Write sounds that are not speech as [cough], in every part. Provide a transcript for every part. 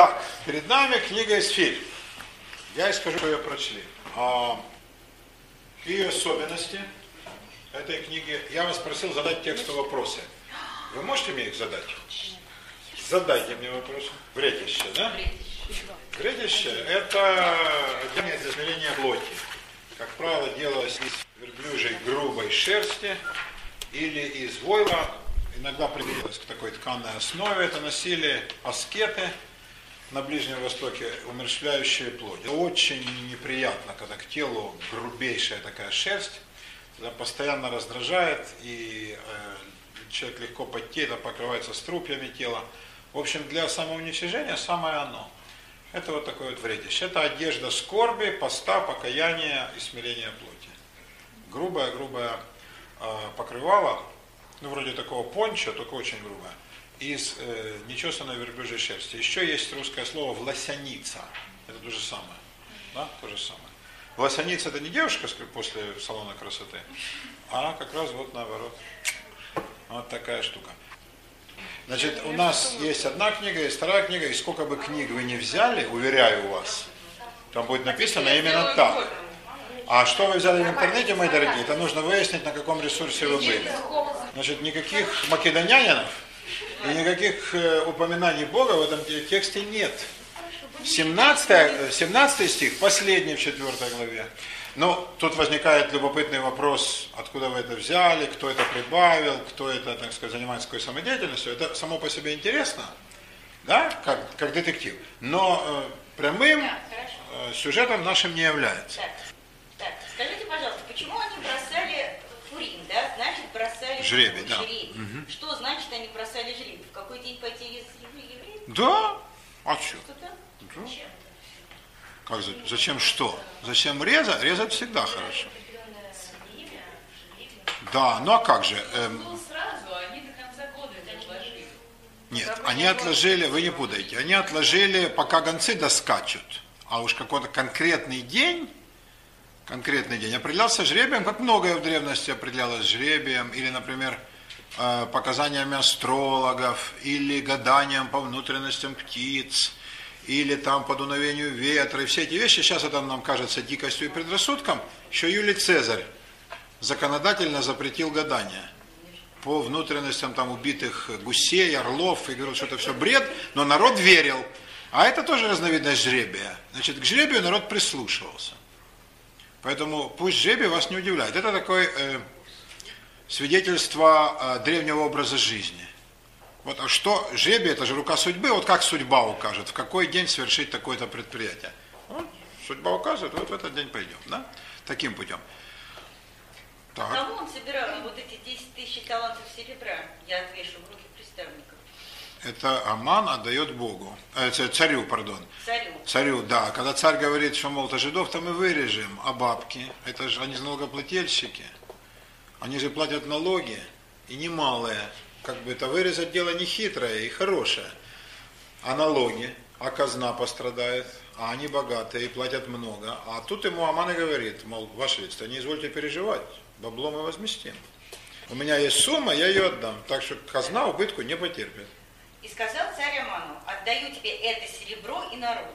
Так, перед нами книга Эсфирь. Я и скажу, что ее прочли. А, ее особенности этой книги. Я вас просил задать тексту вопросы. Вы можете мне их задать? Задайте мне вопросы. Вретище, да? Вретище – это отделение для измерения плоти. Как правило, делалось из верблюжьей грубой шерсти или из войла. Иногда применялось к такой тканной основе. Это носили аскеты – на Ближнем Востоке умерщвляющие плоть. Очень неприятно, когда к телу грубейшая такая шерсть, постоянно раздражает, и э, человек легко потеет, покрывается струпьями тела. В общем, для самоуничижения самое оно. Это вот такое вот вредище. Это одежда скорби, поста, покаяния и смирения плоти. Грубая-грубая э, покрывало, ну вроде такого пончо, только очень грубое из э, нечесанной верблюжьей шерсти. Еще есть русское слово «власяница». Это то же самое. Да, то же самое. Власяница это не девушка после салона красоты, а как раз вот наоборот. Вот такая штука. Значит, у нас есть одна книга, есть вторая книга, и сколько бы книг вы не взяли, уверяю вас, там будет написано именно так. А что вы взяли в интернете, мои дорогие, это нужно выяснить, на каком ресурсе вы были. Значит, никаких македонянинов, и никаких э, упоминаний Бога в этом тексте нет. 17, 17 э, стих, последний в 4 главе. Но тут возникает любопытный вопрос, откуда вы это взяли, кто это прибавил, кто это, так сказать, занимается какой самодеятельностью. Это само по себе интересно, да, как, как детектив. Но э, прямым э, сюжетом нашим не является. Так, так, скажите, пожалуйста, почему они бросали Фурим, да, значит, бросали жребий. Да. жребий. Угу. Что значит они бросали жребий? В какой день пойти евреи? Да. А что? Да. Как, зачем что? Зачем резать? Резать всегда хорошо. Да, ну а как же? Эм... Нет, они отложили, вы не путайте, они отложили, пока гонцы доскачут. А уж какой-то конкретный день конкретный день. Определялся жребием, как многое в древности определялось жребием, или, например, э, показаниями астрологов, или гаданием по внутренностям птиц, или там по дуновению ветра, и все эти вещи, сейчас это нам кажется дикостью и предрассудком, еще Юлий Цезарь законодательно запретил гадание по внутренностям там убитых гусей, орлов, и говорил, что это все бред, но народ верил. А это тоже разновидность жребия. Значит, к жребию народ прислушивался. Поэтому пусть жребий вас не удивляет. Это такое э, свидетельство э, древнего образа жизни. Вот, а что жребий, это же рука судьбы, вот как судьба укажет, в какой день совершить такое-то предприятие. Вот, судьба указывает, вот в этот день пойдем, да? Таким путем. Так. Кому он собирал вот эти 10 тысяч талантов серебра? Я отвешу в руки представников. Это Аман отдает Богу, э, царю, пардон. Царю. Царю, да. Когда царь говорит, что, мол, то жидов, то мы вырежем, а бабки, это же они же налогоплательщики. Они же платят налоги, и немалые. Как бы это вырезать дело не хитрое и хорошее. А налоги, а казна пострадает, а они богатые и платят много. А тут ему Аман и говорит, мол, ваше лицо, не извольте переживать, бабло мы возместим. У меня есть сумма, я ее отдам, так что казна убытку не потерпит. И сказал царь Аману, отдаю тебе это серебро и народ.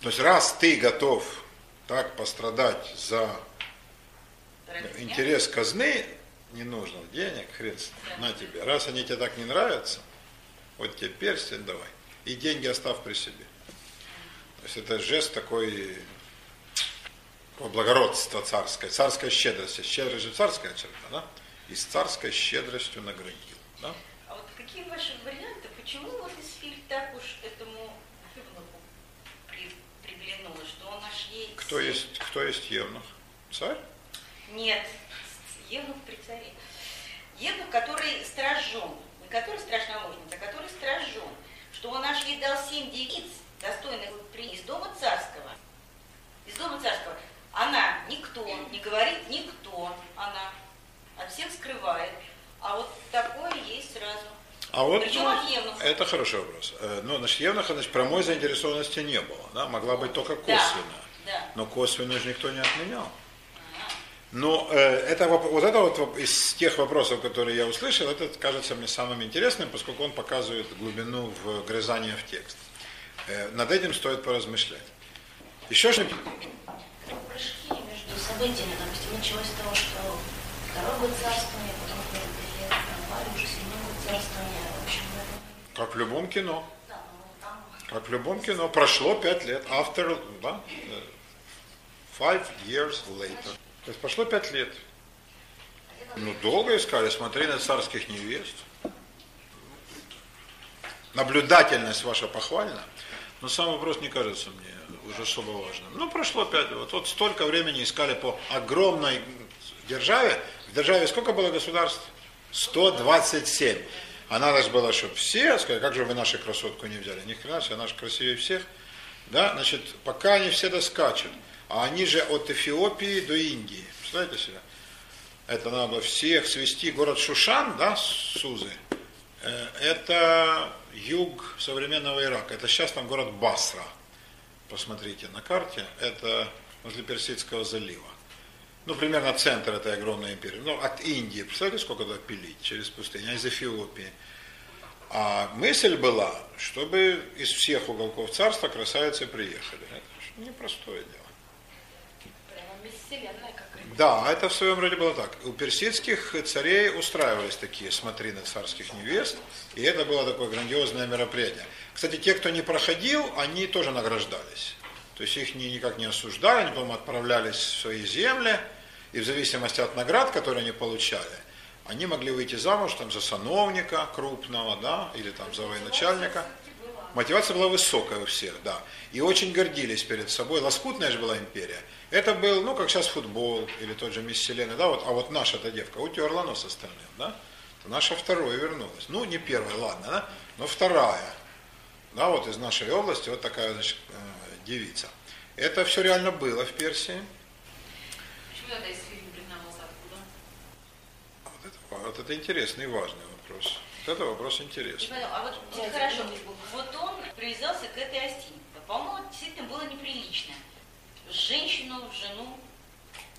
То есть раз ты готов так пострадать за Дорогие интерес казны, не нужно денег, хрен да. на тебе. Раз они тебе так не нравятся, вот тебе перстень давай. И деньги оставь при себе. То есть это жест такой благородства царское, царская щедрость. Щедрость же царская черта, да? И с царской щедростью наградил. Да? Какие ваши варианты почему вот Исфиль так уж этому Евнуху при, приглянула, что он аж ей... Кто есть, кто есть Евнух? Царь? Нет, Евнух при царе. Евнух, который стражен, не который страшномощница, а который стражен, что он аж ей дал семь девиц, достойных из дома царского. Из дома царского. Она никто, не говорит никто, она от всех скрывает. А вот такое есть сразу. А вот ну, это хороший вопрос. Э, ну, значит, Евнуха, значит, прямой заинтересованности не было. Да? Могла быть только косвенно. Да, да. Но косвенно же никто не отменял. Но э, это, вот это вот из тех вопросов, которые я услышал, это кажется мне самым интересным, поскольку он показывает глубину в грызание в текст. Э, над этим стоит поразмышлять. Еще что Прыжки между событиями, допустим, началось с того, что год царствования, потом первый лет, там, уже седьмой год царствования, в общем, это... Как в любом кино. Как в любом кино. Прошло пять лет. After, да? Five years later. То есть прошло пять лет. Ну, долго искали, смотрели на царских невест. Наблюдательность ваша похвальна. Но сам вопрос не кажется мне уже особо важным. Ну, прошло пять лет. Вот столько времени искали по огромной державе. В державе сколько было государств? 127. А надо же было, чтобы все сказали, как же вы нашу красотку не взяли? Ни хрена себе, она же красивее всех. Да, значит, пока они все доскачут. А они же от Эфиопии до Индии. Представляете себе? Это надо всех свести. Город Шушан, да, Сузы, э, это юг современного Ирака. Это сейчас там город Басра. Посмотрите на карте. Это возле Персидского залива. Ну, примерно центр этой огромной империи. Ну, от Индии. Представляете, сколько туда пилить через пустыню, а из Эфиопии. А мысль была, чтобы из всех уголков царства красавицы приехали. Это непростое дело. Прямо мисс Вселенная какая-то. Да, это в своем роде было так. У персидских царей устраивались такие смотрины царских невест, и это было такое грандиозное мероприятие. Кстати, те, кто не проходил, они тоже награждались. То есть их никак не осуждали, они потом отправлялись в свои земли, и в зависимости от наград, которые они получали, они могли выйти замуж там, за сановника крупного, да, или там за военачальника. Мотивация была высокая у всех, да. И очень гордились перед собой. Лоскутная же была империя. Это был, ну, как сейчас футбол или тот же Мисс Вселенная, да, вот, а вот наша эта девка утерла нос остальным, да. Наша вторая вернулась. Ну, не первая, ладно, да, но вторая. Да, вот из нашей области вот такая, значит, э, девица. Это все реально было в Персии. Почему это из фильма «Времена откуда? Вот это, вот это интересный и важный вопрос. Вот это вопрос интересный. а вот, вот хорошо, вот он привязался к этой осине. По-моему, действительно было неприлично. Женщину, жену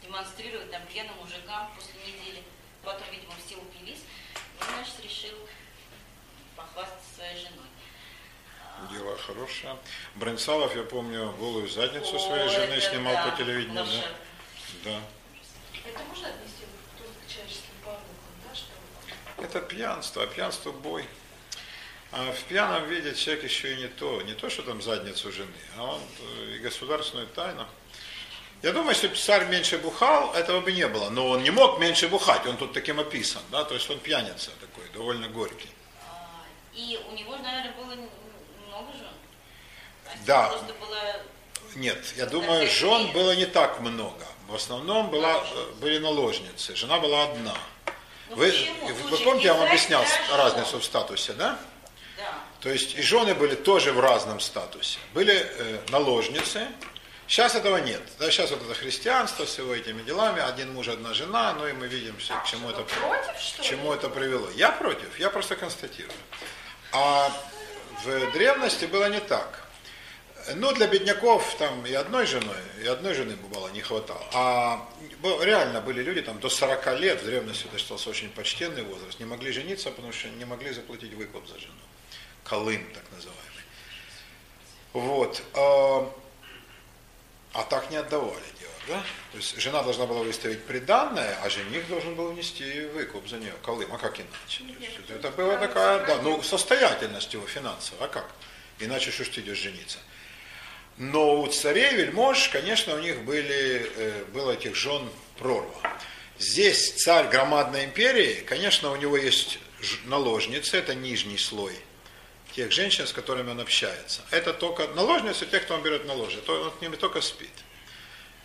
демонстрировать там пьяным мужикам после недели. Потом, видимо, все упились. И, значит, решил похвастаться своей женой. Дело хорошее. Брэнсалов, я помню, голую задницу О, своей жены это снимал да, по телевидению. Да? да. Это можно отнести к человеческим порокам, да, что Это пьянство, а пьянство бой. А в пьяном виде человек еще и не то, не то, что там задницу жены, а он э, и государственную тайну. Я думаю, если бы царь меньше бухал, этого бы не было. Но он не мог меньше бухать, он тут таким описан, да, то есть он пьяница такой, довольно горький. А, И у него, наверное, было много жен. Настя Да. Просто была... Нет, я думаю, жен было не так много. В основном была, э, были наложницы, жена была одна. Ну, Вы, вы Слушай, помните, я вам объяснял разницу в статусе, да? Да. То есть и жены были тоже в разном статусе. Были э, наложницы. Сейчас этого нет. Да, сейчас вот это христианство с его этими делами, один муж, одна жена, ну и мы видим, все, к чему это, против, к чему это привело. Я против, я просто констатирую. А в древности было не так. Ну, для бедняков там и одной женой, и одной жены бывало не хватало. А реально были люди там до 40 лет, в древности это считался очень почтенный возраст, не могли жениться, потому что не могли заплатить выкуп за жену. Колым, так называемый. Вот. а, А так не отдавали да? То есть жена должна была выставить приданное, а жених должен был внести выкуп за нее, колым. А как иначе? Есть это была такая, да, ну, состоятельность его финансовая, а как? Иначе что ж ты идешь жениться? Но у царей, вельмож, конечно, у них были, э, было этих жен прорва. Здесь царь громадной империи, конечно, у него есть наложницы, это нижний слой тех женщин, с которыми он общается. Это только наложницы, те, кто он берет наложницы, то он с ними только спит.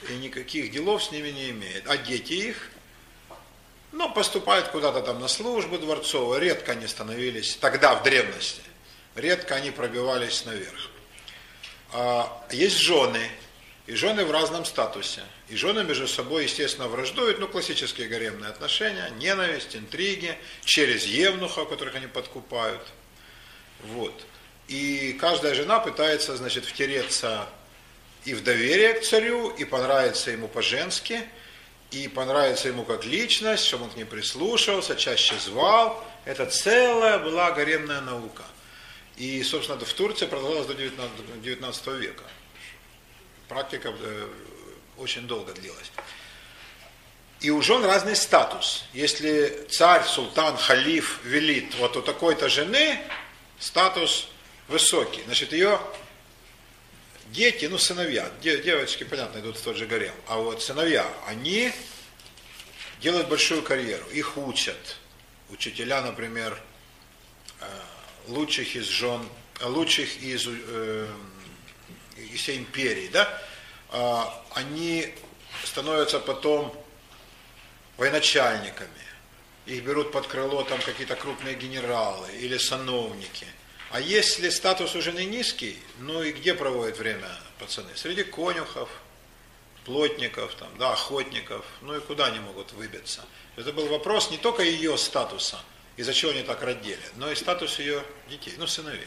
И никаких делов с ними не имеет. А дети их, ну, поступают куда-то там на службу дворцовую, редко они становились, тогда в древности, редко они пробивались наверх. А есть жены, и жены в разном статусе. И жены между собой, естественно, враждуют, ну, классические гаремные отношения, ненависть, интриги, через евнуха, которых они подкупают. Вот. И каждая жена пытается, значит, втереться и в доверие к царю, и понравиться ему по-женски, и понравиться ему как личность, чтобы он к ней прислушивался, чаще звал. Это целая была гаремная наука. И, собственно, в Турции продолжалось до 19, 19 века. Практика э, очень долго длилась. И у жен разный статус. Если царь, султан, халиф велит вот у такой-то жены, статус высокий. Значит, ее дети, ну, сыновья, девочки, понятно, идут в тот же гарем, а вот сыновья, они делают большую карьеру, их учат. Учителя, например, э, лучших из жен, лучших из, э, из всей империи, да, а, они становятся потом военачальниками. Их берут под крыло там какие-то крупные генералы или сановники. А если статус у жены низкий, ну и где проводят время пацаны? Среди конюхов, плотников, там, да, охотников, ну и куда они могут выбиться? Это был вопрос не только ее статуса, из-за чего они так родили, но и статус ее детей, ну, сыновей.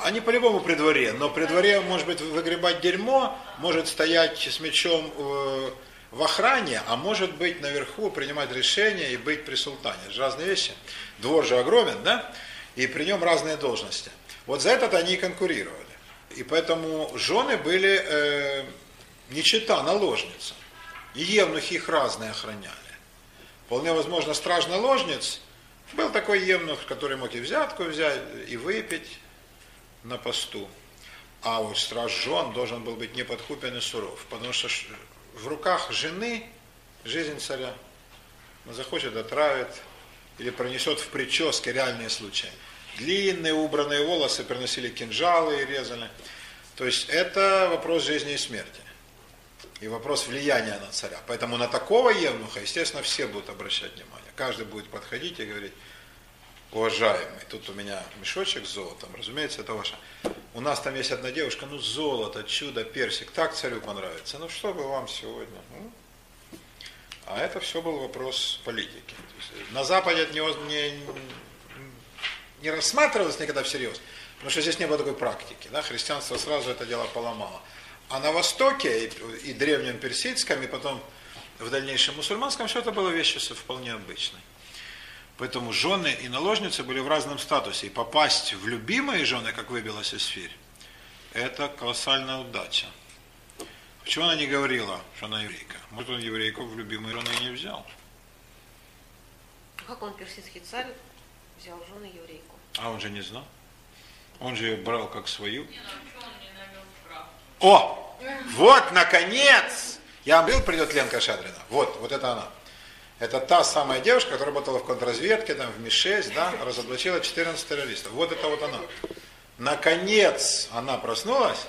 Они по-любому при дворе, но при дворе может быть выгребать дерьмо, может стоять с мечом э, в охране, а может быть наверху принимать решения и быть при султане. Это же разные вещи. Двор же огромен, да? И при нем разные должности. Вот за это они и конкурировали. И поэтому жены были э, не чита, наложницы. И евнухи их разные охраняли. Вполне возможно, страж наложниц был такой евнух, который мог и взятку взять, и выпить на посту. А вот страж жен должен был быть неподкупен и суров, потому что в руках жены жизнь царя. Он захочет, отравит или пронесет в прическе реальные случаи. Длинные убранные волосы приносили кинжалы и резали. То есть это вопрос жизни и смерти. И вопрос влияния на царя. Поэтому на такого евнуха, естественно, все будут обращать внимание. Каждый будет подходить и говорить, уважаемый, тут у меня мешочек с золотом, разумеется, это ваше. У нас там есть одна девушка, ну золото, чудо, персик, так царю понравится. Ну что бы вам сегодня? Ну, а это все был вопрос политики. На Западе это не, не, не рассматривалось никогда всерьез, потому что здесь не было такой практики. Да? Христианство сразу это дело поломало. А на Востоке, и, и древнем персидском, и потом в дальнейшем мусульманском, все это было вещи вполне обычной. Поэтому жены и наложницы были в разном статусе. И попасть в любимые жены, как выбилась Эсфирь, это колоссальная удача. Почему она не говорила, что она еврейка? Может, он еврейку в любимые жены и не взял. Как он, персидский царь, взял жены еврейку? А он же не знал. Он же ее брал как свою. О! Вот, наконец! Я был, придет Ленка Шадрина. Вот, вот это она. Это та самая девушка, которая работала в контрразведке, там, в МИ-6, да, разоблачила 14 террористов. Вот это вот она. Наконец она проснулась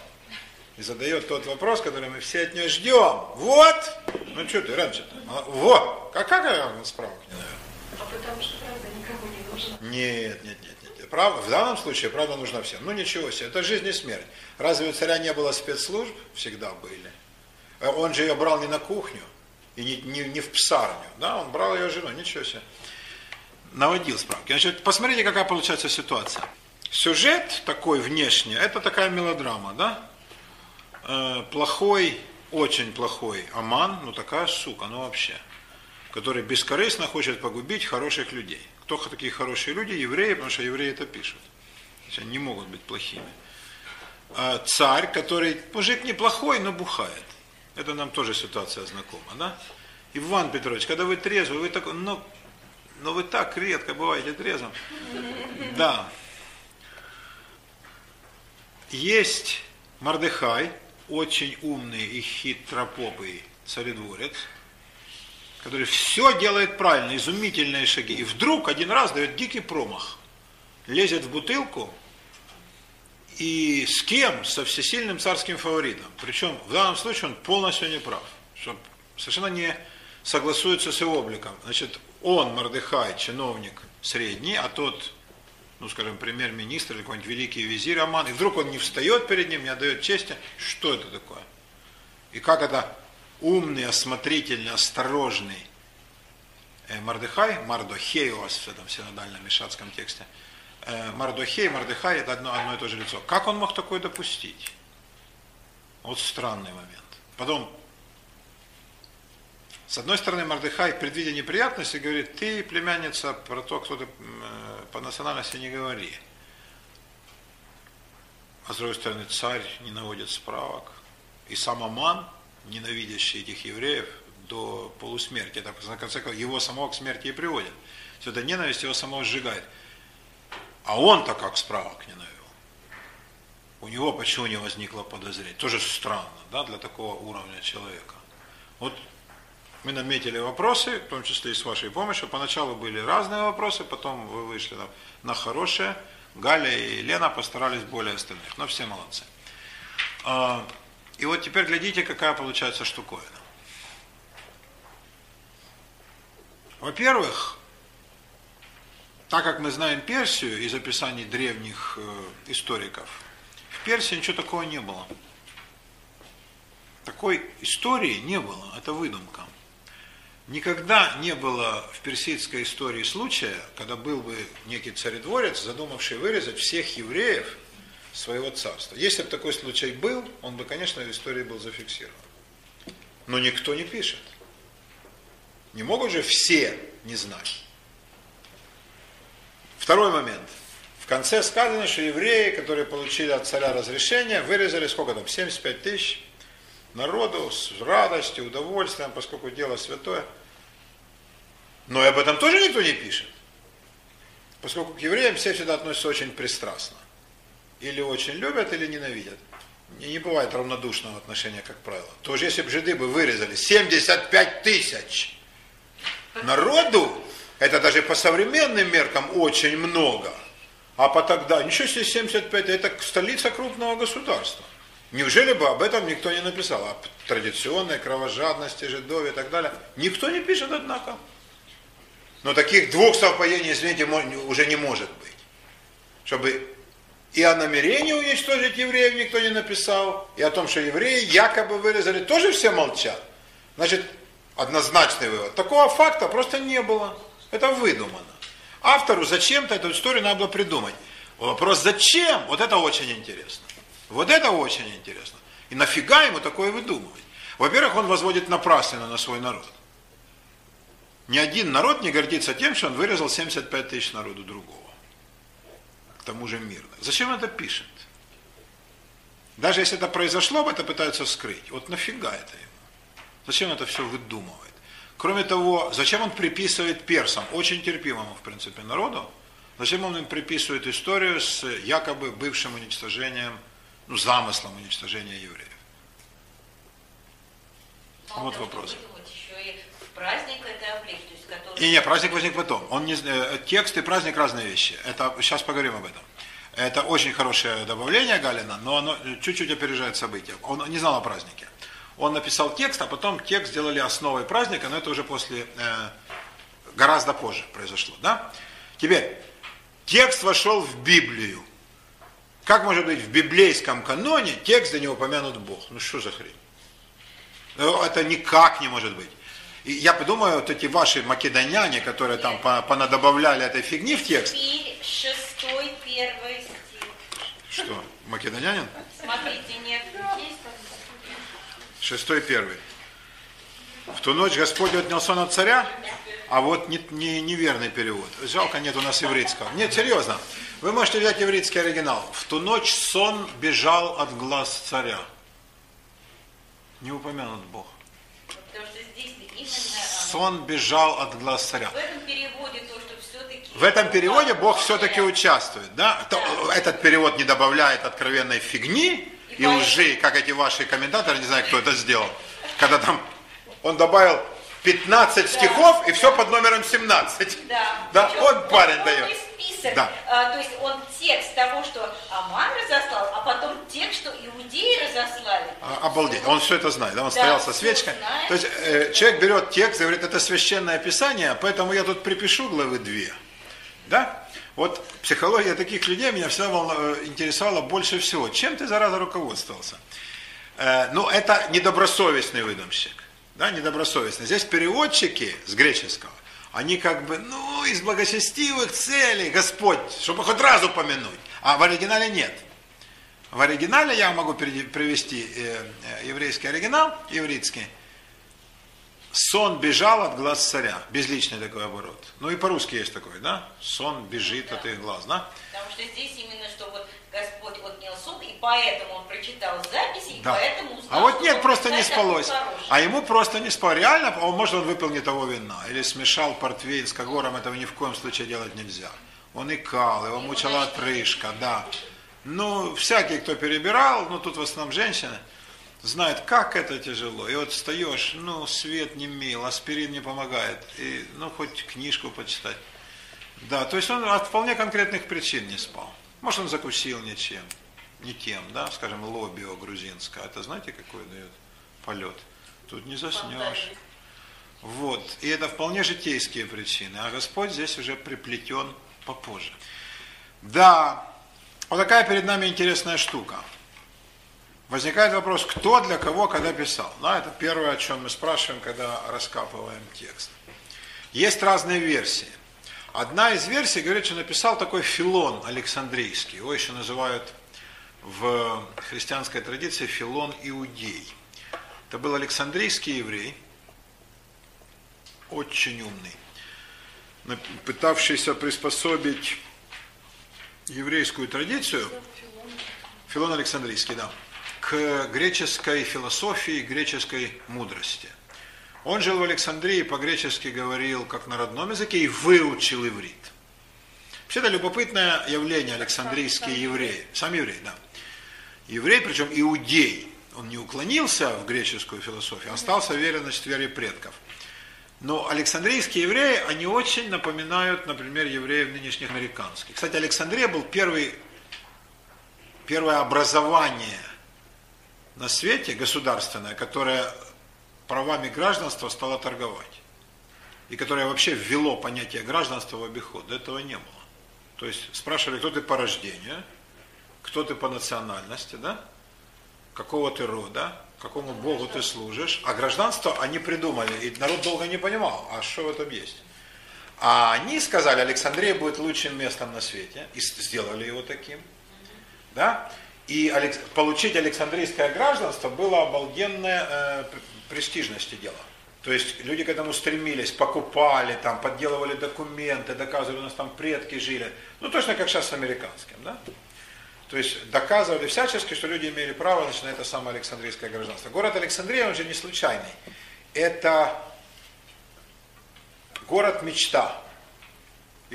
и задает тот вопрос, который мы все от нее ждем. Вот! Ну что ты раньше-то? Вот! А как я справок не наверное? А потому что правда никому не нужна. Нет, нет, нет. нет. Правда, в данном случае правда нужна всем. Ну ничего себе, это жизнь и смерть. Разве у царя не было спецслужб? Всегда были. Э, он же ее брал не на кухню, и не, не, не в псарню. Да, он брал ее жену, ничего себе. Наводил справки. Значит, посмотрите, какая получается ситуация. Сюжет такой внешний, это такая мелодрама, да? Э, плохой, очень плохой Аман, ну такая сука, ну вообще, который бескорыстно хочет погубить хороших людей. Кто такие хорошие люди? Евреи, потому что евреи это пишут. Есть, они не могут быть плохими. А царь, который, мужик неплохой, но бухает. Это нам тоже ситуация знакома, да? Иван Петрович, когда вы трезвый, вы так, ну, но вы так редко бываете трезвым. Да. Есть Мардыхай, очень умный и хитропопый царедворец, который все делает правильно, изумительные шаги. И вдруг один раз дает дикий промах. Лезет в бутылку, и с кем? Со всесильным царским фаворитом. Причем в данном случае он полностью не прав. Что совершенно не согласуется с его обликом. Значит, он, Мордыхай, чиновник средний, а тот, ну, скажем, премьер-министр или какой-нибудь великий визирь Аман, и вдруг он не встает перед ним, не отдает чести. Что это такое? И как это умный, осмотрительный, осторожный э, Мардыхай, Мардохей у вас в этом синодальном мишатском тексте – Э, Мардохей, Мардыхай это одно, одно и то же лицо. Как он мог такое допустить? Вот странный момент. Потом С одной стороны, Мордыхай, предвидя неприятности, говорит, ты, племянница, про то, кто ты э, по национальности не говори. А с другой стороны, царь не наводит справок. И сам Аман, ненавидящий этих евреев до полусмерти, это, на конце концов, его самого к смерти и приводит. Все это ненависть его самого сжигает. А он-то как справок не навел? У него почему не возникло подозрение? Тоже странно, да, для такого уровня человека. Вот мы наметили вопросы, в том числе и с вашей помощью. Поначалу были разные вопросы, потом вы вышли на, на хорошие. Галя и Лена постарались более остальных, но все молодцы. А, и вот теперь глядите, какая получается штуковина. Во-первых, так как мы знаем Персию из описаний древних э, историков, в Персии ничего такого не было. Такой истории не было, это выдумка. Никогда не было в персидской истории случая, когда был бы некий царедворец, задумавший вырезать всех евреев своего царства. Если бы такой случай был, он бы, конечно, в истории был зафиксирован. Но никто не пишет. Не могут же все не знать. Второй момент. В конце сказано, что евреи, которые получили от царя разрешение, вырезали сколько там, 75 тысяч народу с радостью, удовольствием, поскольку дело святое. Но и об этом тоже никто не пишет. Поскольку к евреям все всегда относятся очень пристрастно. Или очень любят, или ненавидят. И не бывает равнодушного отношения, как правило. Тоже если бы жиды бы вырезали 75 тысяч народу, это даже по современным меркам очень много. А по тогда, ничего себе 75, это столица крупного государства. Неужели бы об этом никто не написал? О традиционной кровожадности жидов и так далее. Никто не пишет, однако. Но таких двух совпадений, извините, уже не может быть. Чтобы и о намерении уничтожить евреев никто не написал, и о том, что евреи якобы вырезали, тоже все молчат. Значит, однозначный вывод. Такого факта просто не было. Это выдумано. Автору зачем-то эту историю надо было придумать. Вопрос, зачем? Вот это очень интересно. Вот это очень интересно. И нафига ему такое выдумывать? Во-первых, он возводит напрасленно на свой народ. Ни один народ не гордится тем, что он вырезал 75 тысяч народу другого. К тому же мирно. Зачем он это пишет? Даже если это произошло, это пытаются скрыть. Вот нафига это ему? Зачем это все выдумывает? Кроме того, зачем он приписывает персам, очень терпимому, в принципе, народу, зачем он им приписывает историю с якобы бывшим уничтожением ну, замыслом уничтожения евреев. Вот вопрос. Праздник это облик, то есть который... И не, праздник возник потом. Он не, э, текст и праздник разные вещи. Это, сейчас поговорим об этом. Это очень хорошее добавление Галина, но оно чуть-чуть опережает события. Он не знал о празднике. Он написал текст, а потом текст сделали основой праздника, но это уже после, э, гораздо позже произошло. Да? Теперь, текст вошел в Библию. Как может быть в библейском каноне текст, где не упомянут Бог? Ну что за хрень? Ну, это никак не может быть. И я подумаю, вот эти ваши македоняне, которые там понадобавляли этой фигни в текст. Шестой, первый стих. Что, македонянин? Смотрите, нет, есть Шестой, первый. В ту ночь Господь отнял сон от царя, а вот не, не, неверный перевод. Жалко, нет у нас еврейского. Нет, серьезно. Вы можете взять еврейский оригинал. В ту ночь сон бежал от глаз царя. Не упомянут Бог. Сон бежал от глаз царя. В этом переводе то, что все-таки... В этом переводе Бог все-таки участвует. Да? да? Этот перевод не добавляет откровенной фигни и, и лжи, как эти ваши комментаторы, не знаю, кто это сделал. Когда там он добавил 15 стихов и все под номером 17. Да. Да, он парень дает. Список. Да. А, то есть он текст того, что Аман разослал, а потом текст, что иудеи разослали. А, обалдеть. Он все это знает. Да? Он да, стоял со свечкой. То есть э, человек берет текст и говорит, это священное писание, поэтому я тут припишу главы две. Да? Вот психология таких людей меня всегда э, интересовала больше всего. Чем ты, зараза, руководствовался? Э, ну, это недобросовестный выдумщик да, недобросовестно. Здесь переводчики с греческого, они как бы, ну, из благочестивых целей, Господь, чтобы хоть раз упомянуть. А в оригинале нет. В оригинале я могу привести э, э, еврейский оригинал, еврейский. Сон бежал от глаз царя. Безличный такой оборот. Ну и по-русски есть такой, да? Сон бежит Да. от их глаз, да? Потому что здесь именно, что вот Господь отнял сон, и поэтому он прочитал записи, и Да. поэтому узнал, А вот нет, просто не спалось. А ему просто не спалось. Реально, он, может, он выпил не того вина. Или смешал портвейн с когором, этого ни в коем случае делать нельзя. Он икал, его мучила отрыжка, да. Ну, всякий, кто перебирал, ну, тут в основном женщины, знают, как это тяжело. И вот встаешь, ну, свет не мил, аспирин не помогает. И, ну, хоть книжку почитать. Да, то есть он от вполне конкретных причин не спал. Может, он закусил ничем, не тем, да, скажем, лобио грузинское. Это знаете, какой дает полет? Тут не заснешь. Вот. И это вполне житейские причины. А Господь здесь уже приплетен попозже. Да, вот такая перед нами интересная штука. Возникает вопрос, кто для кого когда писал. Да, это первое, о чем мы спрашиваем, когда раскапываем текст. Есть разные версии. Одна из версий говорит, что написал такой Филон Александрийский. Его еще называют в христианской традиции Филон Иудей. Это был Александрийский еврей, очень умный, пытавшийся приспособить еврейскую традицию, Филон Александрийский, да, к греческой философии, греческой мудрости. Он жил в Александрии, по-гречески говорил как на родном языке и выучил иврит. Вообще это любопытное явление александрийские евреи. Сам еврей, да. Еврей, причем иудей. Он не уклонился в греческую философию, а остался верен значит, вере предков. Но александрийские евреи, они очень напоминают, например, евреев нынешних американских. Кстати, Александрия был первый, первое образование на свете государственное, которое правами гражданства стало торговать. И которое вообще ввело понятие гражданства в обиход. До этого не было. То есть спрашивали, кто ты по рождению, кто ты по национальности, да? какого ты рода, какому богу ты служишь. А гражданство они придумали, и народ долго не понимал, а что в этом есть. А они сказали, Александрия будет лучшим местом на свете, и сделали его таким. Да? И получить Александрийское гражданство было обалденное э, пр- престижности дело. То есть люди к этому стремились, покупали, там, подделывали документы, доказывали, у нас там предки жили. Ну, точно как сейчас с американским, да? То есть доказывали всячески, что люди имели право значит, на это самое Александрийское гражданство. Город Александрия, он же не случайный. Это город мечта.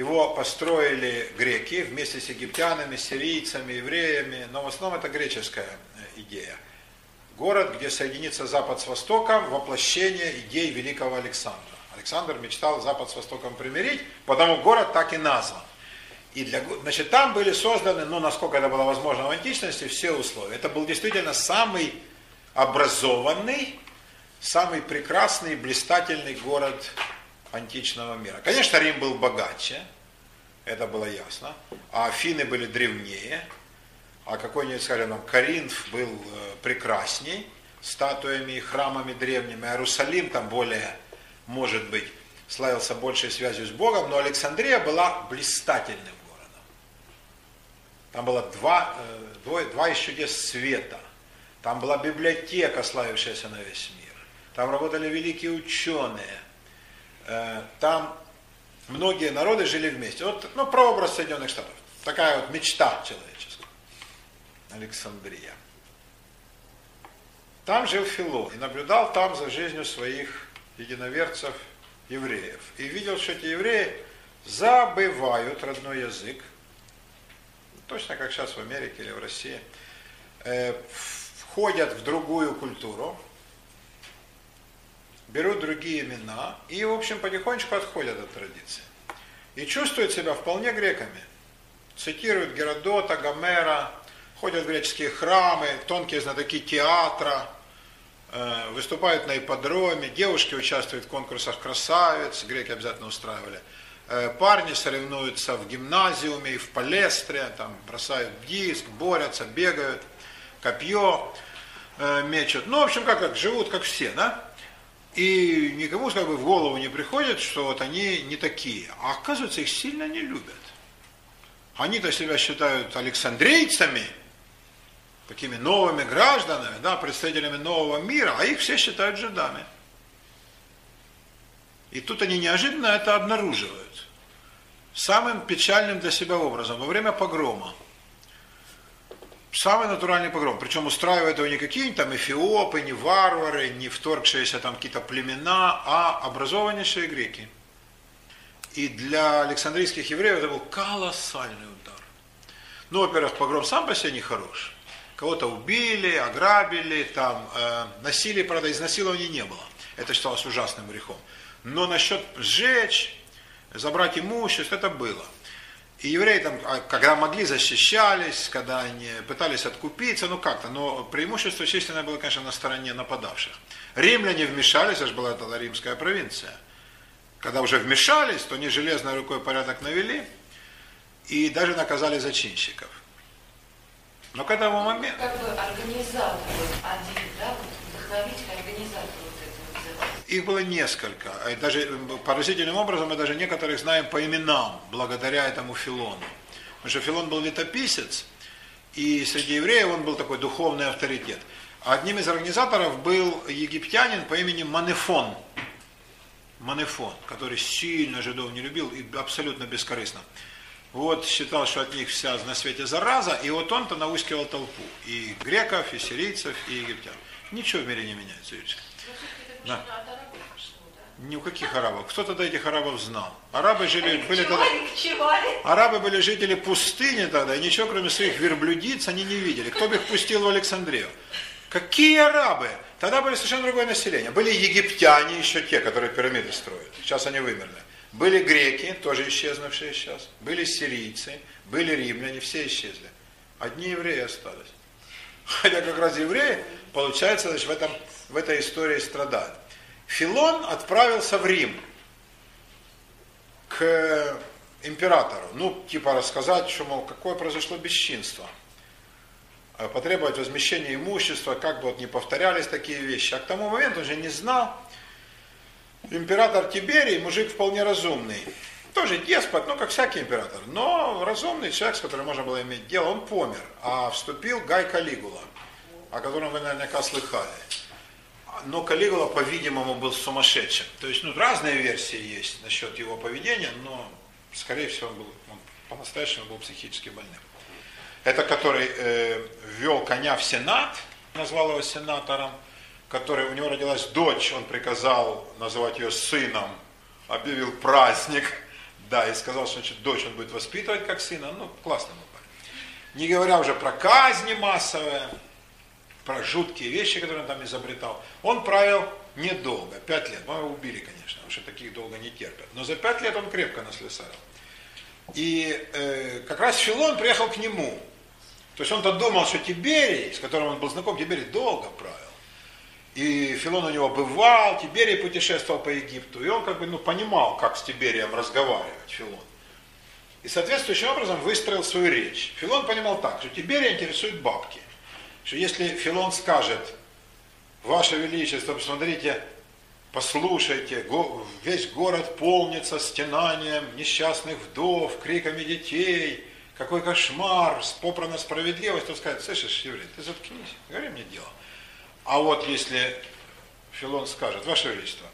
Его построили греки вместе с египтянами, сирийцами, евреями, но в основном это греческая э, идея. Город, где соединится Запад с Востоком, воплощение идей великого Александра. Александр мечтал Запад с Востоком примирить, потому город так и назван. И для, значит, там были созданы, ну, насколько это было возможно в античности, все условия. Это был действительно самый образованный, самый прекрасный, блистательный город античного мира. Конечно, Рим был богаче, это было ясно, а Афины были древнее, а какой-нибудь, скажем, Коринф был э, прекрасней, статуями и храмами древними, а Иерусалим там более, может быть, славился большей связью с Богом, но Александрия была блистательным городом. Там было два, э, двое- два из чудес света. Там была библиотека, славившаяся на весь мир. Там работали великие ученые. Э, Там многие народы жили вместе. Вот, ну, прообраз Соединенных Штатов. Такая вот мечта человеческая. Александрия. Там жил Филон и наблюдал там за жизнью своих единоверцев евреев. И видел, что эти евреи забывают родной язык, точно как сейчас в Америке или в России, э, входят в другую культуру, берут другие имена и, в общем, потихонечку отходят от традиции. И чувствуют себя вполне греками. Цитируют Геродота, Гомера, ходят в греческие храмы, тонкие знатоки театра, э, выступают на ипподроме, девушки участвуют в конкурсах красавиц, греки обязательно устраивали. Э, Парни соревнуются в гимназиуме и в палестре, там бросают диск, борются, бегают, копье э, мечут. Ну, в общем, как, как живут, как все, да? И никому как бы в голову не приходит, что вот они не такие. А оказывается, их сильно не любят. Они-то себя считают александрийцами, такими новыми гражданами, да, представителями нового мира, а их все считают жидами. И тут они неожиданно это обнаруживают. Самым печальным для себя образом. Во время погрома. Самый натуральный погром. Причем устраивают его не какие-нибудь там эфиопы, не варвары, не вторгшиеся там какие-то племена, а образованнейшие греки. И для александрийских евреев это был колоссальный удар. Ну, во-первых, погром сам по себе не хорош. Кого-то убили, ограбили, там, э, насилия, правда, изнасилования не было. Это считалось ужасным грехом. Но насчет сжечь, забрать имущество, это было. И евреи там, а, когда могли, защищались, когда они пытались откупиться, ну как-то, но преимущество численное было, конечно, на стороне нападавших. Римляне вмешались, же была тогда римская провинция. Когда уже вмешались, то они железной рукой порядок навели и даже наказали зачинщиков. Но к этому моменту... Как бы организатор один, да, вдохновитель организатор. Их было несколько. И даже поразительным образом мы даже некоторых знаем по именам, благодаря этому Филону. Потому что Филон был летописец, и среди евреев он был такой духовный авторитет. Одним из организаторов был египтянин по имени Манефон. Манефон, который сильно жидов не любил и абсолютно бескорыстно. Вот считал, что от них вся на свете зараза, и вот он-то наускивал толпу. И греков, и сирийцев, и египтян. Ничего в мире не меняется, Юрочка. Да? Ни у каких арабов. Кто тогда этих арабов знал? Арабы жили, были тогда... Арабы были жители пустыни тогда, и ничего кроме своих верблюдиц они не видели. Кто бы их пустил в Александрию? Какие арабы? Тогда были совершенно другое население. Были египтяне еще те, которые пирамиды строят. Сейчас они вымерли. Были греки, тоже исчезнувшие сейчас. Были сирийцы, были римляне, все исчезли. Одни евреи остались. Хотя как раз евреи, получается, значит, в, этом, в этой истории страдают. Филон отправился в Рим к императору. Ну, типа рассказать, что, мол, какое произошло бесчинство. Э, Потребовать возмещения имущества, как бы вот не повторялись такие вещи. А к тому моменту он же не знал. Император Тиберий, мужик вполне разумный. Тоже деспот, ну, как всякий император. Но разумный человек, с которым можно было иметь дело, он помер. А вступил Гай Калигула, о котором вы наверняка слыхали. Но Калигула, по-видимому, был сумасшедшим. То есть, ну, разные версии есть насчет его поведения, но, скорее всего, он был, он по-настоящему был психически больным. Это который э, ввел коня в Сенат, назвал его сенатором, который, у него родилась дочь, он приказал называть ее сыном, объявил праздник, да, и сказал, что значит, дочь он будет воспитывать как сына, ну, классно был парень. Не говоря уже про казни массовые, про жуткие вещи, которые он там изобретал. Он правил недолго, пять лет. Ну, его убили, конечно, потому что таких долго не терпят. Но за пять лет он крепко наслесарил. И э, как раз Филон приехал к нему. То есть он-то думал, что Тиберий, с которым он был знаком, Тиберий долго правил. И Филон у него бывал, Тиберий путешествовал по Египту. И он как бы ну, понимал, как с Тиберием разговаривать, Филон. И соответствующим образом выстроил свою речь. Филон понимал так, что Тиберия интересует бабки. Что если Филон скажет, Ваше Величество, посмотрите, послушайте, весь город полнится стенанием несчастных вдов, криками детей, какой кошмар, попрана справедливость, то сказать, слышишь, еврей, ты заткнись, говори мне дело. А вот если Филон скажет, Ваше Величество,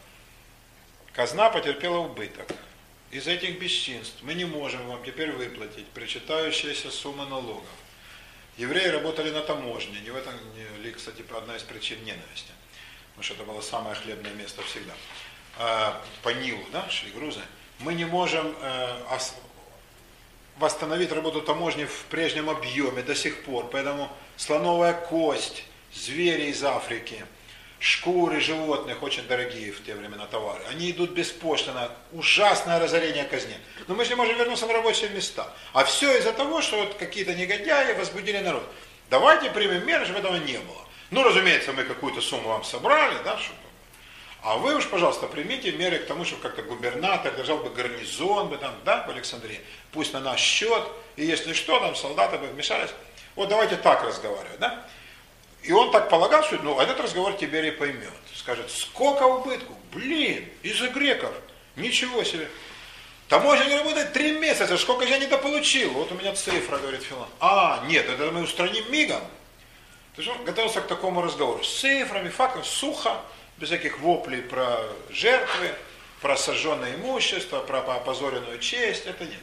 казна потерпела убыток. Из этих бесчинств мы не можем вам теперь выплатить причитающиеся суммы налогов. Евреи работали на таможне, не в этом ли, кстати, одна из причин ненависти. Потому что это было самое хлебное место всегда. А, По Нилу, да, шли грузы. Мы не можем э, ос- восстановить работу таможни в прежнем объеме до сих пор. Поэтому слоновая кость, звери из Африки, шкуры животных, очень дорогие в те времена товары, они идут беспошлино. Ужасное разорение казни. Но мы же не можем вернуться в рабочие места. А все из-за того, что вот какие-то негодяи возбудили народ. Давайте примем меры, чтобы этого не было. Ну, разумеется, мы какую-то сумму вам собрали, да, чтобы а вы уж, пожалуйста, примите меры к тому, чтобы как-то губернатор держал бы гарнизон бы там, да, в Александрии, пусть на наш счет, и если что, там солдаты бы вмешались. Вот давайте так разговаривать, да? И он так полагал, что ну, этот разговор Тиберий поймет. Скажет, сколько убытку? Блин, из-за греков. Ничего себе. Таможня не работает три месяца, сколько я недополучил? Вот у меня цифра, говорит Филон. А, нет, это мы устраним мигом. То есть он готовился к такому разговору. С цифрами, фактами, сухо, без всяких воплей про жертвы. про сожженное имущество, про опозоренную честь, это нет.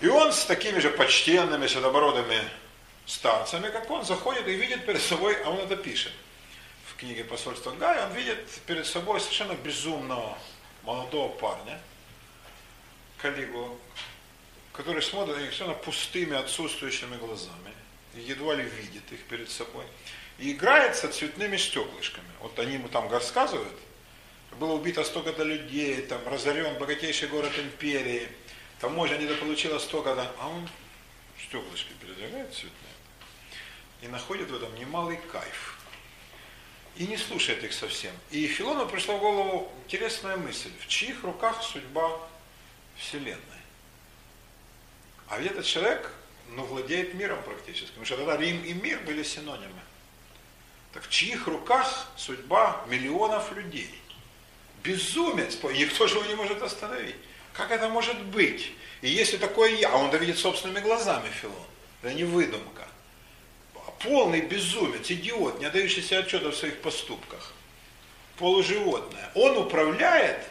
И он с такими же почтенными, седобородыми старцами, как он, заходит и видит перед собой, а он это пишет. В книге посольства Гая, он видит перед собой совершенно безумного молодого парня, коллегу, который смотрит на них совершенно пустыми, отсутствующими глазами, едва ли видит их перед собой, и играется цветными стеклышками. Вот они ему там рассказывают, было убито столько-то людей, там разорен богатейший город империи, таможня недополучила столько-то, а он стеклышки передвигает цветные и находит в этом немалый кайф. И не слушает их совсем. И Филону пришла в голову интересная мысль, в чьих руках судьба Вселенной. А ведь этот человек, ну, владеет миром практически, потому что тогда Рим и мир были синонимы. Так в чьих руках судьба миллионов людей? Безумец, никто же его не может остановить. Как это может быть? И если такое я, а он это видит собственными глазами, Филон, это не выдумка. Полный безумец, идиот, не отдающий отчета в своих поступках. Полуживотное. Он управляет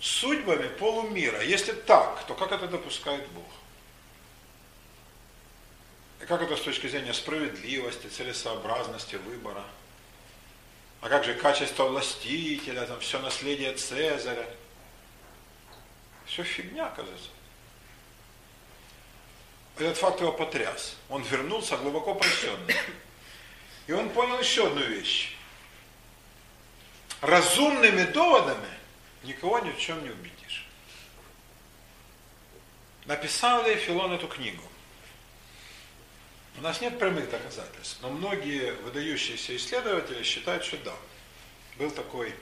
судьбами полумира. Если так, то как это допускает Бог? И как это с точки зрения справедливости, целесообразности выбора? А как же качество властителя, там все наследие Цезаря? Все фигня, оказывается. Этот факт его потряс. Он вернулся глубоко прощенный. И он понял еще одну вещь. Разумными доводами никого ни в чем не убедишь. Написал ли Филон эту книгу? У нас нет прямых доказательств, но многие выдающиеся исследователи считают, что да. Был такой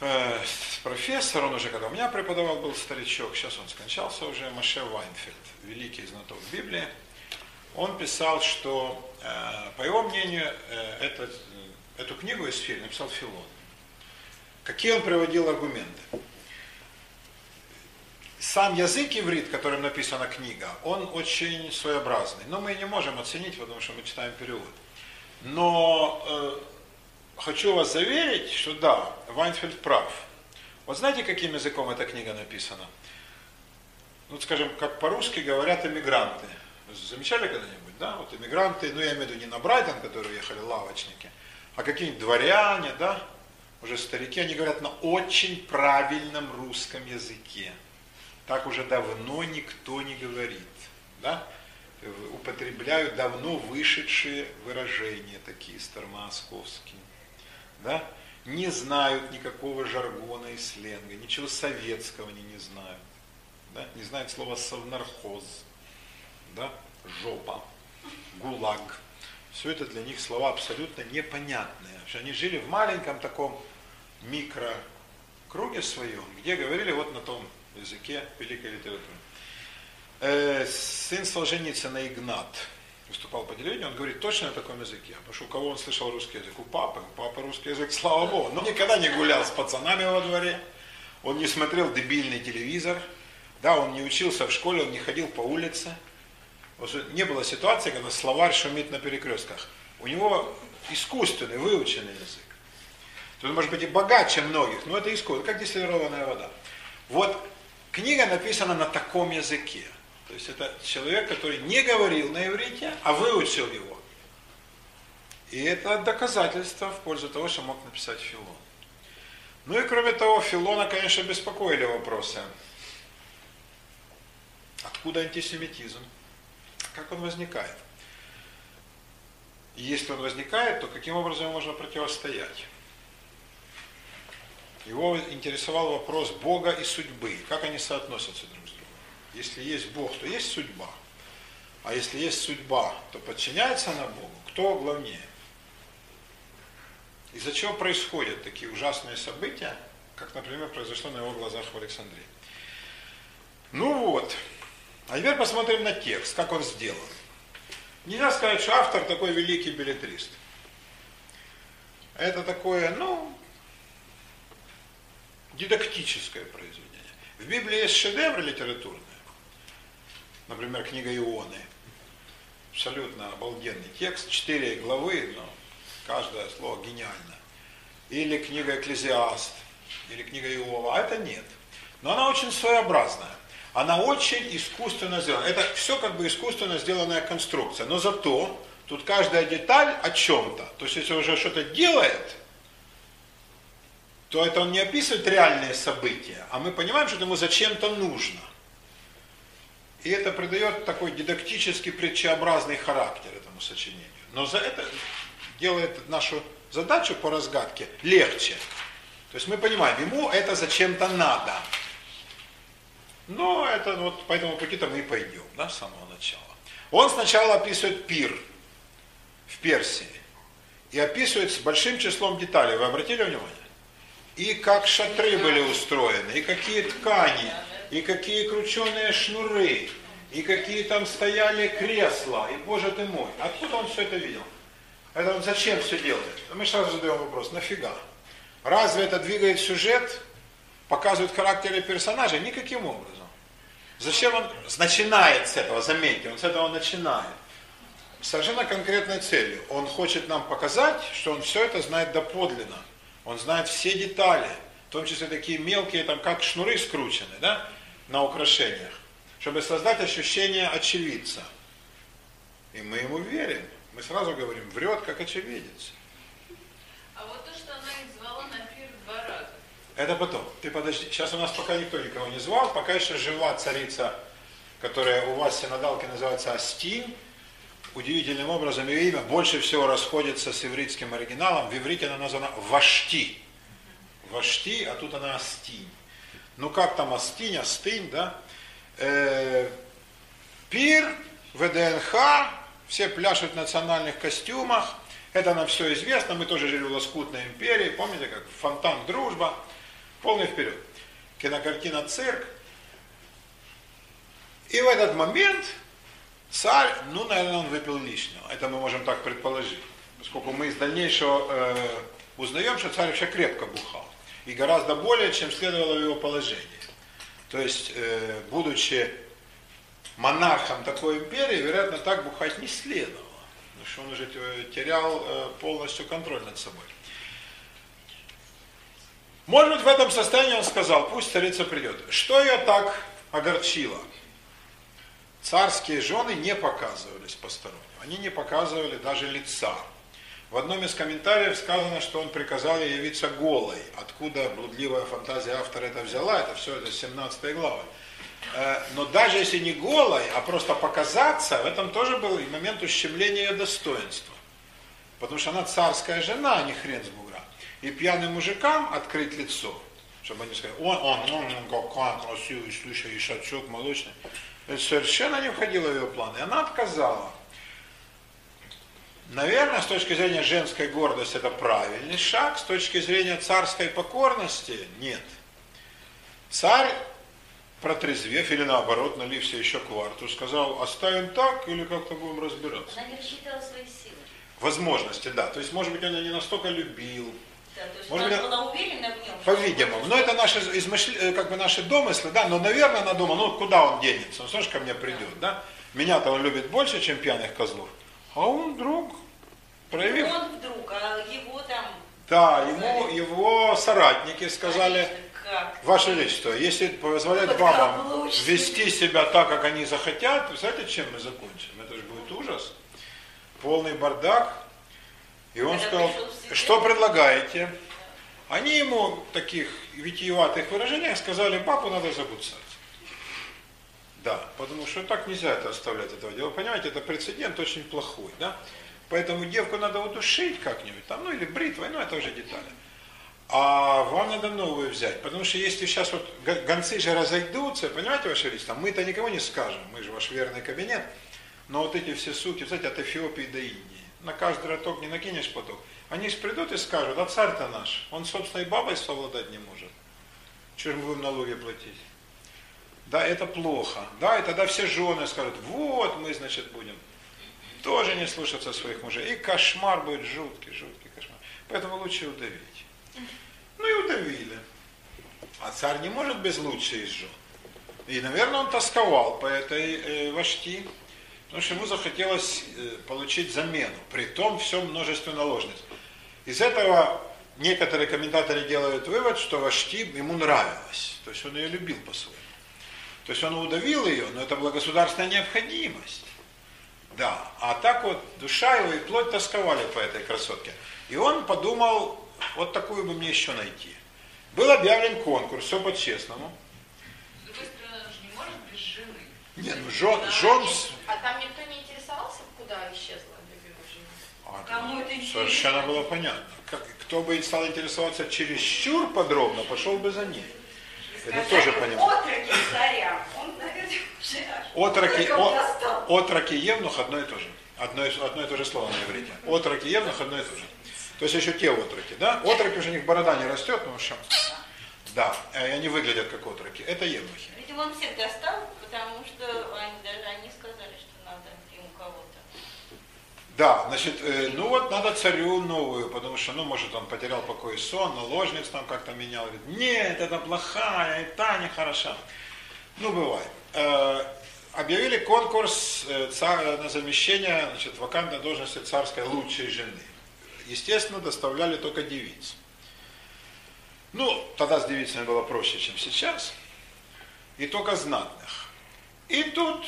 э, профессор, он уже когда у меня преподавал, был старичок, сейчас он скончался уже, Маше Вайнфельд, великий знаток Библии. Он писал, что, э, по его мнению, э, этот, эту книгу из фильма написал Филон. Какие он приводил аргументы? Сам язык иврит, которым написана книга, он очень своеобразный. Но мы не можем оценить, потому что мы читаем перевод. Но хочу вас заверить, что да, Вайнфельд прав. Вот знаете, каким языком эта книга написана? Ну, скажем, как по-русски говорят иммигранты. Вы замечали когда-нибудь, да? Вот иммигранты, ну, я имею в виду не на Брайтон, которые ехали лавочники, а какие-нибудь дворяне, да, уже старики, они говорят на очень правильном русском языке. Так уже давно никто не говорит, да? Употребляют давно вышедшие выражения такие старомосковские да, не знают никакого жаргона и сленга, ничего советского они не знают, да, не знают слова совнархоз, да, жопа, гулаг. Все это для них слова абсолютно непонятные. Они жили в маленьком таком микрокруге своем, где говорили вот на том языке великой литературы. Э, сын Солженицына Игнат, выступал по телевидению, он говорит точно на таком языке. Потому что у кого он слышал русский язык? У папы. У папы русский язык, слава богу. Но никогда не гулял с пацанами во дворе. Он не смотрел дебильный телевизор. Да, он не учился в школе, он не ходил по улице. Не было ситуации, когда словарь шумит на перекрестках. У него искусственный, выученный язык. Тут может быть и богаче многих, но это искусство, как дистиллированная вода. Вот книга написана на таком языке. То есть это человек, который не говорил на иврите, а выучил его. И это доказательство в пользу того, что мог написать Филон. Ну и кроме того, Филона, конечно, беспокоили вопросы. Откуда антисемитизм? Как он возникает? Если он возникает, то каким образом можно противостоять? Его интересовал вопрос Бога и судьбы. Как они соотносятся друг с другом? Если есть Бог, то есть судьба. А если есть судьба, то подчиняется она Богу. Кто главнее? Из-за чего происходят такие ужасные события, как, например, произошло на его глазах в Александрии. Ну вот. А теперь посмотрим на текст, как он сделан. Нельзя сказать, что автор такой великий билетрист. Это такое, ну, дидактическое произведение. В Библии есть шедевры литературные, например, книга Ионы. Абсолютно обалденный текст, четыре главы, но каждое слово гениально. Или книга Экклезиаст, или книга Иова, а это нет. Но она очень своеобразная. Она очень искусственно сделана. Это все как бы искусственно сделанная конструкция. Но зато тут каждая деталь о чем-то. То есть если уже что-то делает, то это он не описывает реальные события, а мы понимаем, что ему зачем-то нужно. И это придает такой дидактический, притчеобразный характер этому сочинению. Но за это делает нашу задачу по разгадке легче. То есть мы понимаем, ему это зачем-то надо. Но это вот по этому пути-то мы и пойдем, да, с самого начала. Он сначала описывает пир в Персии. И описывает с большим числом деталей. Вы обратили внимание? И как шатры были устроены, и какие ткани, и какие крученые шнуры, и какие там стояли кресла, и, боже ты мой, откуда он все это видел? Это он зачем все делает? Мы сразу задаем вопрос, нафига? Разве это двигает сюжет, показывает характеры персонажей? Никаким образом. Зачем он начинает с этого, заметьте, он с этого начинает. Совершенно конкретной целью. Он хочет нам показать, что он все это знает доподлинно. Он знает все детали, том числе такие мелкие, там как шнуры скручены, да, на украшениях, чтобы создать ощущение очевидца. И мы ему верим. Мы сразу говорим, врет как очевидец. А вот то, что она их звала на пир два раза. Это потом. Ты подожди. Сейчас у нас пока никто никого не звал, пока еще жива царица, которая у вас в синодалке называется Астинь. Удивительным образом ее имя больше всего расходится с ивритским оригиналом. В иврите она названа Вашти. Вашти, а тут она Астинь. Ну как там Астинь, Астынь, да? Э, пир, ВДНХ, все пляшут в национальных костюмах. Это нам все известно, мы тоже жили в лоскутной империи, помните, как фонтан дружба, полный вперед. Кинокартина «Цирк». И в этот момент царь, ну, наверное, он выпил лишнего. Это мы можем так предположить. Поскольку мы из дальнейшего э, узнаем, что царь вообще крепко бухал. И гораздо более, чем следовало в его положении. То есть, э, будучи монархом такой империи, вероятно, так бухать не следовало. Потому что он уже терял э, полностью контроль над собой. Может быть, в этом состоянии он сказал, пусть царица придет. Что ее так огорчило? Царские жены не показывались посторонним. Они не показывали даже лица. В одном из комментариев сказано, что он приказал ей явиться голой. Откуда блудливая фантазия автора это взяла, это все это 17 глава. Э, но даже если не голой, а просто показаться, в этом тоже был момент ущемления ее достоинства. Потому что она царская жена, а не хрен с бугра. И пьяным мужикам открыть лицо, чтобы они сказали, он, он, он, он какой красивый, слушай, и шачок молочный. Это совершенно не входило в ее планы. И она отказала. Наверное, с точки зрения женской гордости это правильный шаг, с точки зрения царской покорности нет. Царь, протрезвев или наоборот, налився еще кварту, сказал, оставим так или как-то будем разбираться. Она не рассчитывала свои силы. Возможности, да. То есть, может быть, он ее не настолько любил. Да, то есть Может она быть, была уверена в нем. По-видимому. Но это наши измышли, э, как бы наши домыслы, да, но, наверное, она думала, ну, куда он денется, он тоже ко мне придет, да. Меня-то он любит больше, чем пьяных козлов. А он вдруг, проявив... Он вдруг, а его там... Да, ему, его соратники сказали, как? Ваше Величество, если позволять бабам вести себя так, как они захотят, вы знаете, чем мы закончим? Это же будет ужас. Полный бардак. И он Когда сказал, что предлагаете? Они ему в таких витиеватых выражениях сказали, бабу надо забуцать. Да, потому что так нельзя это оставлять этого дела. Понимаете, это прецедент очень плохой, да? Поэтому девку надо удушить как-нибудь, там, ну или бритвой, ну это уже детали. А вам надо новую взять, потому что если сейчас вот гонцы же разойдутся, понимаете, Ваше Величество, мы-то никому не скажем, мы же ваш верный кабинет, но вот эти все суки, знаете, от Эфиопии до Индии, на каждый роток не накинешь поток, они же придут и скажут, а царь-то наш, он собственной бабой совладать не может, что же мы будем налоги платить? Да, это плохо. Да, и тогда все жены скажут, вот мы, значит, будем тоже не слушаться своих мужей. И кошмар будет жуткий, жуткий кошмар. Поэтому лучше удавить. Ну и удавили. А царь не может без лучшей из жен. И, наверное, он тосковал по этой э, вожти, потому что ему захотелось э, получить замену. При том все множество наложниц. Из этого некоторые комментаторы делают вывод, что Вашти ему нравилось. То есть он ее любил по-своему. То есть он удавил ее, но это была государственная необходимость. Да, а так вот душа его и плоть тосковали по этой красотке. И он подумал, вот такую бы мне еще найти. Был объявлен конкурс, все по-честному. С другой стороны, он же не может без жены. Не, ну жен, жен, А там никто не интересовался, куда исчезла любимая жена? А, Кому это Совершенно интересно? было понятно. Как, кто бы стал интересоваться чересчур подробно, пошел бы за ней. Это тоже понимаю. Отроки царя. Он, наверное, уже аж Отроки, о- отроки евнух одно и то же. Одно и, одно и то же слово на иврите. Отроки евнух одно и то же. То есть еще те отроки, да? Отроки уже у них борода не растет, потому что... Да, и они выглядят как отроки. Это евнухи. Видимо, он всех достал, потому что они, даже они сказали, что надо ему кого-то. Да, значит, э, ну вот надо царю новую, потому что, ну, может, он потерял покой и сон, наложниц там как-то менял. Говорит, нет, это плохая, и та нехороша. Ну, бывает. Э, объявили конкурс э, ца- на замещение, значит, вакантной должности царской лучшей жены. Естественно, доставляли только девиц. Ну, тогда с девицами было проще, чем сейчас. И только знатных. И тут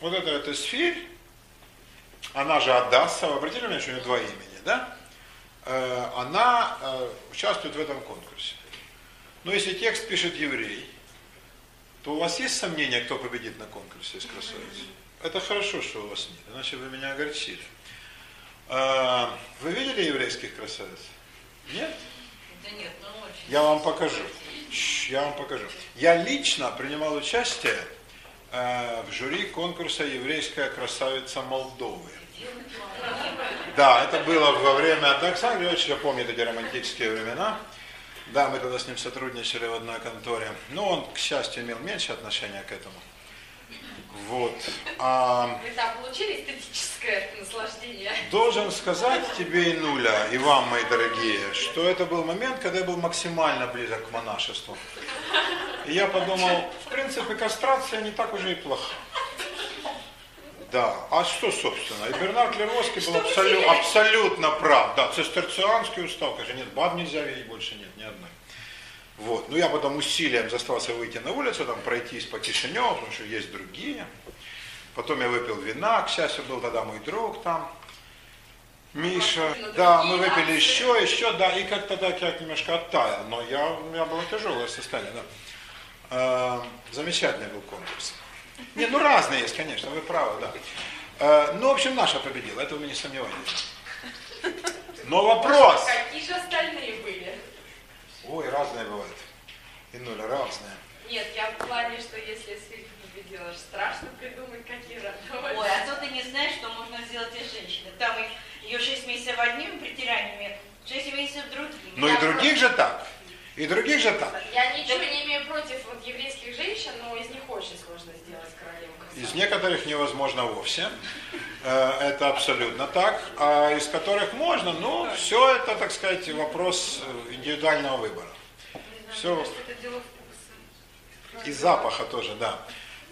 вот эта вот эсфирь, она же Адасса, вы обратили внимание, что у нее два имени, да? Э, Она э, участвует в этом конкурсе. Но если текст пишет еврей, то у вас есть сомнения, кто победит на конкурсе из красавиц? Это хорошо, что у вас нет, иначе вы меня огорчили. Э, Вы видели еврейских красавиц? Нет? Да нет, ну очень. Я вам покажу. Я вам покажу. Я лично принимал участие э, в жюри конкурса «Еврейская красавица Молдовы». Да, это было во время от Александра Григорьевича, помню эти романтические времена. Да, мы тогда с ним сотрудничали в одной конторе. Но он, к счастью, имел меньше отношения к этому. Вот. А, Вы там получили эстетическое наслаждение? Должен сказать тебе, Инуля, и вам, мои дорогие, что это был момент, когда я был максимально близок к монашеству. И я подумал, в принципе, кастрация не так уже и плоха. Да, а что, собственно? И Бернард Лервоский был абсолю- абсолютно прав. Да, цистерцианский устав, конечно, нет, баб нельзя видеть больше нет, ни одной. Вот. Ну, я потом усилием заставился выйти на улицу, там, пройтись по Кишиневу, потому что есть другие. Потом я выпил вина, к счастью, был тогда мой друг там, Миша. Да, мы выпили еще, еще, да, и как-то так я немножко оттаял, но я, у меня было тяжелое состояние, да. Э, Замечательный был конкурс. Не, ну разные есть, конечно, вы правы, да. Э, Ну, в общем, наша победила, этого мы не сомневаемся. Но вопрос. Какие же остальные были? Ой, разные бывают. И нуля разные. Нет, я в плане, что если Свифт победила, аж страшно придумать, какие остальные. Ой, а то ты не знаешь, что можно сделать из женщины. Там ее 6 месяцев одними притираниями, 6 месяцев другими. Ну и других же так. И других же так. Я ничего не имею против вот еврейских женщин, но из них очень сложно сделать королеву красавицу. Из некоторых невозможно вовсе. Э, Это абсолютно так. А из которых можно, ну, все это, так сказать, вопрос э, индивидуального выбора. Все. И запаха тоже, да.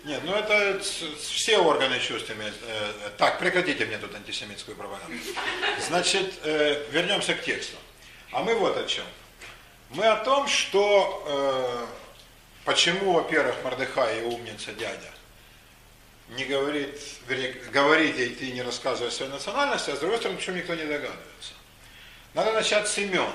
Нет, ну это все органы чувств имеют. э, Так, прекратите мне тут антисемитскую пропаганду. Значит, вернемся к тексту. А мы вот о чем. Мы о том, что э, почему, во-первых, Мордыхай и умница дядя не говорит, говорит ей, ты не рассказывай о своей национальности, а с другой стороны, почему никто не догадывается. Надо начать с имен.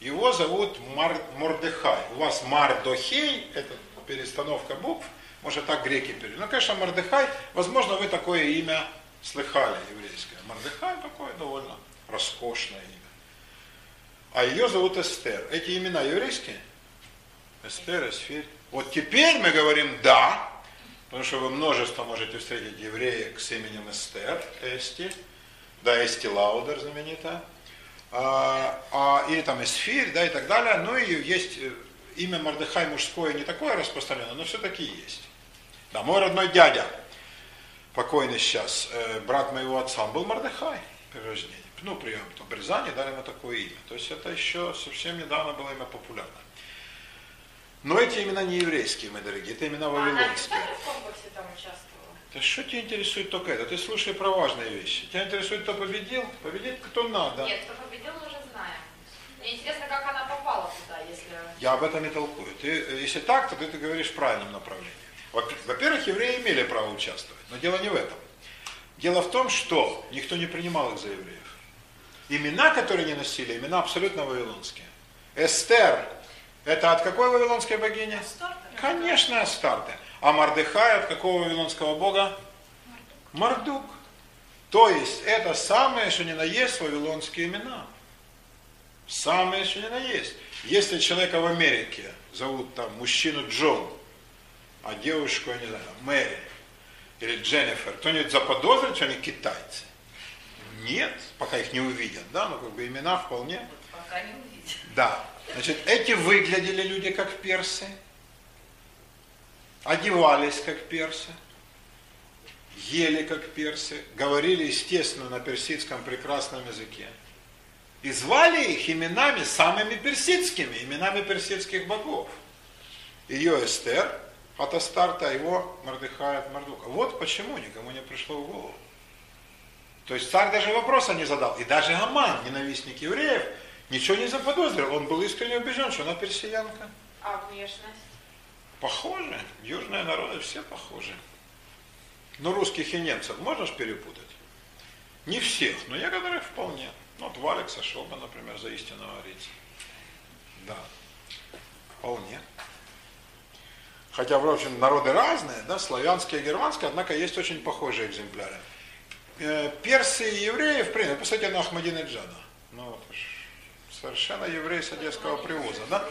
Его зовут Мар, Мордыхай. У вас Мардохей, это перестановка букв, может так греки перевели. Ну, конечно, Мордыхай, возможно, вы такое имя слыхали еврейское. Мордыхай такое довольно роскошное имя. А ее зовут Эстер. Эти имена еврейские? Эстер, Эсфирь. Вот теперь мы говорим «да», потому что вы множество можете встретить евреек с именем Эстер, Эсти, да, Эсти Лаудер знаменитая, а, а, или там Эсфирь, да, и так далее. Ну и есть э, имя Мордыхай мужское не такое распространенное, но все-таки есть. Да, мой родной дядя, покойный сейчас, э, брат моего отца, он был Мордыхай при рождении. Ну, при обрезании дали ему такое имя. То есть это еще совсем недавно было имя популярное. Но эти имена не еврейские, мои дорогие, это имена А она вавилонские. официально в конкурсе там участвовала? Да что тебя интересует только это? Ты слушай про важные вещи. Тебя интересует, кто победил? Победит кто надо. Нет, кто победил, мы уже знаем. Мне интересно, как она попала туда, если... Я об этом и толкую. Ты, если так, то ты, ты говоришь в правильном направлении. Во- Во-первых, евреи имели право участвовать, но дело не в этом. Дело в том, что никто не принимал их за евреев. Имена, которые они носили, имена абсолютно вавилонские. Эстер, это от какой вавилонской богини? Конечно, Астарты. А Мардыхай от какого вавилонского бога? Мардук. То есть это самые, что ни на есть, вавилонские имена. Самые, что ни на есть. Если человека в Америке зовут там мужчину Джон, а девушку, я не знаю, Мэри или Дженнифер, кто-нибудь заподозрит, что они китайцы? Нет, пока их не увидят, да, но как бы имена вполне. Пока не увидим. Да. Значит, эти выглядели люди как персы, одевались как персы, ели как персы, говорили, естественно, на персидском прекрасном языке. И звали их именами самыми персидскими, именами персидских богов. Ее Эстер от Астарта, а его Мордыхай от Мардука. Вот почему никому не пришло в голову. То есть царь даже вопроса не задал. И даже Аман, ненавистник евреев, ничего не заподозрил. Он был искренне убежден, что она персиянка. А внешность? Похожи. Южные народы все похожи. Но русских и немцев можно же перепутать? Не всех, но некоторых вполне. Ну, вот Валик сошел бы, например, за истинного арийца. Да, вполне. Хотя, в общем, народы разные, да, славянские и германские, однако есть очень похожие экземпляры. Э, Персы и евреи, в принципе, посмотрите на Ахмадинеджада. Ну, совершенно еврей с одесского привоза, да?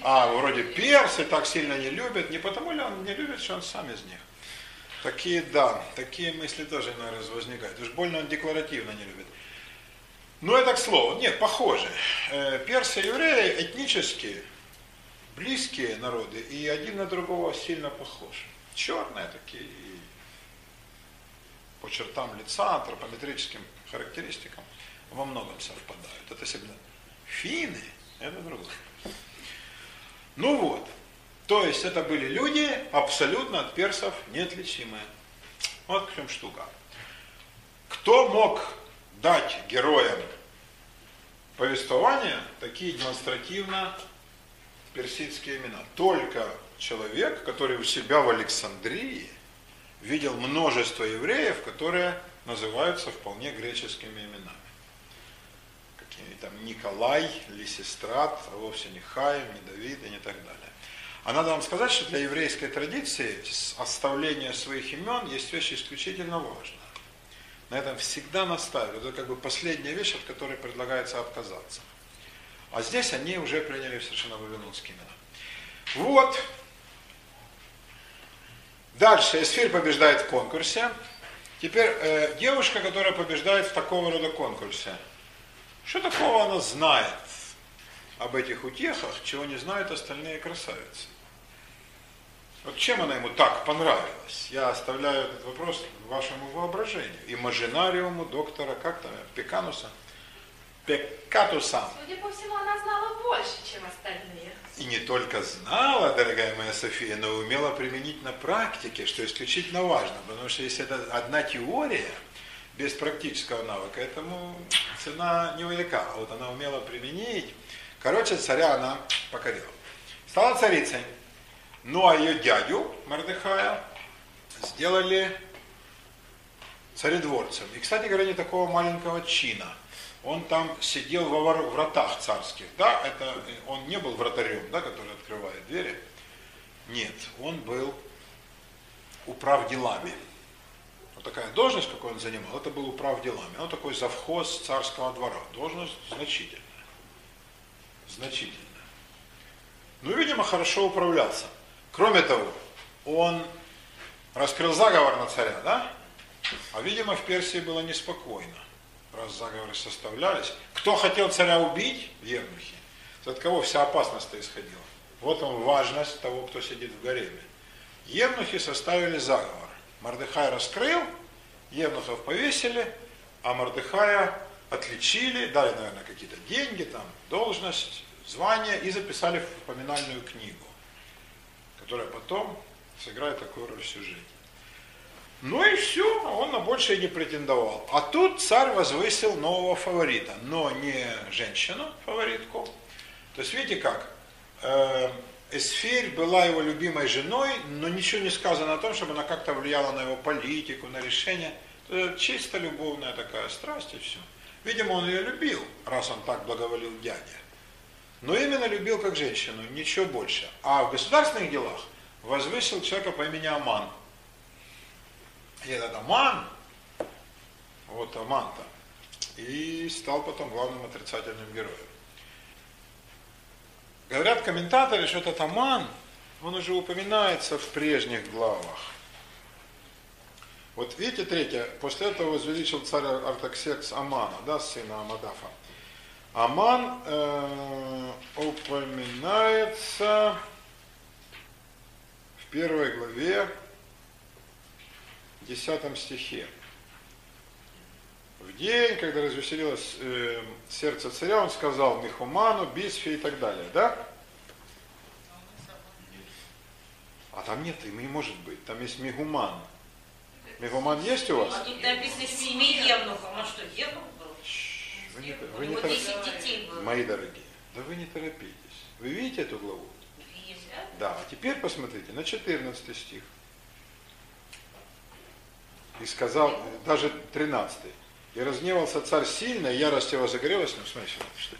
А вроде персы так сильно не любят, не потому ли он не любит, что он сам из них. Такие, да, такие мысли тоже, наверное, возникают. Уж больно он декларативно не любит. Ну, это к слову. Нет, похоже. Э, Персы и евреи этнически близкие народы, и один на другого сильно похожи. Черные такие, по чертам лица, антропометрическим характеристикам во многом совпадают. Это всегда. Финны, это другое. Ну вот, то есть это были люди абсолютно от персов неотличимые. Вот в чем штука. Кто мог дать героям повествования такие демонстративно персидские имена? Только человек, который у себя в Александрии видел множество евреев, которые называются вполне греческими именами. Какими там Николай, Лисистрат, а вовсе не Хаим, не Давид и не так далее. А надо вам сказать, что для еврейской традиции оставление своих имен есть вещь исключительно важная. На этом всегда настаивают. Это как бы последняя вещь, от которой предлагается отказаться. А здесь они уже приняли совершенно вавилонские имена. Вот. Дальше Эсфирь побеждает в конкурсе. Теперь э, девушка, которая побеждает в такого рода конкурсе. Что такого она знает об этих утехах, чего не знают остальные красавицы? Вот чем она ему так понравилась? Я оставляю этот вопрос вашему воображению. Имажинариуму доктора, как там, Пекануса? Пекатуса. Судя по всему, она знала больше, чем остальные. И не только знала, дорогая моя София, но и умела применить на практике, что исключительно важно. Потому что если это одна теория, без практического навыка, этому цена невелика. А вот она умела применить. Короче, царя она покорила. Стала царицей. Ну а ее дядю Мордыхая сделали царедворцем. И, кстати говоря, не такого маленького чина. Он там сидел во вратах царских. Да, это он не был вратарем, да, который открывает двери. Нет, он был управ делами. Вот такая должность, какую он занимал, это был управ делами. Он такой завхоз царского двора. Должность значительная. Значительная. Ну, видимо, хорошо управлялся. Кроме того, он раскрыл заговор на царя, да? А, видимо, в Персии было неспокойно, раз заговоры составлялись. Кто хотел царя убить? Евнухи. От кого вся опасность исходила? Вот он важность того, кто сидит в гареме. Евнухи составили заговор. Мордыхай раскрыл, Евнухов повесили, а Мордыхая отличили, дали, наверное, какие-то деньги, там, должность, звание и записали в поминальную книгу, которая потом сыграет такую роль в сюжете. Ну и все, он на большее не претендовал. А тут царь возвысил нового фаворита, но не женщину, фаворитку. То есть видите как, э, Эсфирь была его любимой женой, но ничего не сказано о том, чтобы она как-то влияла на его политику, на решение. Это чисто любовная такая страсть и все. Видимо, он ее любил, раз он так благоволил дяде. Но именно любил как женщину, ничего больше. А в государственных делах возвысил человека по имени Аман. И этот Аман, вот Аман-то, и стал потом главным отрицательным героем. Говорят комментаторы, что этот Аман, он уже упоминается в прежних главах. Вот видите, третье, после этого возвеличил царь Артаксеркс Амана, да, сына Амадафа. Аман э, упоминается в первой главе, десятом стихе. В день, когда развеселилось э, сердце царя, он сказал Михуману, Бисфе и так далее, да? А там нет, и не может быть, там есть Мигуман. Мегуман есть у вас? А тут написано семи евнухов. Он что, евнух был? Вы не, вы не торопитесь. 10. Мои дорогие, да вы не торопитесь. Вы видите эту главу? Да, а теперь посмотрите на 14 стих. И сказал, даже 13. И разгневался царь сильно, и ярость его загорелась. Ну, смотри, что.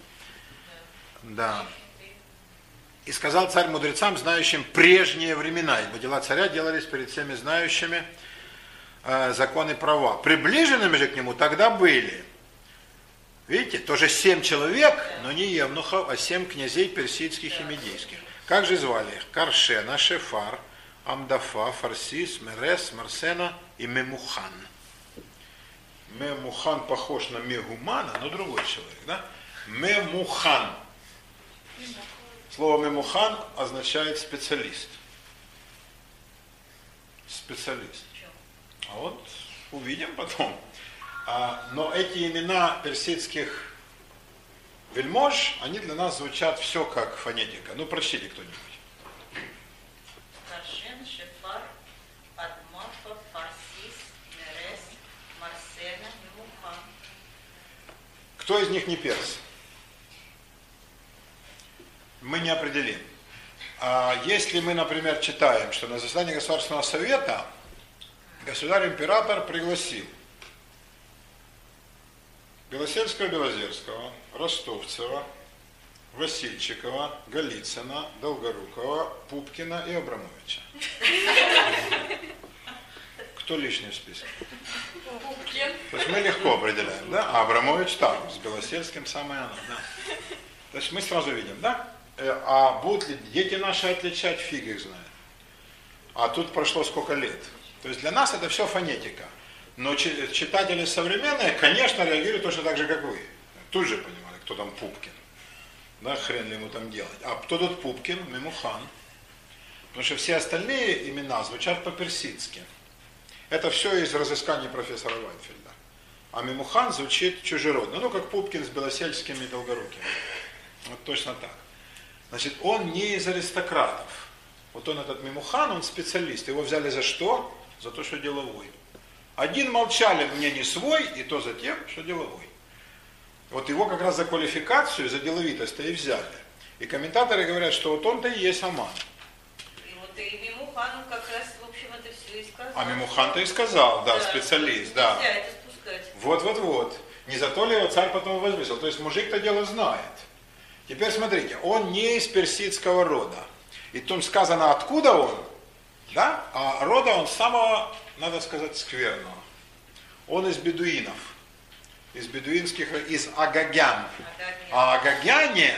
Да. И сказал царь мудрецам, знающим прежние времена, ибо дела царя делались перед всеми знающими э, законы права. Приближенными же к нему тогда были, видите, тоже семь человек, но не евнухов, а семь князей персидских и медийских. Как же звали их? Каршена, Шефар, Амдафа, Фарсис, Мерес, Марсена и Мемухан. Мемухан похож на Мегумана, но другой человек, да? Мемухан. Слово мемухан означает специалист. Специалист. А вот увидим потом. А, но эти имена персидских вельмож, они для нас звучат все как фонетика. Ну, прочтите кто-нибудь. Каршен, Шефар, Адмафа, Фарсис, Мерес, Марсена, Мемухан. Кто из них не перс? Мы не определим. А если мы, например, читаем, что на заседании Государственного Совета государь-император пригласил Белосельского, Белозерского, Ростовцева, Васильчикова, Голицына, Долгорукова, Пупкина и Абрамовича. Кто лишний в списке? То есть мы легко определяем, да? А Абрамович там, с Белосельским самое оно, да. То есть мы сразу видим, да? Э, А будут ли дети наши отличать, фиг их знает. А тут прошло сколько лет. То есть для нас это все фонетика. Но чи- читатели современные, конечно, реагируют точно так же, как вы. Тут же понимали, кто там Пупкин. Да, хрен ли ему там делать. А кто тут Пупкин? Мемухан. Потому что все остальные имена звучат по-персидски. Это все из разысканий профессора Вайнфельда. А Мемухан звучит чужеродно. Ну, как Пупкин с Белосельским и Долгоруким. Вот точно так. Значит, он не из аристократов. Вот он этот Мемухан, он специалист. Его взяли за что? За то, что деловой. Один молчали, мне не свой, и то за тем, что деловой. Вот его как раз за квалификацию, за деловитость-то и взяли. И комментаторы говорят, что вот он-то и есть Аман. И вот и Мемухан как раз, в общем, это все и сказал. А Мемухан-то и сказал, да, специалист, да. Нельзя это спускать. Вот-вот-вот. Не за то ли его царь потом возвысил. То есть мужик-то дело знает. Теперь смотрите, он не из персидского рода. И тут сказано, откуда он, да? А рода он самого, надо сказать, скверного. Он из бедуинов. Из бедуинских, из агагян. А агагяне,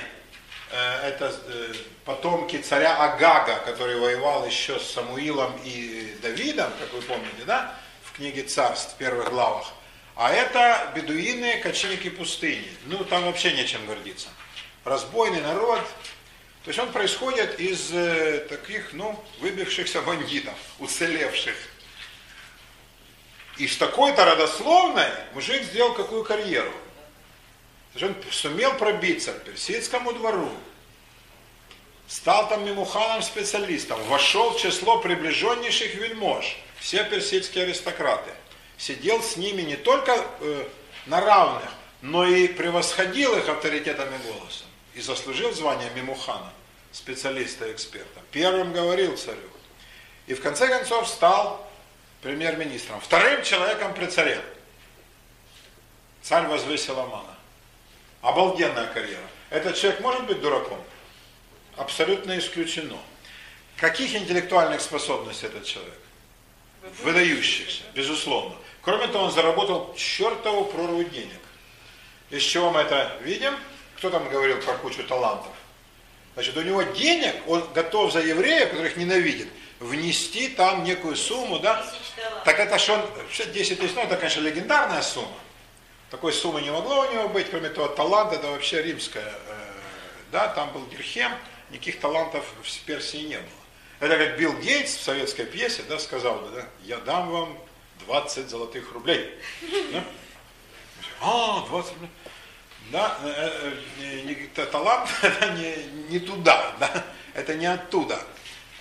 это э, потомки царя Агага, который воевал еще с Самуилом и Давидом, как вы помните, да? В книге царств, в первых главах. А это бедуины, кочевники пустыни. Ну, там вообще нечем гордиться. Разбойный народ. То есть он происходит из э, таких, ну, выбившихся бандитов, уцелевших. И с такой-то родословной мужик сделал какую карьеру. То он сумел пробиться к персидскому двору. стал там Мимуханом специалистом, вошел в число приближеннейших вельмож, все персидские аристократы. Сидел с ними не только э, на равных, но и превосходил их авторитетом и голосом. И заслужил звание Мимухана, специалиста и эксперта. Первым говорил царю. И в конце концов стал премьер-министром. Вторым человеком при царе. Царь возвысил Амана. Обалденная карьера. Этот человек может быть дураком? Абсолютно исключено. Каких интеллектуальных способностей этот человек? Выдающихся, безусловно. Кроме того, он заработал чертову прорву денег. Из чего мы это видим? Кто там говорил про кучу талантов? Значит, у него денег, он готов за евреев, которых ненавидит, внести там некую сумму, да? Так это что он, 10 тысяч, ну это, конечно, легендарная сумма. Такой суммы не могло у него быть, кроме того, талант это вообще римская, э, да, там был Дирхем, никаких талантов в Персии не было. Это как Билл Гейтс в советской пьесе, да, сказал бы, да, я дам вам 20 золотых рублей. Да? А, 20 рублей. Да, э, э, не, талант [laughs] это не, не туда, да, это не оттуда.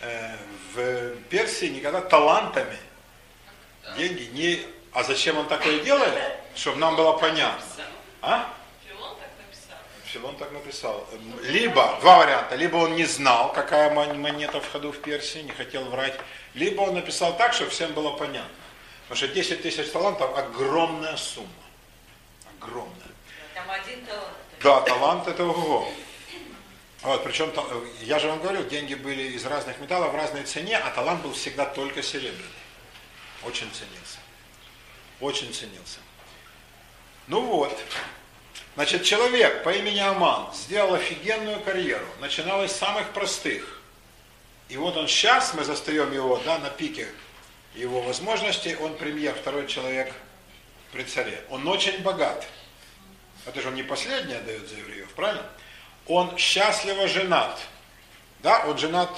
Э, в Персии никогда талантами деньги не... А зачем он такое делает? Чтобы нам было понятно. А? Филон так написал. Либо, два варианта, либо он не знал, какая монета в ходу в Персии, не хотел врать, либо он написал так, чтобы всем было понятно. Потому что 10 тысяч талантов огромная сумма. Огромная. Там один талант. Да, талант это ого. Вот, причем, я же вам говорил, деньги были из разных металлов в разной цене, а талант был всегда только серебряный. Очень ценился. Очень ценился. Ну вот. Значит, человек по имени Аман сделал офигенную карьеру. Начиналось с самых простых. И вот он сейчас, мы застаем его да, на пике его возможностей, он премьер, второй человек при царе. Он очень богат. Это же он не последний отдает за евреев, правильно? Он счастливо женат. Да, он женат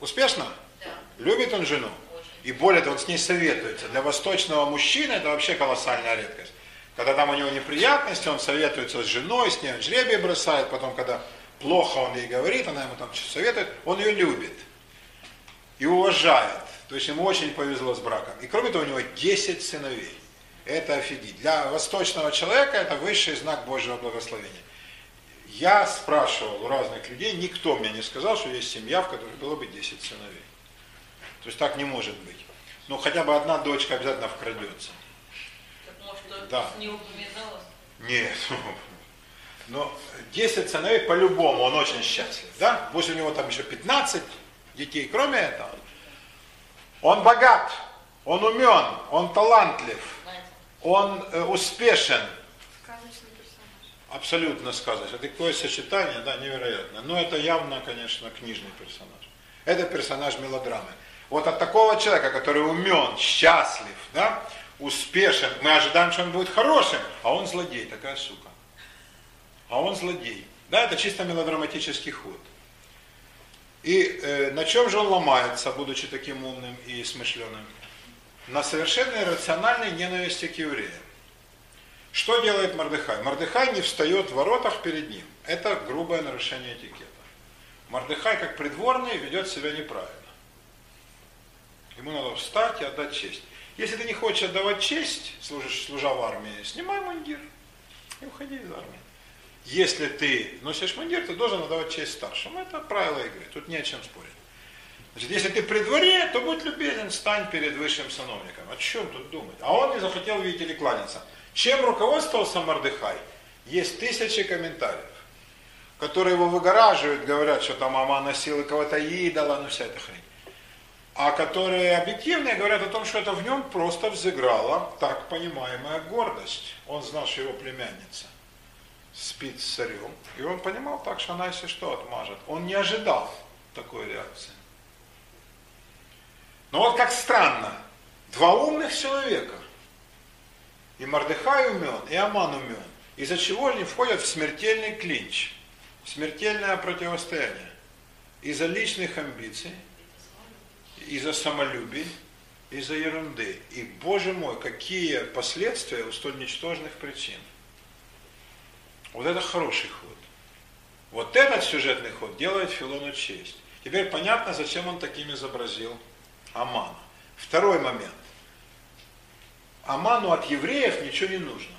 успешно? Да. Любит он жену? Очень. И более того, он с ней советуется. Для восточного мужчины это вообще колоссальная редкость. Когда там у него неприятности, он советуется с женой, с ней жребий бросает, потом, когда плохо он ей говорит, она ему там что советует, он ее любит и уважает. То есть ему очень повезло с браком. И кроме того, у него 10 сыновей. Это офигеть. Для восточного человека это высший знак Божьего благословения. Я спрашивал у разных людей, никто мне не сказал, что есть семья, в которой было бы 10 сыновей. То есть так не может быть. Но хотя бы одна дочка обязательно вкрадется. Да. не упоминалось? Нет. [laughs] Но 10 сыновей по-любому, он очень счастлив. Да? Пусть у него там еще 15 детей. Кроме этого, он богат, он умен, он талантлив, он э, успешен. Сказочный персонаж. Абсолютно сказочно. Это такое сочетание, да, невероятно. Но это явно, конечно, книжный персонаж. Это персонаж мелодрамы. Вот от такого человека, который умен, счастлив, да, успешен, мы ожидаем, что он будет хорошим, а он злодей, такая сука. А он злодей. Да, это чисто мелодраматический ход. И э, на чем же он ломается, будучи таким умным и смышленым? На совершенно иррациональной ненависти к евреям. Что делает Мордыхай? Мордыхай не встает в воротах перед ним. Это грубое нарушение этикета. Мордыхай, как придворный, ведет себя неправильно. Ему надо встать и отдать честь. Если ты не хочешь отдавать честь, служишь, служа в армии, снимай мундир и уходи из армии. Если ты носишь мундир, ты должен отдавать честь старшим. Это правило игры, тут не о чем спорить. Значит, если ты при дворе, то будь любезен, стань перед высшим сановником. О чем тут думать? А он не захотел, видите ли, кланяться. Чем руководствовался Мордыхай? Есть тысячи комментариев, которые его выгораживают, говорят, что там мама носила кого-то идола, ну вся эта хрень. А которые объективные говорят о том, что это в нем просто взыграла так понимаемая гордость. Он знал, что его племянница спит с царем, и он понимал так, что она, если что, отмажет. Он не ожидал такой реакции. Но вот как странно, два умных человека, и Мордыхай умен, и Аман умен, из-за чего они входят в смертельный клинч, в смертельное противостояние, из-за личных амбиций, из-за самолюбия, из-за ерунды. И, боже мой, какие последствия у столь ничтожных причин. Вот это хороший ход. Вот этот сюжетный ход делает Филону честь. Теперь понятно, зачем он таким изобразил Амана. Второй момент. Аману от евреев ничего не нужно.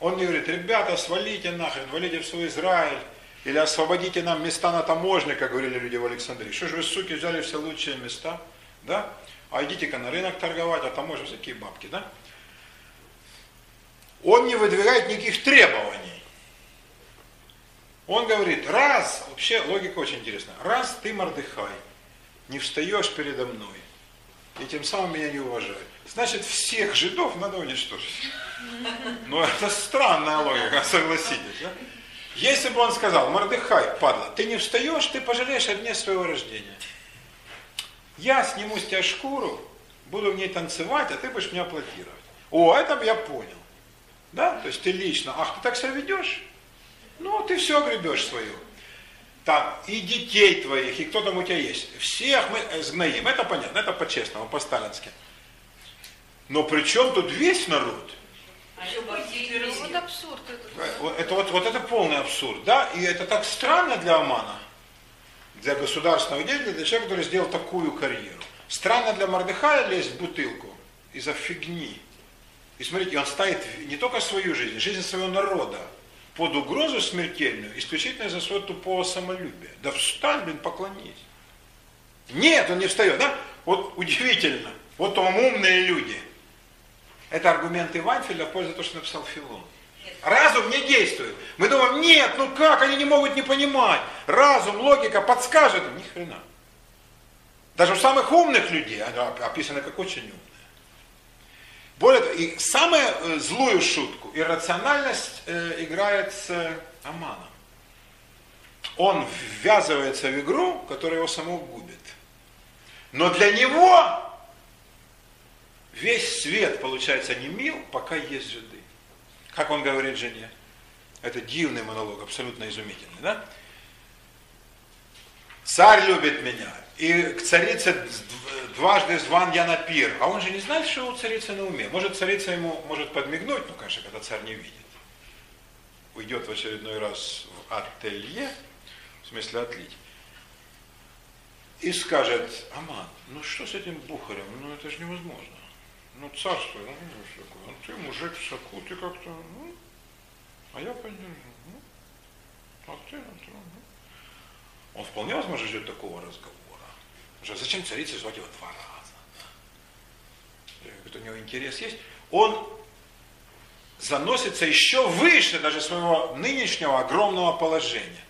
Он не говорит, ребята, свалите нахрен, валите в свой Израиль, или освободите нам места на таможне, как говорили люди в Александрии. Что же вы, суки, взяли все лучшие места, да? А идите-ка на рынок торговать, а там можно всякие бабки, да? Он не выдвигает никаких требований. Он говорит, раз, вообще логика очень интересная, раз ты, Мордыхай, не встаешь передо мной, и тем самым меня не уважаешь, значит всех жидов надо уничтожить. Ну это странная логика, согласитесь. Да? Если бы он сказал, Мордыхай, падла, ты не встаешь, ты пожалеешь о дне своего рождения. Я сниму с тебя шкуру, буду в ней танцевать, а ты будешь мне аплодировать. О, это я понял. Да? То есть ты лично, ах, ты так себя ведешь? Ну, ты все гребешь свою. Там и детей твоих, и кто там у тебя есть. Всех мы сгноим. Это понятно, это по-честному, по-сталински. Но при чем тут весь народ? А вот абсурд это. Это вот, вот это полный абсурд, да? И это так странно для Амана, для государственного деятеля, для человека, который сделал такую карьеру. Странно для Мордыхая лезть в бутылку из-за фигни. И смотрите, он ставит не только свою жизнь, жизнь своего народа под угрозу смертельную, исключительно из-за своего тупого самолюбия. Да встань, блин, поклонись. Нет, он не встает, да? Вот удивительно. Вот вам умные люди. Это аргументы Ванфеля в пользу того, что написал Филон. Разум не действует. Мы думаем, нет, ну как, они не могут не понимать. Разум, логика подскажет им. Ни хрена. Даже у самых умных людей, они описаны как очень умные. Более того, и самую э, злую шутку, иррациональность э, играет с э, Аманом. Он ввязывается в игру, которая его самого губит. Но для него весь свет, получается, не мил, пока есть жиды. Как он говорит жене? Это дивный монолог, абсолютно изумительный, да? Царь любит меня, и к царице дважды зван я на пир. А он же не знает, что у царицы на уме. Может, царица ему может подмигнуть, ну, конечно, когда царь не видит. Уйдет в очередной раз в ателье, в смысле отлить. И скажет, Аман, ну что с этим бухарем? Ну это же невозможно. Ну царство, ну что такое? Ну ты мужик в соку, ты как-то, ну, а я поддержу. Ну, а ты, ну, ты, ну. Он вполне возможно ждет такого разговора. Зачем царице звать его два раза? Это у него интерес есть. Он заносится еще выше даже своего нынешнего огромного положения.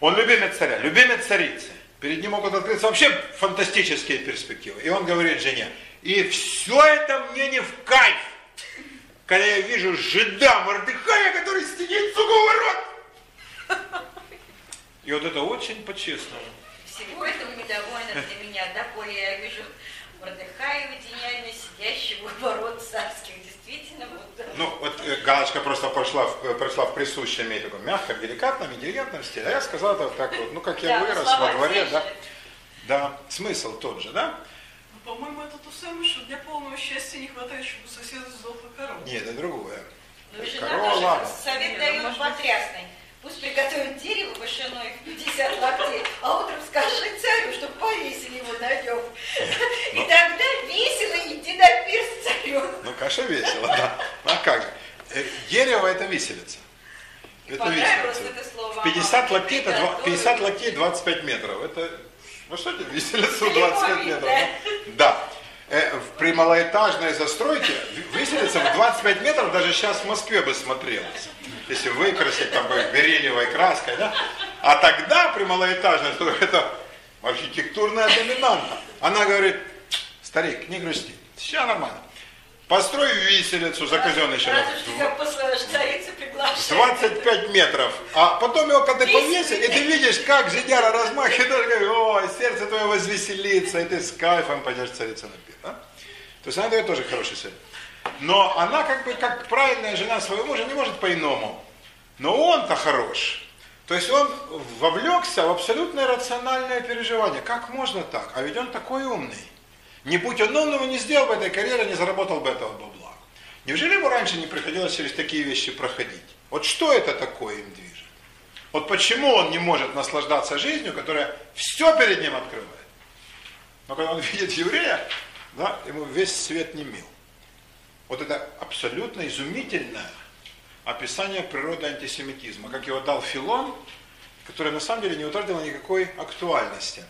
Он любимец царя, любимец царицы. Перед ним могут открыться вообще фантастические перспективы. И он говорит жене, и все это мне не в кайф, когда я вижу жида Мордыхая, который сидит с ворот. И вот это очень по-честному. Всего этого недовольна для меня, да, более я вижу Мордыхаева гениально сидящего у ворот царских. Действительно, вот. Ну, вот э, галочка просто прошла в, э, прошла в присущем ей таком мягком, деликатном, интеллигентном стиле. А я сказал это так вот, ну, как я Да, вырос во дворе, да. Да, смысл тот же, да? Ну, По-моему, это то самое, что для полного счастья не хватает, чтобы у соседа сдохла корова. Нет, это другое. Ну, и жена Корова, тоже ладно. совет дает потрясный. Пусть приготовит дерево вышиной в 50 локтей, а утром скажи царю, чтобы повесили его на нем. И тогда весело иди на пир с царем. Ну, каша весело, да. Ну, а как же? Э, Дерево это виселица. Это виселица. это слово. В 50 Мама, локтей, это два- приготовила. 50 локтей 25 метров. Это, ну что это, виселицу Прямой, 25 метров? да. Да. Э, в- При застройке виселица в 25 метров даже сейчас в Москве бы смотрелась. Если выкрасить там бы бериллиевой краской, да? А тогда при малоэтажной застройке это архитектурная доминанта. Она говорит, старик, не грусти, все нормально. Построй виселицу за казенный приглашают. 25 метров. А потом его, когда ты повесил, и ты видишь, как жидяра размахивает, ой, сердце твое возвеселится, и ты с кайфом пойдешь царица на пир. а? То есть она дает тоже хороший совет. Но она как бы, как правильная жена своего мужа, не может по-иному. Но он-то хорош. То есть он вовлекся в абсолютно рациональное переживание. Как можно так? А ведь он такой умный. Не будь он умным, не сделал бы этой карьеры, не заработал бы этого бабла. Неужели ему раньше не приходилось через такие вещи проходить? Вот что это такое им движет? Вот почему он не может наслаждаться жизнью, которая все перед ним открывает. Но когда он [laughs] видит еврея, да, ему весь свет не мил. Вот это абсолютно изумительное описание природы антисемитизма, как его дал Филон, который на самом деле не утратил никакой актуальности.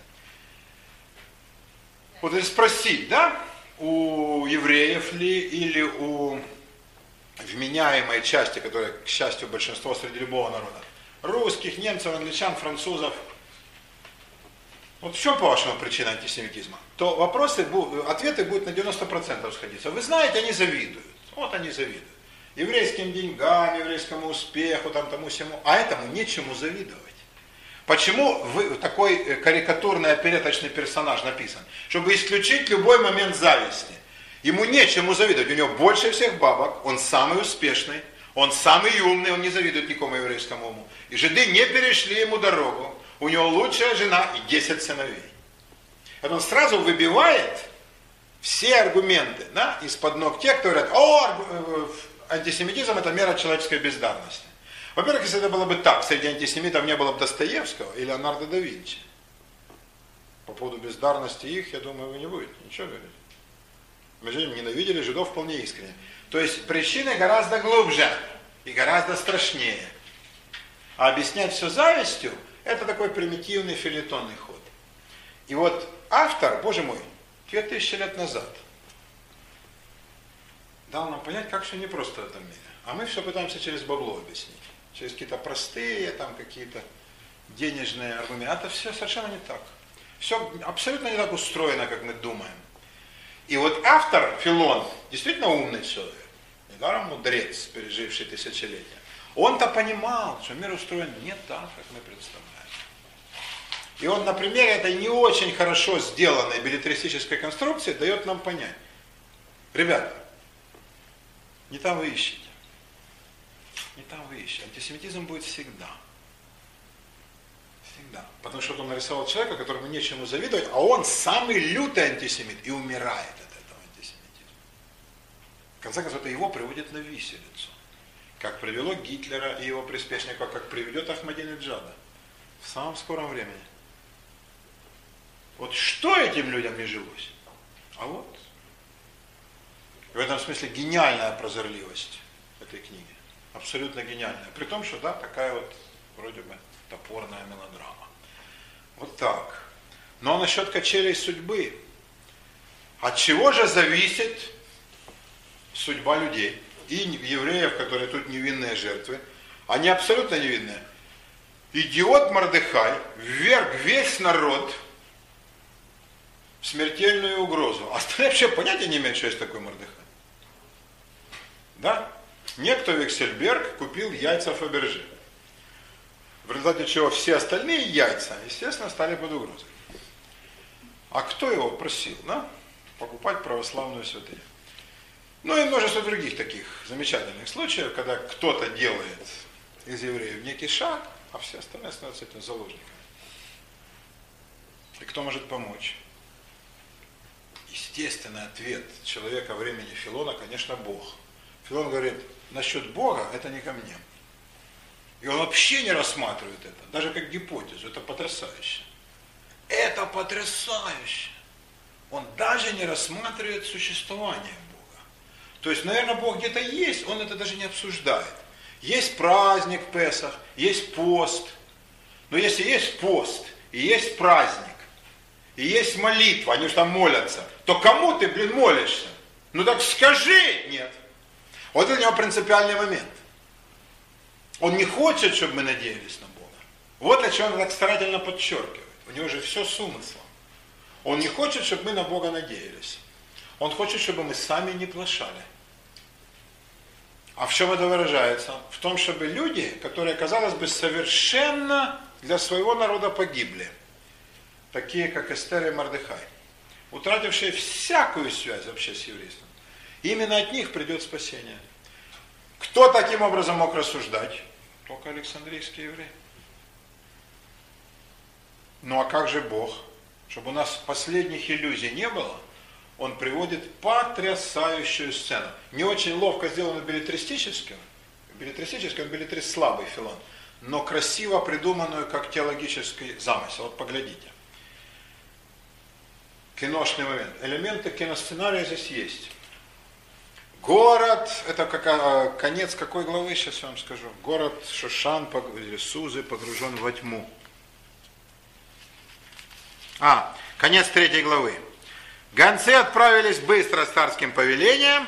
Вот если спросить, да, у евреев ли или у вменяемой части, которая, к счастью, большинство среди любого народа, русских, немцев, англичан, французов, вот в чем, по-вашему, причина антисемитизма? То вопросы, ответы будут на 90% сходиться. Вы знаете, они завидуют. Вот они завидуют. Еврейским деньгам, еврейскому успеху, там, тому всему. А этому нечему завидовать. Почему вы, такой э, карикатурный опереточный персонаж написан? Чтобы исключить любой момент зависти. Ему нечему завидовать. У него больше всех бабок, он самый успешный, он самый умный, он не завидует никому еврейскому уму. И жиды не перешли ему дорогу. У него лучшая жена и 10 сыновей. Это он сразу выбивает все аргументы да, из-под ног тех, кто говорят, о, э, антисемитизм это мера человеческой бездарности. Во-первых, если это было бы так, среди антисемитов не было бы Достоевского и Леонардо да Винчи. По поводу бездарности их, я думаю, вы не будете ничего говорить. Мы же ненавидели жидов вполне искренне. То есть причины гораздо глубже и гораздо страшнее. А объяснять все завистью, это такой примитивный филитонный ход. И вот автор, боже мой, 2000 лет назад дал нам понять, как все непросто в этом мире. А мы все пытаемся через бабло объяснить через какие-то простые, там какие-то денежные аргументы. Это все совершенно не так. Все абсолютно не так устроено, как мы думаем. И вот автор, Филон, действительно умный человек, недаром мудрец, переживший тысячелетия. Он-то понимал, что мир устроен не так, как мы представляем. И он на примере этой не очень хорошо сделанной билетристической конструкции дает нам понять. Ребята, не там вы ищете. Не там вы. Антисемитизм будет всегда. Всегда. Потому что он нарисовал человека, которому нечему завидовать, а он самый лютый антисемит и умирает от этого антисемитизма. В конце концов, это его приводит на виселицу. Как привело Гитлера и его приспешников, как приведет Ахмадинеджада. В самом скором времени. Вот что этим людям не жилось? А вот. В этом смысле гениальная прозорливость этой книги абсолютно гениальная. При том, что да, такая вот вроде бы топорная мелодрама. Вот так. Но насчет качелей судьбы. От чего же зависит судьба людей? И евреев, которые тут невинные жертвы, они абсолютно невинные. Идиот Мордыхай вверг весь народ в смертельную угрозу. А остальные вообще понятия не имеют, что есть такой Мордыхай. Да? Некто Виксельберг купил яйца Фаберже. В результате чего все остальные яйца, естественно, стали под угрозой. А кто его просил, да? Покупать православную святыню. Ну и множество других таких замечательных случаев, когда кто-то делает из евреев некий шаг, а все остальные становятся этим заложниками. И кто может помочь? Естественный ответ человека времени Филона, конечно, Бог. Филон говорит, насчет Бога, это не ко мне. И он вообще не рассматривает это, даже как гипотезу. Это потрясающе. Это потрясающе. Он даже не рассматривает существование Бога. То есть, наверное, Бог где-то есть, он это даже не обсуждает. Есть праздник Песах, есть пост. Но если есть пост, и есть праздник, и есть молитва, они же там молятся, то кому ты, блин, молишься? Ну так скажи, нет. Вот у него принципиальный момент. Он не хочет, чтобы мы надеялись на Бога. Вот для чего он так старательно подчеркивает. У него же все с умыслом. Он не хочет, чтобы мы на Бога надеялись. Он хочет, чтобы мы сами не плашали. А в чем это выражается? В том, чтобы люди, которые, казалось бы, совершенно для своего народа погибли, такие как Эстер и Мардыхай, утратившие всякую связь вообще с еврейством, Именно от них придет спасение. Кто таким образом мог рассуждать? Только Александрийский еврей. Ну а как же Бог? Чтобы у нас последних иллюзий не было, он приводит потрясающую сцену. Не очень ловко сделано билетристическим. Билетристический, он билетрист слабый, Филон. но красиво придуманную как теологический замысел. Вот поглядите. Киношный момент. Элементы киносценария здесь есть. Город, это как, а, конец какой главы, сейчас я вам скажу. Город Шушан Сузы погружен во тьму. А, конец третьей главы. Гонцы отправились быстро с царским повелением,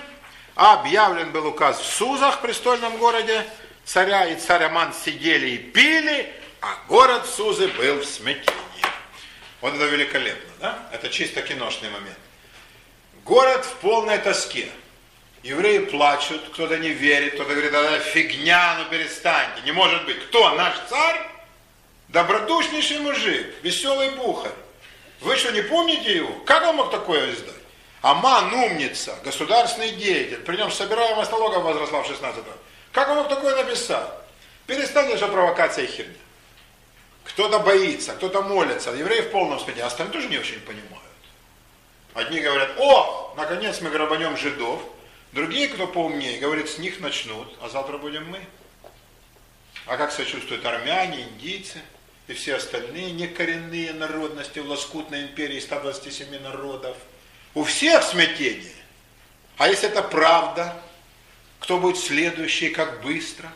объявлен был указ в Сузах, престольном городе, царя и царь Аман сидели и пили, а город Сузы был в смятении. Вот это великолепно, да? Это чисто киношный момент. Город в полной тоске. Евреи плачут, кто-то не верит, кто-то говорит, это фигня, ну перестаньте, не может быть. Кто? Наш царь? Добродушнейший мужик, веселый бухарь. Вы что, не помните его? Как он мог такое издать? Аман умница, государственный деятель, при нем собираемость налогов возросла в 16 раз. Как он мог такое написать? Перестаньте же провокация и херня. Кто-то боится, кто-то молится. Евреи в полном а остальные тоже не очень понимают. Одни говорят, о, наконец мы грабанем жидов. Другие, кто поумнее, говорят, с них начнут, а завтра будем мы. А как себя чувствуют армяне, индийцы и все остальные некоренные народности в лоскутной империи 127 народов? У всех смятение. А если это правда, кто будет следующий, как быстро?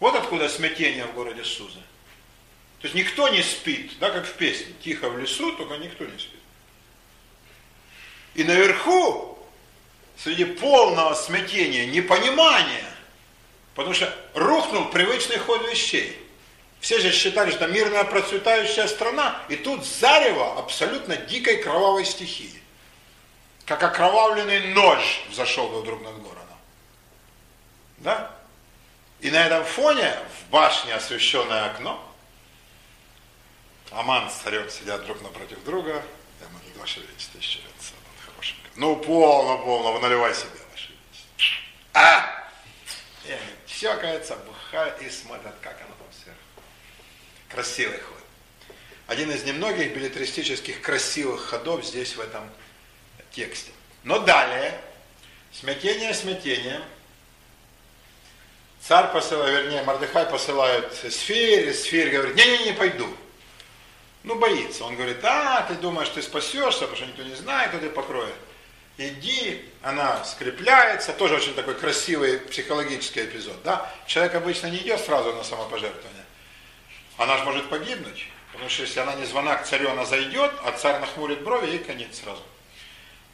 Вот откуда смятение в городе Суза. То есть никто не спит, да, как в песне, тихо в лесу, только никто не спит. И наверху, среди полного смятения, непонимания, потому что рухнул привычный ход вещей. Все же считали, что мирная процветающая страна, и тут зарево абсолютно дикой кровавой стихии. Как окровавленный нож взошел вдруг над городом. Да? И на этом фоне в башне освещенное окно, Аман с царем сидят друг напротив друга. Я могу, ваше величество, еще. Ну, полно, полно, вы наливай себе. А! И они чокаются, бухают и смотрят, как оно там сверху. Красивый ход. Один из немногих билетристических красивых ходов здесь в этом тексте. Но далее, смятение смятение, царь посылает, вернее, Мордыхай посылает Сфере, Сферь говорит, не-не, не пойду. Ну, боится. Он говорит, а, ты думаешь, ты спасешься, потому что никто не знает, кто тебя покроет. Иди, она скрепляется, тоже очень такой красивый психологический эпизод. Да? Человек обычно не идет сразу на самопожертвование. Она же может погибнуть, потому что если она не звона к царю, она зайдет, а царь нахмурит брови, и конец сразу.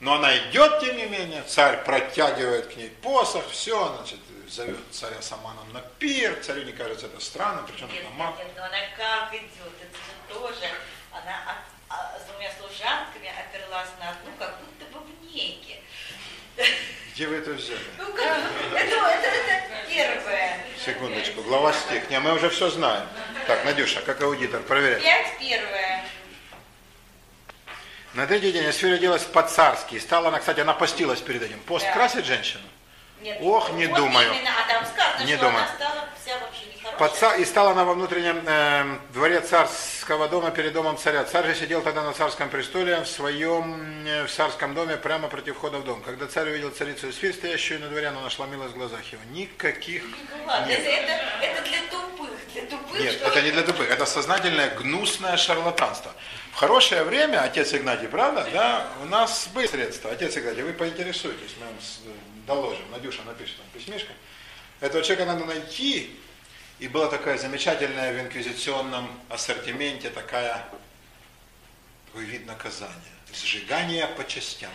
Но она идет, тем не менее, царь протягивает к ней посох, все, значит, зовет царя Саманом на пир, царю не кажется это странно, причем Нет, это маг. нет, но она как идет, это же тоже, она а- а, с двумя служанками оперлась на одну, как будто неге. Где вы это взяли? Ну, как, это, это, это первое. Секундочку, глава стих. Не, мы уже все знаем. Так, Надюша, как аудитор, проверяй. Пять первое. На третий день Асфира оделась по-царски. Стала она, кстати, она постилась перед этим. Пост Да. красит женщину? Нет, Ох, не вот думаю. Именно, а там сказано, Не что думаю. она стала. Под И стала она во внутреннем э, дворе царского дома перед домом царя. Царь же сидел тогда на царском престоле в своем э, в царском доме прямо против входа в дом. Когда царь увидел царицу Эсфирь, стоящую на дворе, она нашла милость в глазах его. Никаких ладно, это, это, это для тупых, для тупых. Нет, что- это не для тупых, это сознательное гнусное шарлатанство. В хорошее время, отец Игнатий, правда, да, у нас были средства. Отец Игнатий, вы поинтересуетесь, мы вам с- доложим. Надюша напишет нам письмишко. Этого человека надо найти. И была такая замечательная в инквизиционном ассортименте такая, такой вид наказания. Сжигание по частям.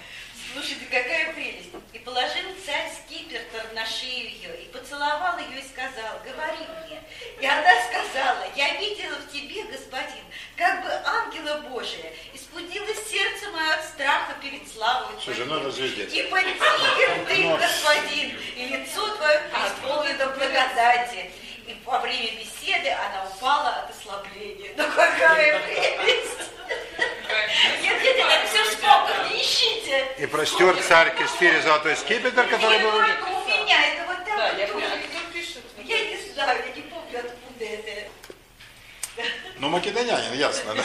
Слушайте, какая прелесть. И положил царь скипетр на шею ее, и поцеловал ее и сказал, говори мне. И она сказала, я видела в тебе, господин, как бы ангела Божия, испудилось сердце мое от страха перед славой Слушай, твоей. ну это звездец. И потихен ты, Ну. господин, и лицо твое преисполнено благодати. И во время беседы она упала от ослабления. Ну какая прелесть! Нет, нет, нет, это все в не ищите. И простер царь к Эсфире золотой скипетр, который Нет, был... только у меня, это вот так Да, вот я не знаю, я не помню, откуда это. Ну, македонянин, ясно, да?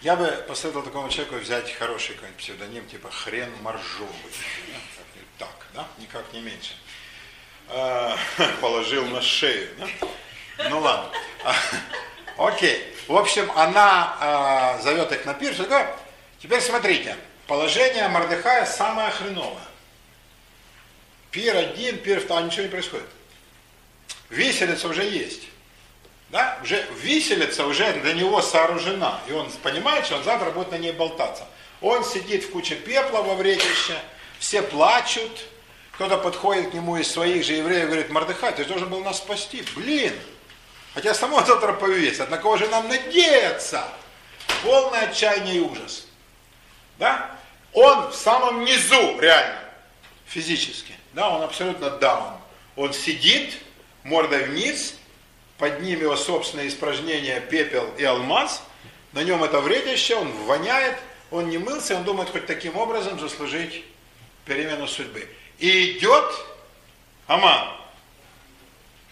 Я бы посоветовал такому человеку взять хороший какой-нибудь псевдоним, типа хрен моржовый. Так, да? Никак не меньше. Э, [laughs] положил на шею. Да? Ну ладно. Окей. В общем, она э, зовет их на пир. Такое. Теперь смотрите. Положение Мордыхая самое хреновое. Пир один, пир второй, а ничего не происходит. Виселица уже есть. Да? Уже виселица уже для него сооружена. И он понимает, что он завтра будет на ней болтаться. Он сидит в куче пепла во вретище, все плачут, кто-то подходит к нему из своих же евреев и говорит, Мордыхай, ты должен был нас спасти. Блин, хотя само завтра повесят, на кого же нам надеяться? Полное отчаяние и ужас. Да? Он в самом низу, реально, физически. Да, он абсолютно даун. Он сидит, мордой вниз, под ним его собственные испражнения, пепел и алмаз, на нем это вредище, он воняет, он не мылся, он думает хоть таким образом заслужить перемену судьбы. И идет Аман,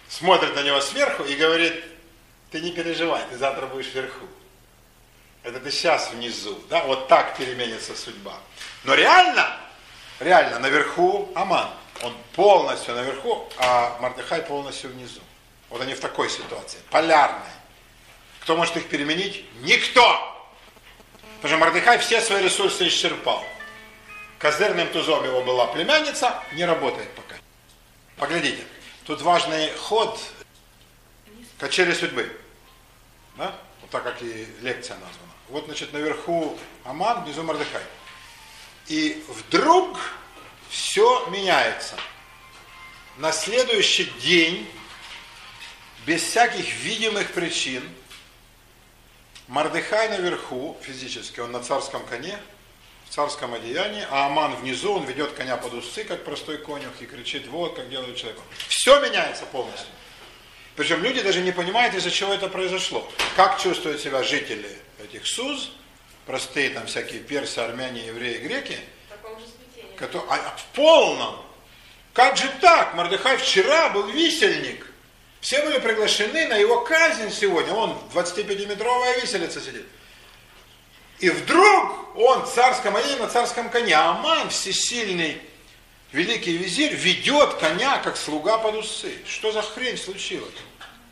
смотрит на него сверху и говорит, ты не переживай, ты завтра будешь вверху. Это ты сейчас внизу, да, вот так переменится судьба. Но реально, реально наверху Аман, он полностью наверху, а Мардыхай полностью внизу. Вот они в такой ситуации, полярной. Кто может их переменить? Никто! Потому что Мардыхай все свои ресурсы исчерпал. Козырным тузом его была племянница, не работает пока. Поглядите, тут важный ход качели судьбы. Да? Вот так как и лекция названа. Вот, значит, наверху Аман, внизу Мардыхай. И вдруг все меняется. На следующий день, без всяких видимых причин, Мардыхай наверху, физически, он на царском коне, царском одеянии, а Аман внизу, он ведет коня под усы, как простой конюх, и кричит, вот как делает человек. Все меняется полностью. Причем люди даже не понимают, из-за чего это произошло. Как чувствуют себя жители этих СУЗ, простые там всякие персы, армяне, евреи, греки, которые, а, в полном. Как же так? Мордыхай вчера был висельник. Все были приглашены на его казнь сегодня. Он 25-метровая виселица сидит. И вдруг он царском коне на царском коне. Аман, всесильный великий визирь, ведет коня, как слуга под усы. Что за хрень случилась?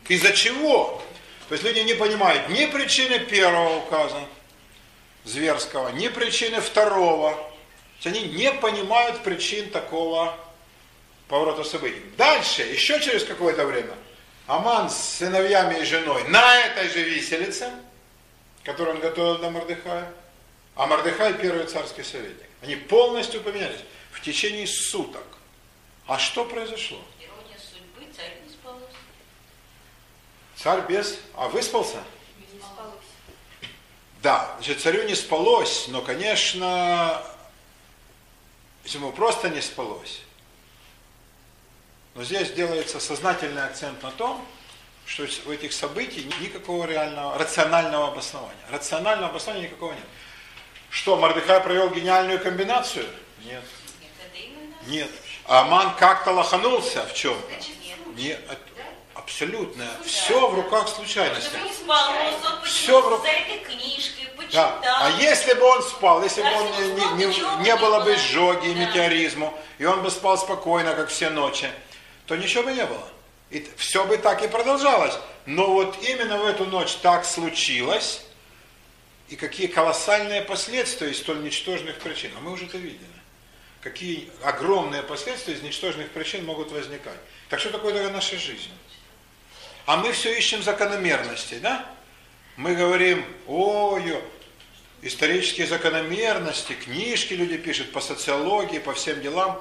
Из-за чего? То есть люди не понимают ни причины первого указа зверского, ни причины второго. То есть они не понимают причин такого поворота событий. Дальше, еще через какое-то время, Аман с сыновьями и женой на этой же виселице – который он готовил для Мордыхая, а Мордыхай первый царский советник. Они полностью поменялись в течение суток. А что произошло? Ирония судьбы, царь не спалось. Царь без... А выспался? Не спалось. Да, значит, царю не спалось, но, конечно, ему просто не спалось, но здесь делается сознательный акцент на том, что у этих событий никакого реального, рационального обоснования. Рационального обоснования никакого нет. Что, Мордыхай провел гениальную комбинацию? Нет. Нет. Нет. Аман как-то лоханулся в чем-то? Нет. Нет, абсолютно. Все в руках случайности. Всё в почему ру- за этой книжкой, Да. А если бы он спал, если бы А он не, не- не было бы изжоги и метеоризму, и он бы спал спокойно, как все ночи, то ничего бы не было. И все бы так и продолжалось. Но вот именно в эту ночь так случилось, и какие колоссальные последствия из столь ничтожных причин. А мы уже это видели. Какие огромные последствия из ничтожных причин могут возникать. Так что такое такая наша жизнь? А мы все ищем закономерностей, да? Мы говорим, ой, исторические закономерности, книжки люди пишут по социологии, по всем делам.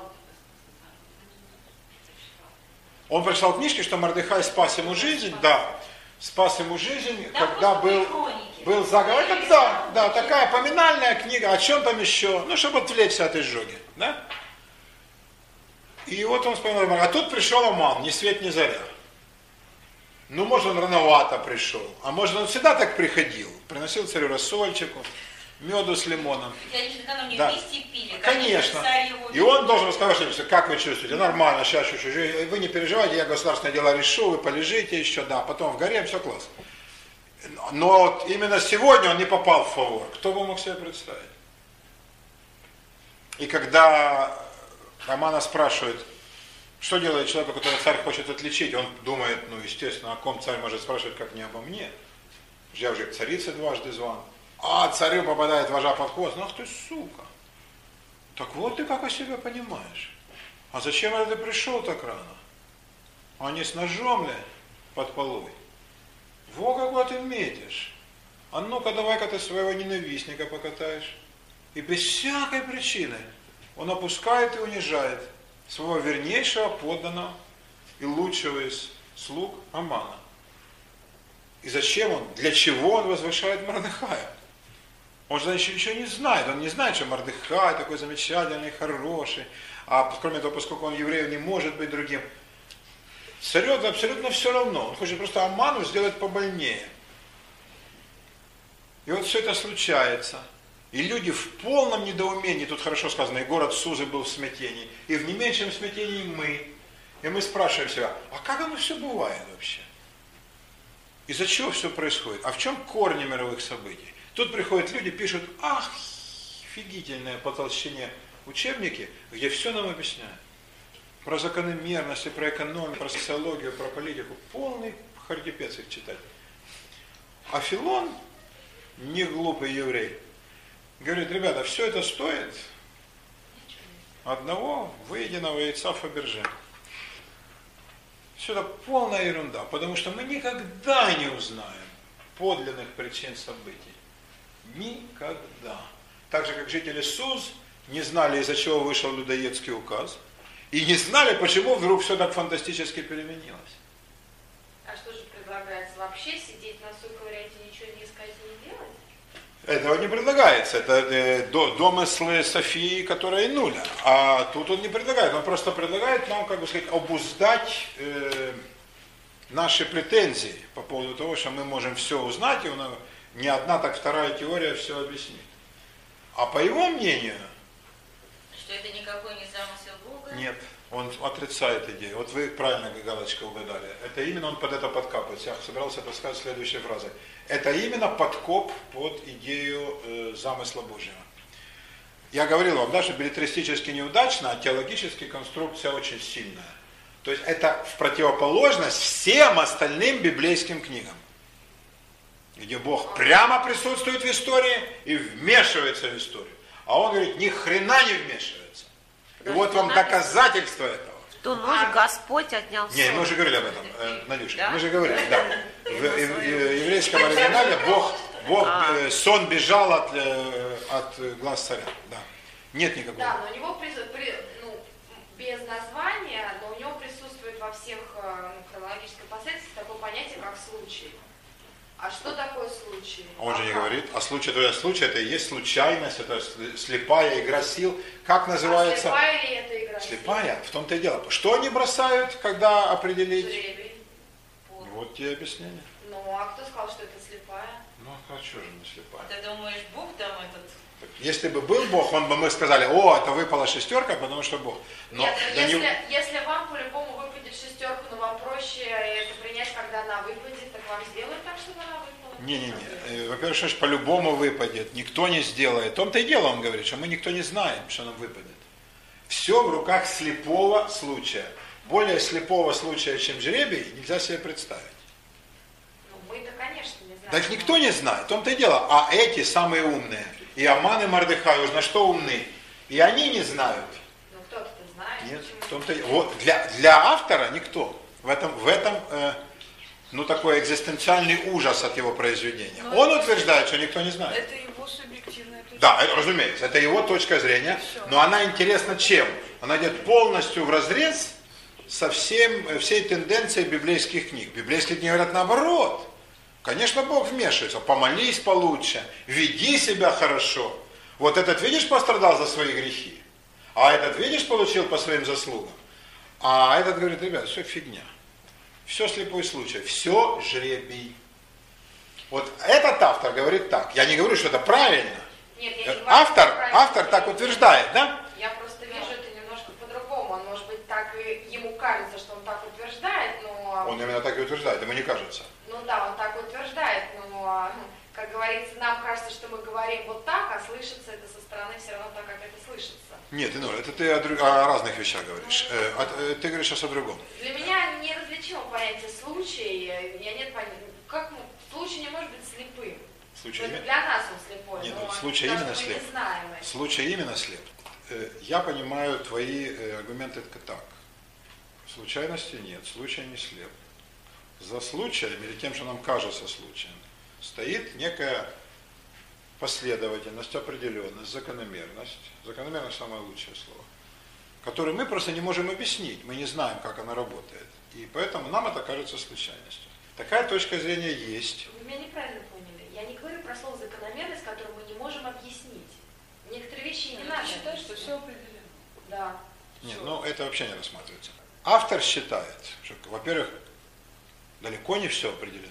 Он прочитал книжки, что Мордыхай спас ему жизнь, да, спас ему жизнь, Там когда был, был заговор. Это, да, да, такая поминальная книга, о чем там еще, ну, чтобы отвлечься от изжоги, да? И вот он вспоминал, а тут пришел Аман, ни свет, ни заря. Ну, может, он рановато пришел, а может, он всегда так приходил. Приносил царю рассольчику, меду с лимоном. Накануне Да. вместе пили. Конечно. его И он должен рассказать, что как вы чувствуете? Нормально, сейчас чуть-чуть. Вы не переживайте, я государственные дела решу, вы полежите еще, да, потом в горе, все класс. Но вот именно сегодня он не попал в фавор. Кто бы мог себе представить? И когда Романа спрашивает, Что делает человек, которого царь хочет отличить? Он думает, ну, естественно, о ком царь может спрашивать, как не обо мне. Я уже к царице дважды зван. А царю попадает вожа под хвост. Ну, ах ты, сука. Так вот ты как о себе понимаешь. А зачем это ты пришел так рано? А не с ножом ли под полой? Во какой ты метишь. А ну-ка давай-ка ты своего ненавистника покатаешь. И без всякой причины он опускает и унижает своего вернейшего подданного и лучшего из слуг Амана. И зачем он, для чего он возвышает Мордыхая? Он же еще ничего не знает, он не знает, что Мордыхай такой замечательный, хороший, а кроме того, поскольку он еврей, не может быть другим. Царю абсолютно все равно, он хочет просто Аману сделать побольнее. И вот все это случается. И люди в полном недоумении, тут хорошо сказано, и город Сузы был в смятении, и в не меньшем смятении мы. И мы спрашиваем себя, а как оно все бывает вообще? Из-за чего все происходит? А в чем корни мировых событий? Тут приходят люди, пишут, ах, офигительное потолщение учебники, где все нам объясняют. Про закономерности, про экономию, про социологию, про политику. Полный хардипец их читать. А Филон, не глупый еврей, говорит, ребята, все это стоит одного выеденного яйца Фаберже. Все это полная ерунда, потому что мы никогда не узнаем подлинных причин событий. Никогда. Так же, как жители СУЗ не знали, из-за чего вышел людоедский указ, и не знали, почему вдруг все так фантастически переменилось. А что же предлагается? Вообще сидеть на и ничего не искать и не делать? Этого не предлагается. Это э, до, домыслы Софии, которая нуля. А тут он не предлагает. Он просто предлагает нам, как бы сказать, обуздать э, наши претензии по поводу того, что мы можем все узнать, и у нас не одна, так вторая теория все объяснит. А по его мнению, Что это никакой не замысел Бога? нет, он отрицает идею. Вот вы правильно, Галочка, угадали. Это именно он под это подкапывает. Я собирался это сказать следующей фразой. Это именно подкоп под идею э, замысла Божьего. Я говорил вам, да, что билетристически неудачно, а теологически конструкция очень сильная. То есть это в противоположность всем остальным библейским книгам где Бог прямо присутствует в истории и вмешивается в историю. А он говорит, ни хрена не вмешивается. И вот вам доказательство этого. В ту ночь Господь отнял Не, сон. мы уже говорили об этом, э, Надюша, Да? мы же говорили, да. [laughs] В ев- ев- еврейском оригинале Бог, Бог А. э, сон бежал от, э, от э, глаз царя. Да. Нет никакого. Да, но у него прису- при- ну, без названия, но у него присутствует во всех э, ну, хронологической последовательности такое понятие, как случай. А что такое случай? Он же не А говорит, а случай, то есть случай, это и есть случайность, это слепая игра сил. Как А называется? слепая ли это игра? Слепая, в том-то и дело. Что они бросают, когда определить? Жребий. Вот тебе объяснение. Ну, а кто сказал, что это слепая? Ну, а что же не слепая? Ты думаешь, Бог там этот... Если бы был Бог, он бы мы сказали, о, это выпала шестерка, потому что Бог. Но Нет, если, него- если вам по-любому выпадет шестерку, но вам проще это принять, когда она выпадет, так вам сделают так, чтобы она выпала? Не-не-не. Э, Во-первых, что по-любому выпадет. Никто не сделает. В том-то и дело, он говорит, что мы никто не знаем, что нам выпадет. Все в руках слепого случая. Более слепого случая, чем жребий, нельзя себе представить. Ну, мы-то, конечно, не знаем. Так никто не знает. В том-то и дело. А эти самые умные. И Аман и Мардыхай уж на что умны. И они не знают. Ну, кто-то знает. Нет, в том-то вот для, для автора никто. В этом, в этом э, ну, такой экзистенциальный ужас от его произведения. Но Он это- утверждает, что никто не знает. Это его субъективная точка Да, это, разумеется, это его точка зрения, но она интересна чем? Она идет полностью в разрез со всем, э, всей тенденцией библейских книг. Библейские книги говорят наоборот. Конечно, Бог вмешивается. Помолись получше, веди себя хорошо. Вот этот, видишь, пострадал за свои грехи, а этот, видишь, получил по своим заслугам. А этот говорит, ребят, все фигня. Все слепой случай, все жребий. Вот этот автор говорит так. Я не говорю, что это правильно. Нет, я не Автор, правильно. автор так утверждает, да? Я просто вижу это немножко по-другому. Он, может быть, так и ему кажется, что он так утверждает, но... Он именно так и утверждает, ему не кажется. Ну да, он так утверждает, но, [laughs] как говорится, нам кажется, что мы говорим вот так, а слышится это со стороны все равно так, как это слышится. Нет, Инора, это ты о, друг- о разных вещах говоришь. Э, от- э, ты говоришь сейчас о другом. Для меня неразличимо понятие случай. Я нет понятия. Как ну, случай не может быть слепым? Случай, для нас он слепой. Нет, но вот случай потому именно слеп. не знаем случай именно слеп. Э, Я понимаю твои э, аргументы так. Случайности нет, случай не слеп. За случаем, или тем, что нам кажется случаем, стоит некая последовательность, определенность, закономерность. Закономерность самое лучшее слово. Которую мы просто не можем объяснить. Мы не знаем, как она работает. И поэтому нам это кажется случайностью. Такая точка зрения есть. Вы меня неправильно поняли. Я не говорю про слово закономерность, которую мы не можем объяснить. Некоторые вещи не надо. считать, что все определено. Да. Нет, Всё. ну это вообще не рассматривается. Автор считает, что, во-первых, далеко не все определено,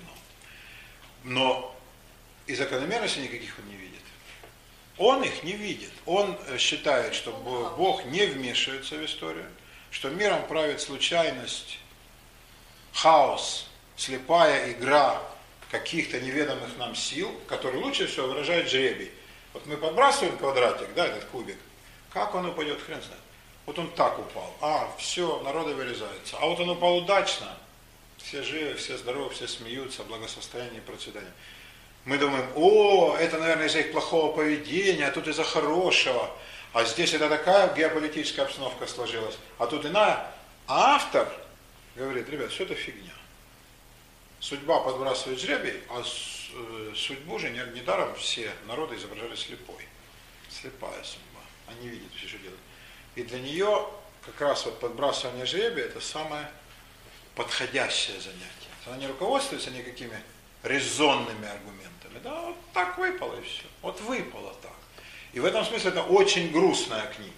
но и закономерностей никаких он не видит. Он их не видит. Он э, считает, что Бо- Бог не вмешивается в историю, что миром правит случайность, хаос, слепая игра каких-то неведомых нам сил, которые лучше всего выражает жребий. Вот мы подбрасываем квадратик, да, этот кубик, как он упадет, хрен знает. Вот он так упал. А, все, народы вырезаются. А вот он упал удачно. Все живы, все здоровы, все смеются, благосостояние и процветание. Мы думаем, о, это, наверное, из-за их плохого поведения, а тут из-за хорошего. А здесь это такая геополитическая обстановка сложилась. А тут иная. А автор говорит, ребят, все это фигня. Судьба подбрасывает жребий, а э, судьбу же не- недаром все народы изображали слепой. Слепая судьба. Они видят все, что делают. И для нее как раз вот подбрасывание жребия это самое подходящее занятие. Она не руководствуется никакими резонными аргументами. Да, вот так выпало и все. Вот выпало так. И в этом смысле это очень грустная книга.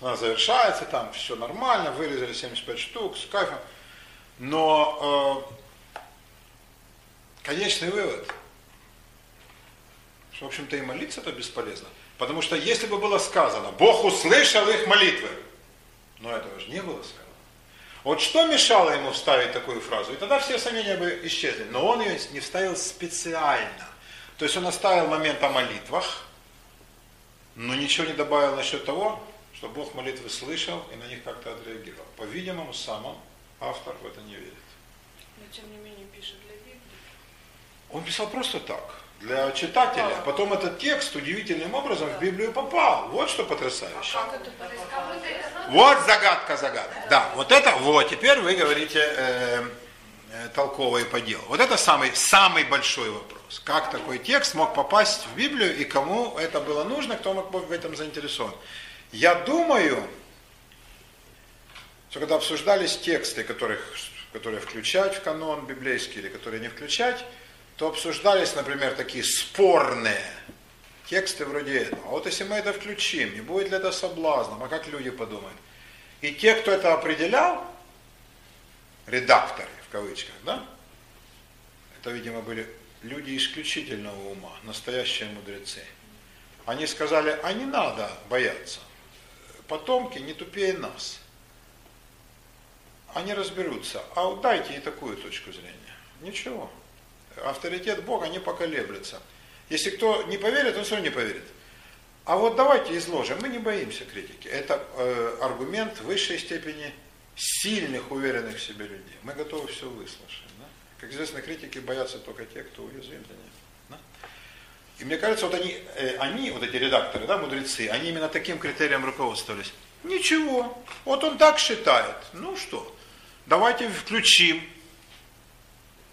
Она завершается, там все нормально, вырезали 75 штук, с кайфом. Но э, конечный вывод, что, в общем-то, и молиться-то бесполезно. Потому что если бы было сказано, Бог услышал их молитвы, но этого же не было сказано. Вот что мешало ему вставить такую фразу? И тогда все сомнения бы исчезли. Но он ее не вставил специально. То есть он оставил момент о молитвах, но ничего не добавил насчет того, что Бог молитвы слышал и на них как-то отреагировал. По-видимому, сам автор, в это не верит. Но тем не менее пишет для Библии. Он писал просто так, для читателя. А потом этот текст удивительным образом в Библию попал. Вот что потрясающе. Это- Вот загадка загадка. Да, вот это, вот, теперь вы говорите э, э, толково и по делу. Вот это самый, самый большой вопрос. Как такой текст мог попасть в Библию и кому это было нужно, кто мог быть в этом заинтересован. Я думаю, что когда обсуждались тексты, которых, которые включать в канон библейский или которые не включать, то обсуждались, например, такие спорные тексты вроде этого. А вот если мы это включим, не будет ли это соблазном, а как люди подумают? И те, кто это определял, редакторы в кавычках, да, это, видимо, были люди исключительного ума, настоящие мудрецы. Они сказали, а не надо бояться. Потомки не тупее нас. Они разберутся. А дайте и такую точку зрения. Ничего. Авторитет Бога не поколеблется. Если кто не поверит, он все равно не поверит. А вот давайте изложим. Мы не боимся критики. Это э, аргумент высшей степени сильных, уверенных в себе людей. Мы готовы все выслушать. Да? Как известно, критики боятся только те, кто уязвим для них. Да? И мне кажется, вот они, э, они, вот эти редакторы, да, мудрецы, они именно таким критерием руководствовались. Ничего, вот он так считает. Ну что, давайте включим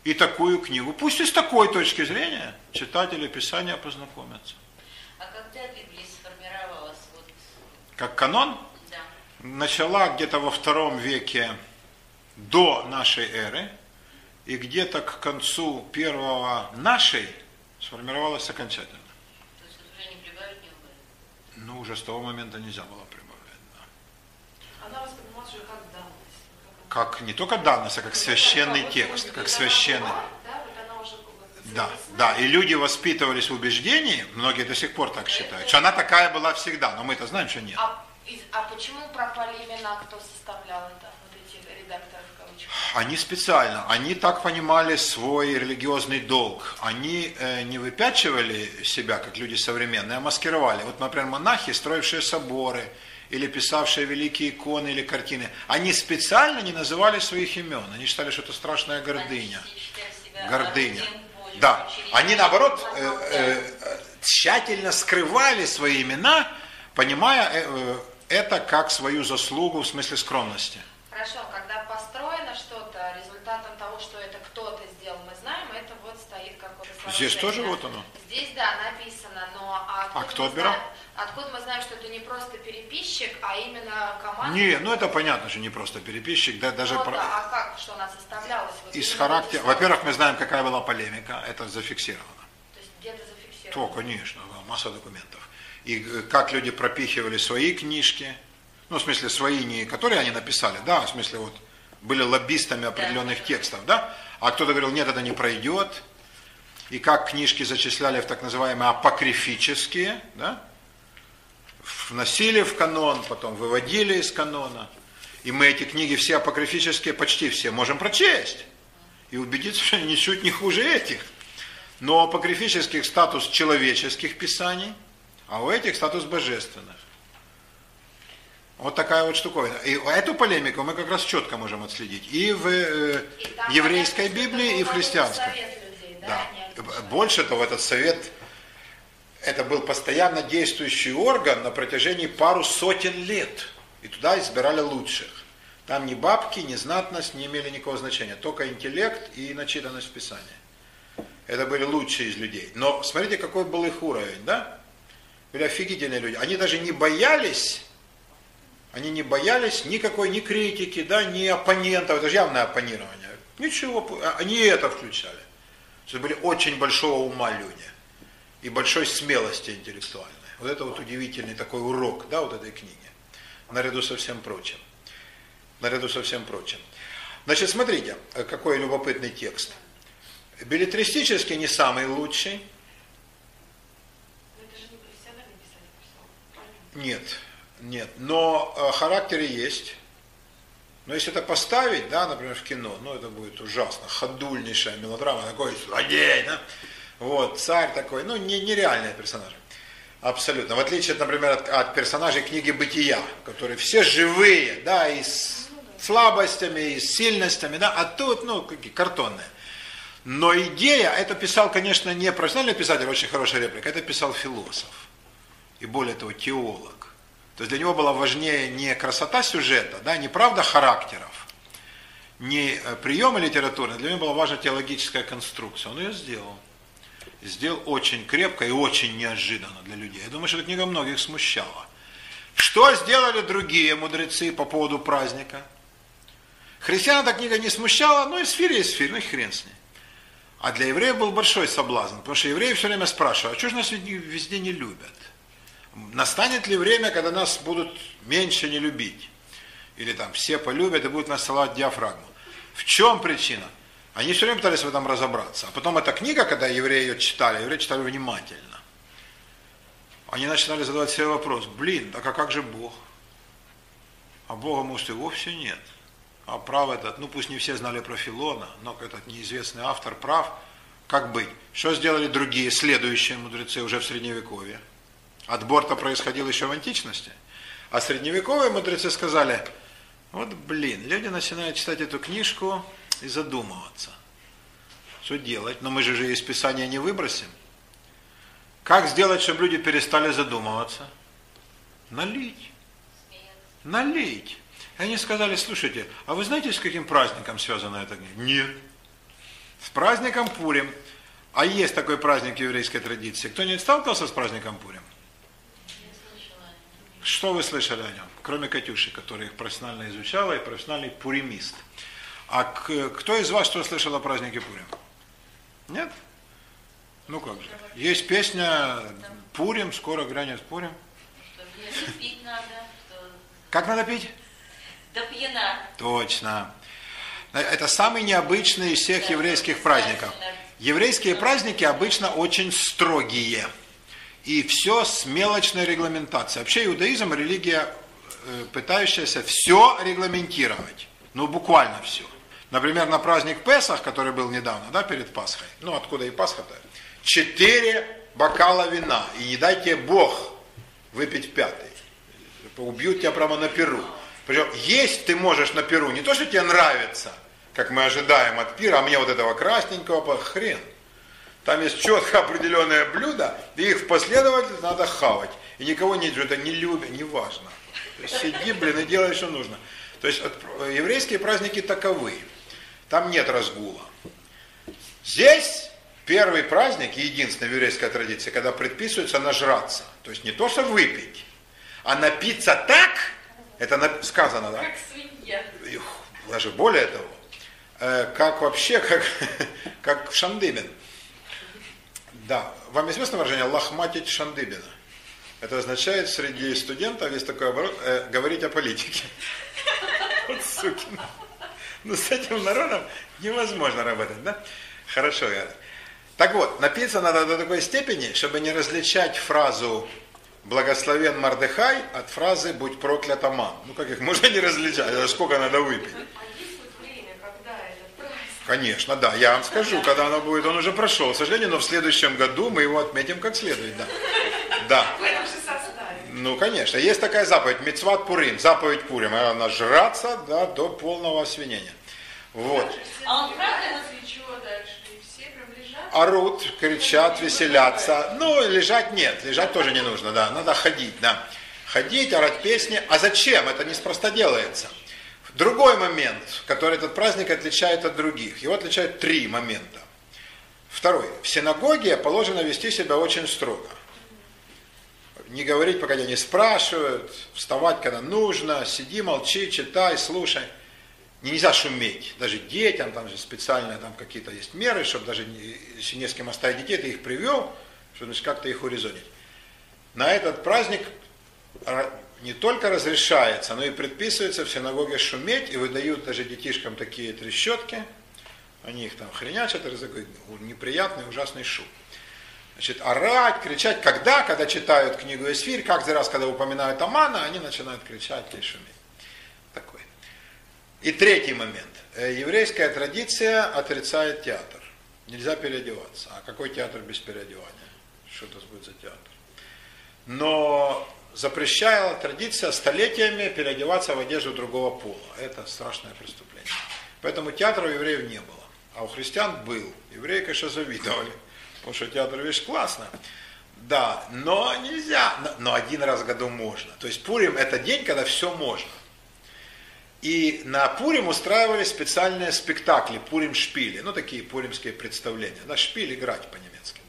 и такую книгу. Пусть и с такой точки зрения читатели Писания познакомятся. А когда Библия сформировалась? Вот, Как канон да. начала где-то во втором веке до нашей эры, и где-то к концу первого нашей сформировалась окончательно. То есть уже не прибавить, не убавить. Ну, уже с того момента нельзя было прибавлять. Да. Она воспринималась уже как. Как не только данность, а как священный текст, как священный. Да, Да, и люди воспитывались в убеждении, многие до сих пор так считают, что она такая была всегда, но мы-то знаем, что нет. А, а почему пропали имена, кто составлял это, вот эти редакторы в кавычках? Они специально, они так понимали свой религиозный долг. Они э, не выпячивали себя, как люди современные, а маскировали. Вот, например, монахи, строившие соборы, или писавшие великие иконы или картины, они специально не называли своих имен. Они считали, что это страшная гордыня. Гордыня. Да. Они, наоборот, э, э, тщательно скрывали свои имена, понимая э, э, это как свою заслугу в смысле скромности. Хорошо, когда построено что-то, результатом того, что это кто-то сделал, мы знаем, это вот стоит какое-то Здесь тоже вот оно. Здесь, да, написано, но а откуда, кто отбирал? знаем, откуда мы знаем, что это не просто переписчик, а именно команда? Не, ну это понятно, что не просто переписчик, да, даже Ну про- да, а как, что она составлялась? Вот из характера. Во-первых, мы знаем, какая была полемика, это зафиксировано. То есть где-то зафиксировано. То, конечно, да, масса документов. И э, как люди пропихивали свои книжки, ну, в смысле, свои, не которые они написали, да, в смысле, вот, были лоббистами определенных текстов, да, а кто-то говорил, нет, это не пройдет, и как книжки зачисляли в так называемые апокрифические, да, вносили в канон, потом выводили из канона, и мы эти книги все апокрифические, почти все, можем прочесть и убедиться, что они ничуть не хуже этих. Но у апокрифических статус человеческих писаний, а у этих статус божественных. Вот такая вот штуковина. И эту полемику мы как раз четко можем отследить. И в э, И еврейской Библии, и в христианской. людей, да, Да. Больше того, этот совет, это был постоянно действующий орган на протяжении пару сотен лет. И туда избирали лучших. Там ни бабки, ни знатность не имели никакого значения. Только интеллект и начитанность Писания. Это были лучшие из людей. Но смотрите, какой был их уровень, да? Были офигительные люди. Они даже не боялись, они не боялись никакой ни критики, да, ни оппонентов. Это же явное оппонирование. Ничего, они это включали. Что были очень большого ума люди и большой смелости интеллектуальной. Вот это вот удивительный такой урок, да, вот этой книги. Наряду со всем прочим. Наряду со всем прочим. Значит, смотрите, какой любопытный текст. Билетристически не самый лучший. Нет, нет. Но э, характеры есть. Но если это поставить, да, например, в кино, ну это будет ужасно. Ходульнейшая мелодрама, такой злодей, да? Вот, царь такой, ну не, нереальные персонажи. Абсолютно. В отличие, например, от, от персонажей книги «Бытия», которые все живые, да, и с слабостями, и с сильностями, да, а тут, ну, какие картонные. Но идея, это писал, конечно, не профессиональный писатель, очень хорошая реплика, это писал философ. И более того, теолог. То есть для него была важнее не красота сюжета, да, не правда характеров, не э, приемы литературные, для него была важна теологическая конструкция. Он ее сделал. И сделал очень крепко и очень неожиданно для людей. Я думаю, что эта книга многих смущала. Что сделали другие мудрецы по поводу праздника? Христиан эта книга не смущала, ну, эсфирь есть эсфирь, ну и хрен с ней. А для евреев был большой соблазн, потому что евреи все время спрашивают, а что же нас везде не любят? Настанет ли время, когда нас будут меньше не любить? Или там все полюбят и будут нас целовать диафрагму? В чем причина? Они все время пытались в этом разобраться. А потом эта книга, когда евреи ее читали, евреи читали внимательно. Они начинали задавать себе вопрос, блин, так а как же Бог? А Бога, может, и вовсе нет. А прав этот, ну пусть не все знали про Филона, но этот неизвестный автор прав. Как быть? Что сделали другие, следующие мудрецы уже в Средневековье? Отбор-то происходил еще в античности. А средневековые мудрецы сказали, вот блин, люди начинают читать эту книжку и задумываться. Что делать? Но мы же из Писания не выбросим. Как сделать, чтобы люди перестали задумываться? Налить. Налить. И они сказали, слушайте, а вы знаете, с каким праздником связана эта книга? Нет. С праздником Пурим. А есть такой праздник еврейской традиции. Кто-нибудь сталкивался с праздником Пурим? Что вы слышали о нем? Кроме Катюши, которая их профессионально изучала и профессиональный пуримист. А кто из вас что слышал о празднике Пурим? Нет? Ну как же. Есть песня Пурим, скоро грянет Пурим. Что пить надо, что Как надо пить? до пьяна. Точно. Это самый необычный из всех еврейских праздников. Еврейские праздники обычно очень строгие. И все с мелочной регламентацией. Вообще иудаизм религия, э, пытающаяся все регламентировать. Ну, буквально все. Например, на праздник Песах, который был недавно, да, перед Пасхой, ну откуда и Пасха-то, четыре бокала вина, и не дайте Бог выпить пятый. Убьют тебя прямо на перу. Причем есть ты можешь на перу, не то, что тебе нравится, как мы ожидаем от пира, а мне вот этого красненького, хрен. Там есть четко определенное блюдо, и их в последовательности надо хавать. И никого не это не любят, не важно. Сиди, блин, и делай, что нужно. То есть еврейские праздники таковы. Там нет разгула. Здесь первый праздник, единственная еврейская традиция, когда предписывается нажраться. То есть не то, что выпить, а напиться так, это сказано, да? Как свинья. Даже более того, э, как вообще, [laughs] как, как Шандыбин. Да, вам известно выражение «лохматить Шандыбина»? Это означает среди студентов есть такой оборот, э, говорить о политике. [laughs] Вот сукин. Ну, с этим народом невозможно работать, да? Хорошо, я. Так вот, напиться надо до такой степени, чтобы не различать фразу «благословен Мардыхай» от фразы «будь проклят Аман». Ну, как их можно не различать? А сколько надо выпить? Конечно, да, я вам скажу, когда оно будет, он уже прошел, к сожалению, но в следующем году мы его отметим как следует, да. Да. Ну, конечно, есть такая заповедь, Мецват Пурим, заповедь Пурим, она нажраться, да, до полного освинения. Вот. А он правда свечу дальше? Орут, кричат, веселятся. Ну, лежать нет, лежать тоже не нужно, да, надо ходить, да. Ходить, орать песни. А зачем? Это неспроста делается. Другой момент, который этот праздник отличает от других. Его отличают три момента. Второй. В синагоге положено вести себя очень строго. Не говорить, пока тебя не спрашивают, вставать, когда нужно, сиди, молчи, читай, слушай. Нельзя шуметь, даже детям, там же специальные там какие-то есть меры, чтобы даже если не с кем оставить детей, ты их привел, чтобы как-то их урезонить. На этот праздник не только разрешается, но и предписывается в синагоге шуметь, и выдают даже детишкам такие трещотки, они их там хренячат, это такой неприятный, ужасный шум. Значит, орать, кричать, когда? Когда читают книгу Эсфирь, каждый раз, когда упоминают Амана, они начинают кричать и шуметь. Такой. И третий момент. Э, еврейская традиция отрицает театр. Нельзя переодеваться. А какой театр без переодевания? Что это будет за театр? Но запрещала традиция столетиями переодеваться в одежду другого пола. Это страшное преступление. Поэтому театра у евреев не было. А у христиан был. Евреи, конечно, завидовали. Потому что театр вещь классная. Да, но нельзя. Но один раз в году можно. То есть Пурим это день, когда все можно. И на Пурим устраивали специальные спектакли, Пурим-шпили, ну такие пуримские представления. Да, шпиль играть по-немецки.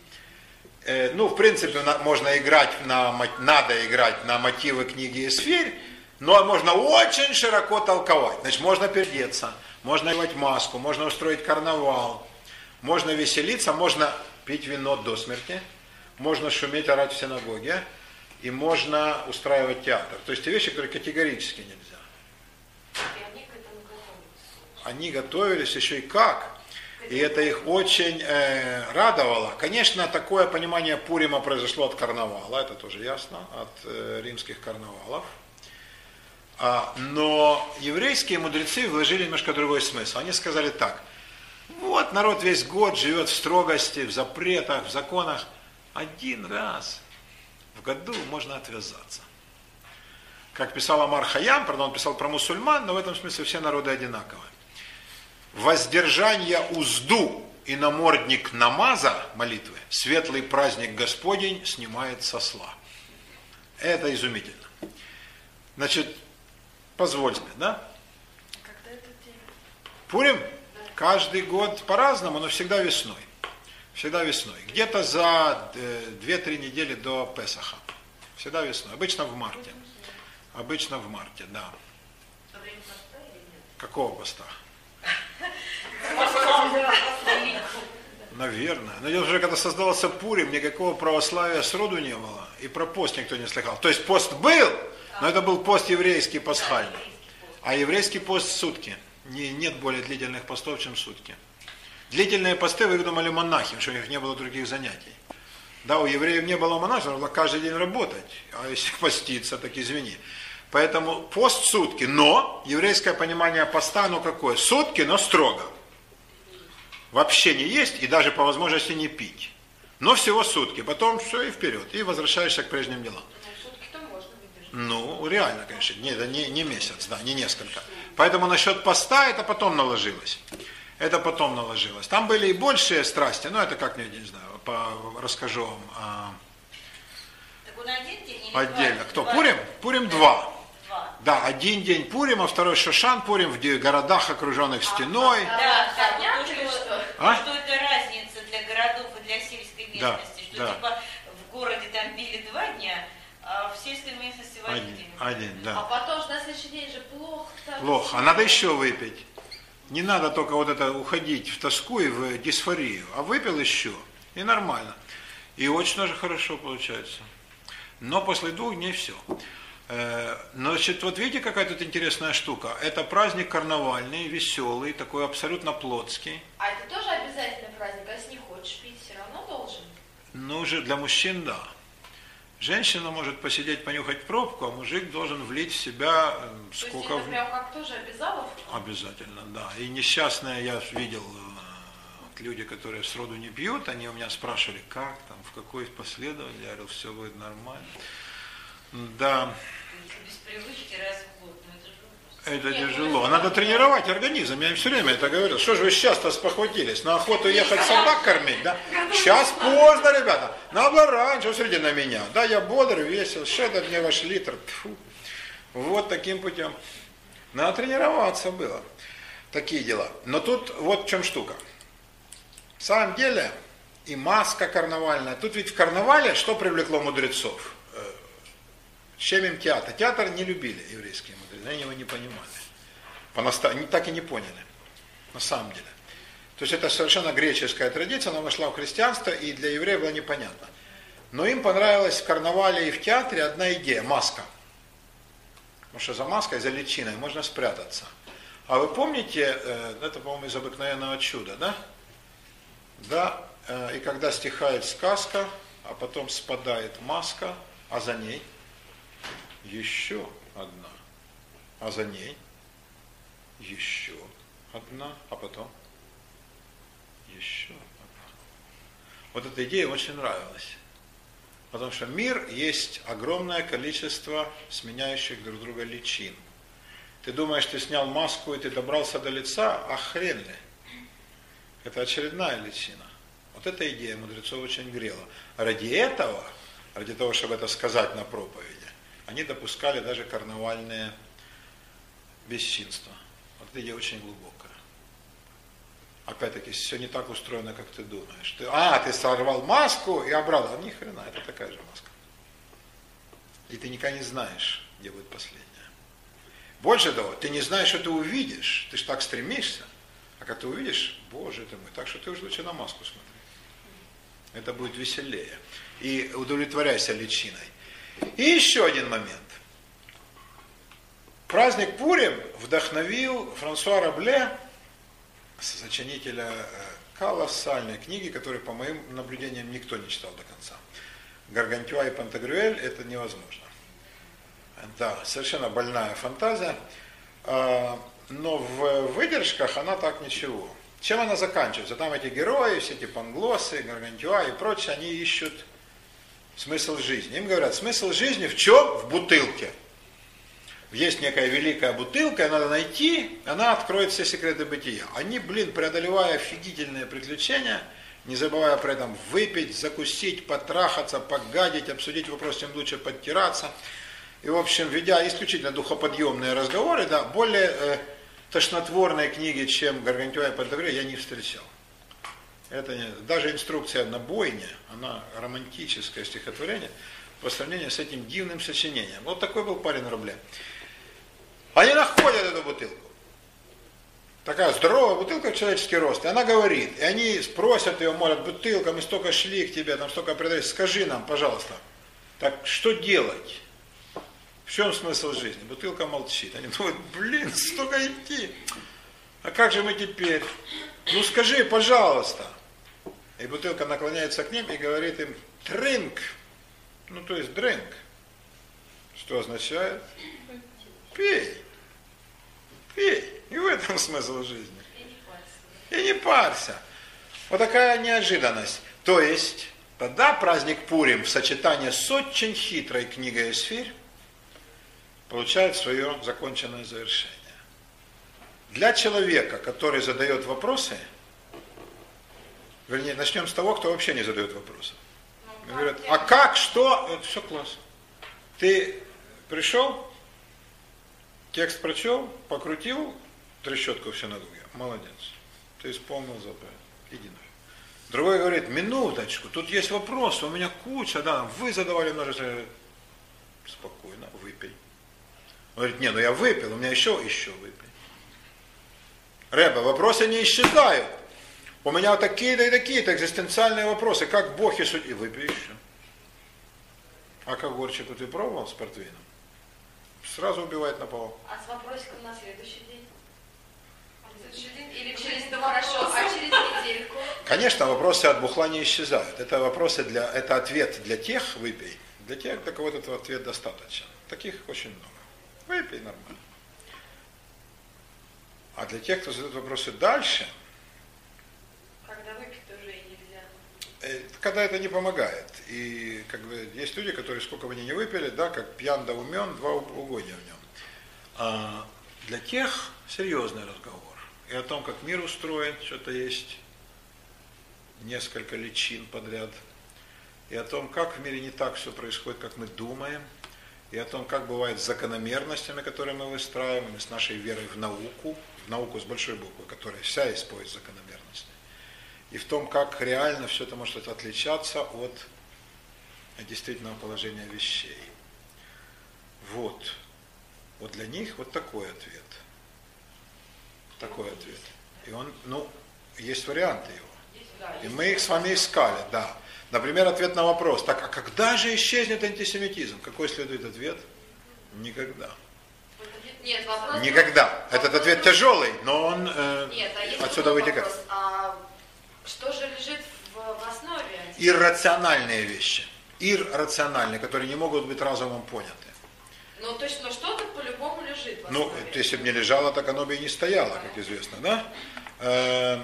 Э, ну, в принципе, можно играть на, надо играть на мотивы книги Эсфирь, но можно очень широко толковать. Значит, можно переодеться, можно делать маску, можно устроить карнавал, можно веселиться, можно пить вино до смерти, можно шуметь, орать в синагоге, и можно устраивать театр. То есть те вещи, которые категорически нельзя. Они готовились еще и как. И это их очень э, радовало. Конечно, такое понимание Пурима произошло от карнавала, это тоже ясно, от э, римских карнавалов. А, но еврейские мудрецы вложили немножко другой смысл. Они сказали так, вот народ весь год живет в строгости, в запретах, в законах. Один раз в году можно отвязаться. Как писал Амар Хаям, правда он писал про мусульман, но в этом смысле все народы одинаковые воздержание узду и намордник намаза молитвы, светлый праздник Господень снимает сосла. Это изумительно. Значит, позвольте, да? Когда это день? Пурим? Каждый год по-разному, но всегда весной. Всегда весной. Где-то за 2-3 э, недели до Песаха. Всегда весной. Обычно в марте. Обычно в марте, да. Какого поста? Наверное. Но дело уже, когда создался Пурим, никакого православия сроду не было. И про пост никто не слыхал. То есть пост был, но это был пост еврейский, пасхальный. А еврейский пост сутки. Не, нет более длительных постов, чем сутки. Длительные посты выдумали монахи, потому что у них не было других занятий. Да, у евреев не было монахов, надо было каждый день работать. А если [laughs] поститься, так извини. Поэтому пост сутки, но еврейское понимание поста, оно какое? Сутки, но строго. Вообще не есть и даже по возможности не пить. Но всего сутки, потом все и вперед, и возвращаешься к прежним делам. Ну. Ну, реально, конечно, не, не, не месяц, да, не несколько. Поэтому насчет поста это потом наложилось. Это потом наложилось. Там были и большие страсти, но это как, не, не знаю, по, расскажу вам а, Так он один день или отдельно. два? Кто? Два? Пурим? Пурим два. Два. Да, один день Пурима, второй Шошан Пурим в городах, окруженных стеной. а, Да, да, Понятно или что, что? А? что это разница для городов и для сельской Да, местности, что да. типа в городе там били два дня, в сельской местности в один, Один, день. один, А да. потом же на следующий день же плохо. так. Плохо. А надо еще выпить. Не надо только вот это уходить в тоску и в дисфорию, а выпил еще, и нормально. И очень даже хорошо получается. Но после двух дней все. Значит, вот видите, какая тут интересная штука. Это праздник карнавальный, веселый, такой абсолютно плотский. А это тоже обязательный праздник, а если не хочешь пить, все равно должен. Ну, же для мужчин, да. Женщина может посидеть, понюхать пробку, а мужик должен влить в себя э, То есть сколько... это прям как тоже обязаловка? Обязательно, да. И несчастные я видел э, люди, которые сроду не пьют, они у меня спрашивали, как там, в какой последовательности, я говорил, все будет нормально. Да, без привычки раз в год, ну это тяжело. Надо тренировать организм, я им все время это говорил. Что же вы сейчас-то спохватились? На охоту ехать собак кормить, да? Сейчас поздно, ребята. Надо раньше, смотрите на меня. Да, я бодрый, весел, что это мне ваш литр? Тьфу. Вот таким путем. Надо тренироваться было. Такие дела. Но тут вот в чем штука. В самом деле, и маска карнавальная. Тут ведь в карнавале что привлекло мудрецов? Э, Чем им театр? Театр не любили еврейские мудрецы, они его не понимали. Понаста... так и не поняли, на самом деле. То есть это совершенно греческая традиция, она вошла в христианство, и для евреев было непонятно. Но им понравилась в карнавале и в театре одна идея – маска. Потому что за маской, за личиной можно спрятаться. А вы помните, э, это, по-моему, из обыкновенного чуда, да? Да, э, и когда стихает сказка, а потом спадает маска, а за ней еще а за ней еще одна, а потом еще одна. Вот эта идея очень нравилась. Потому что мир есть огромное количество сменяющих друг друга личин. Ты думаешь, ты снял маску и ты добрался до лица, а хрен ли. Это очередная личина. Вот эта идея мудрецов очень грела. Ради этого, ради того, чтобы это сказать на проповеди, они допускали даже карнавальные бесчинства. Вот идея очень глубокая. Опять-таки, все не так устроено, как ты думаешь. Ты, а, ты сорвал маску и обрадовал. Ни хрена, это такая же маска. И ты никогда не знаешь, где будет последняя. Больше того, ты не знаешь, что ты увидишь. Ты же так стремишься. А как ты увидишь, боже ты мой, так что ты уже лучше на маску смотри. Это будет веселее. И удовлетворяйся личиной. И еще один момент. Праздник Пурим вдохновил Франсуа Рабле, сочинителя э, колоссальной книги, которую, по моим наблюдениям, никто не читал до конца. Гаргантюа и Пантагрюэль – это невозможно. Да, совершенно больная фантазия. А, Но в выдержках она так ничего. Чем она заканчивается? Там эти герои, все эти панглосы, Гаргантюа и прочие, они ищут смысл жизни. Им говорят, смысл жизни в чем? В бутылке. Есть некая великая бутылка, ее надо найти, она откроет все секреты бытия. Они, блин, преодолевая офигительные приключения, не забывая при этом выпить, закусить, потрахаться, погадить, обсудить вопрос, чем лучше подтираться. И, в общем, ведя исключительно духоподъемные разговоры, да, более э, тошнотворной книги, чем Гаргантюа и Пантагрюэль, я не встречал. Это не, даже инструкция на бойне, она романтическое стихотворение по сравнению с этим дивным сочинением. Вот такой был парень Рубле. Они находят эту бутылку. Такая здоровая бутылка в человеческий рост. И она говорит, и они спросят ее, может, бутылка, мы столько шли к тебе, там столько предали, скажи нам, пожалуйста, так что делать? В чем смысл жизни? Бутылка молчит. Они думают, блин, столько идти. А как же мы теперь? Ну скажи, пожалуйста. И бутылка наклоняется к ним и говорит им, drink. Ну то есть drink. Что означает? Пей. Пей. И в этом смысл жизни. И не парься. Вот такая неожиданность. То есть, тогда праздник Пурим в сочетании с очень хитрой книгой Эсфирь получает свое законченное завершение. Для человека, который задает вопросы, вернее, начнем с того, кто вообще не задает вопросов. Говорят, а как, что? Это все классно. Ты пришел, текст прочел, покрутил трещотку все на дуге. Молодец. Ты исполнил заповедь. Иди нафиг. Другой говорит, минуточку, тут есть вопрос, у меня куча, да, вы задавали множество. Спокойно, выпей. Он говорит, не, ну я выпил, у меня еще, еще выпей. Рэба, вопросы не исчезают. У меня такие-то и такие-то экзистенциальные вопросы. Как Бог и судьи? Выпей еще. А как горчику ты пробовал с портвейном? Сразу убивает на пол. А с вопросиком на следующий день? На следующий день или через да хорошо, а через недельку? Конечно, вопросы от бухла не исчезают. Это вопросы для, это ответ для тех, выпей, для тех, для кого этот ответ достаточен. Таких очень много. Выпей нормально. А для тех, кто задает вопросы дальше, Когда выпить уже и нельзя. э, когда это не помогает. И как бы есть люди, которые сколько бы они не выпили, да, как пьян да умен, два угодья в нем. А для тех серьезный разговор. И о том, как мир устроен, что-то есть несколько личин подряд. И о том, как в мире не так все происходит, как мы думаем. И о том, как бывает с закономерностями, которые мы выстраиваем, и с нашей верой в науку, в науку с большой буквы, которая вся использует закономерности. И в том, как реально все это может отличаться от действительного положения вещей. Вот. Вот для них вот такой ответ. Такой ответ. И он, ну, есть варианты его. И мы их с вами искали, да. Например, ответ на вопрос, так а когда же исчезнет антисемитизм? Какой следует ответ? Никогда. Нет, вопрос... Никогда. Этот ответ тяжелый, но он э, Нет, а отсюда вытекает. вопрос. А что же лежит в, в основе? Иррациональные вещи. Иррациональные, которые не могут быть разумом поняты. Ну, то есть, ну, что-то по-любому лежит в Ну, основе. это если бы не лежало, так оно бы и не стояло, как известно, да? Э,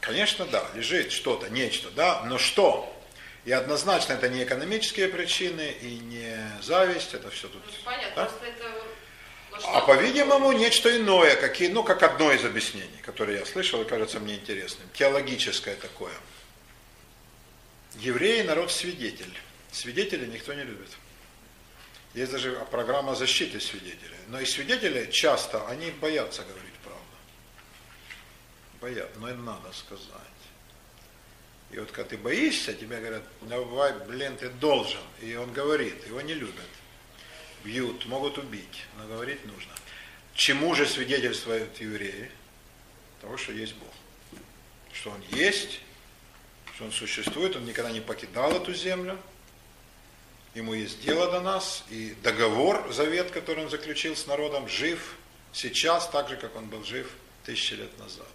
Конечно, да, лежит что-то, нечто, да, но что? И однозначно это не экономические причины и не зависть, это все тут. Ну, понятно, да? просто это... ну, А по-видимому, нечто иное, какие, ну, как одно из объяснений, которое я слышал и кажется мне интересным, теологическое такое. Евреи народ свидетель. Свидетелей никто не любит. Есть даже программа защиты свидетелей. Но и свидетели часто, они боятся говорить правду. Боятся, но им надо сказать. И вот когда ты боишься, тебе говорят, давай, блин, ты должен. И он говорит, его не любят. Бьют, могут убить, но говорить нужно. Чему же свидетельствуют евреи? Того, что есть Бог. Что Он есть, что Он существует, Он никогда не покидал эту землю. Ему есть дело до нас, и договор, завет, который Он заключил с народом, жив сейчас, так же, как Он был жив тысячи лет назад.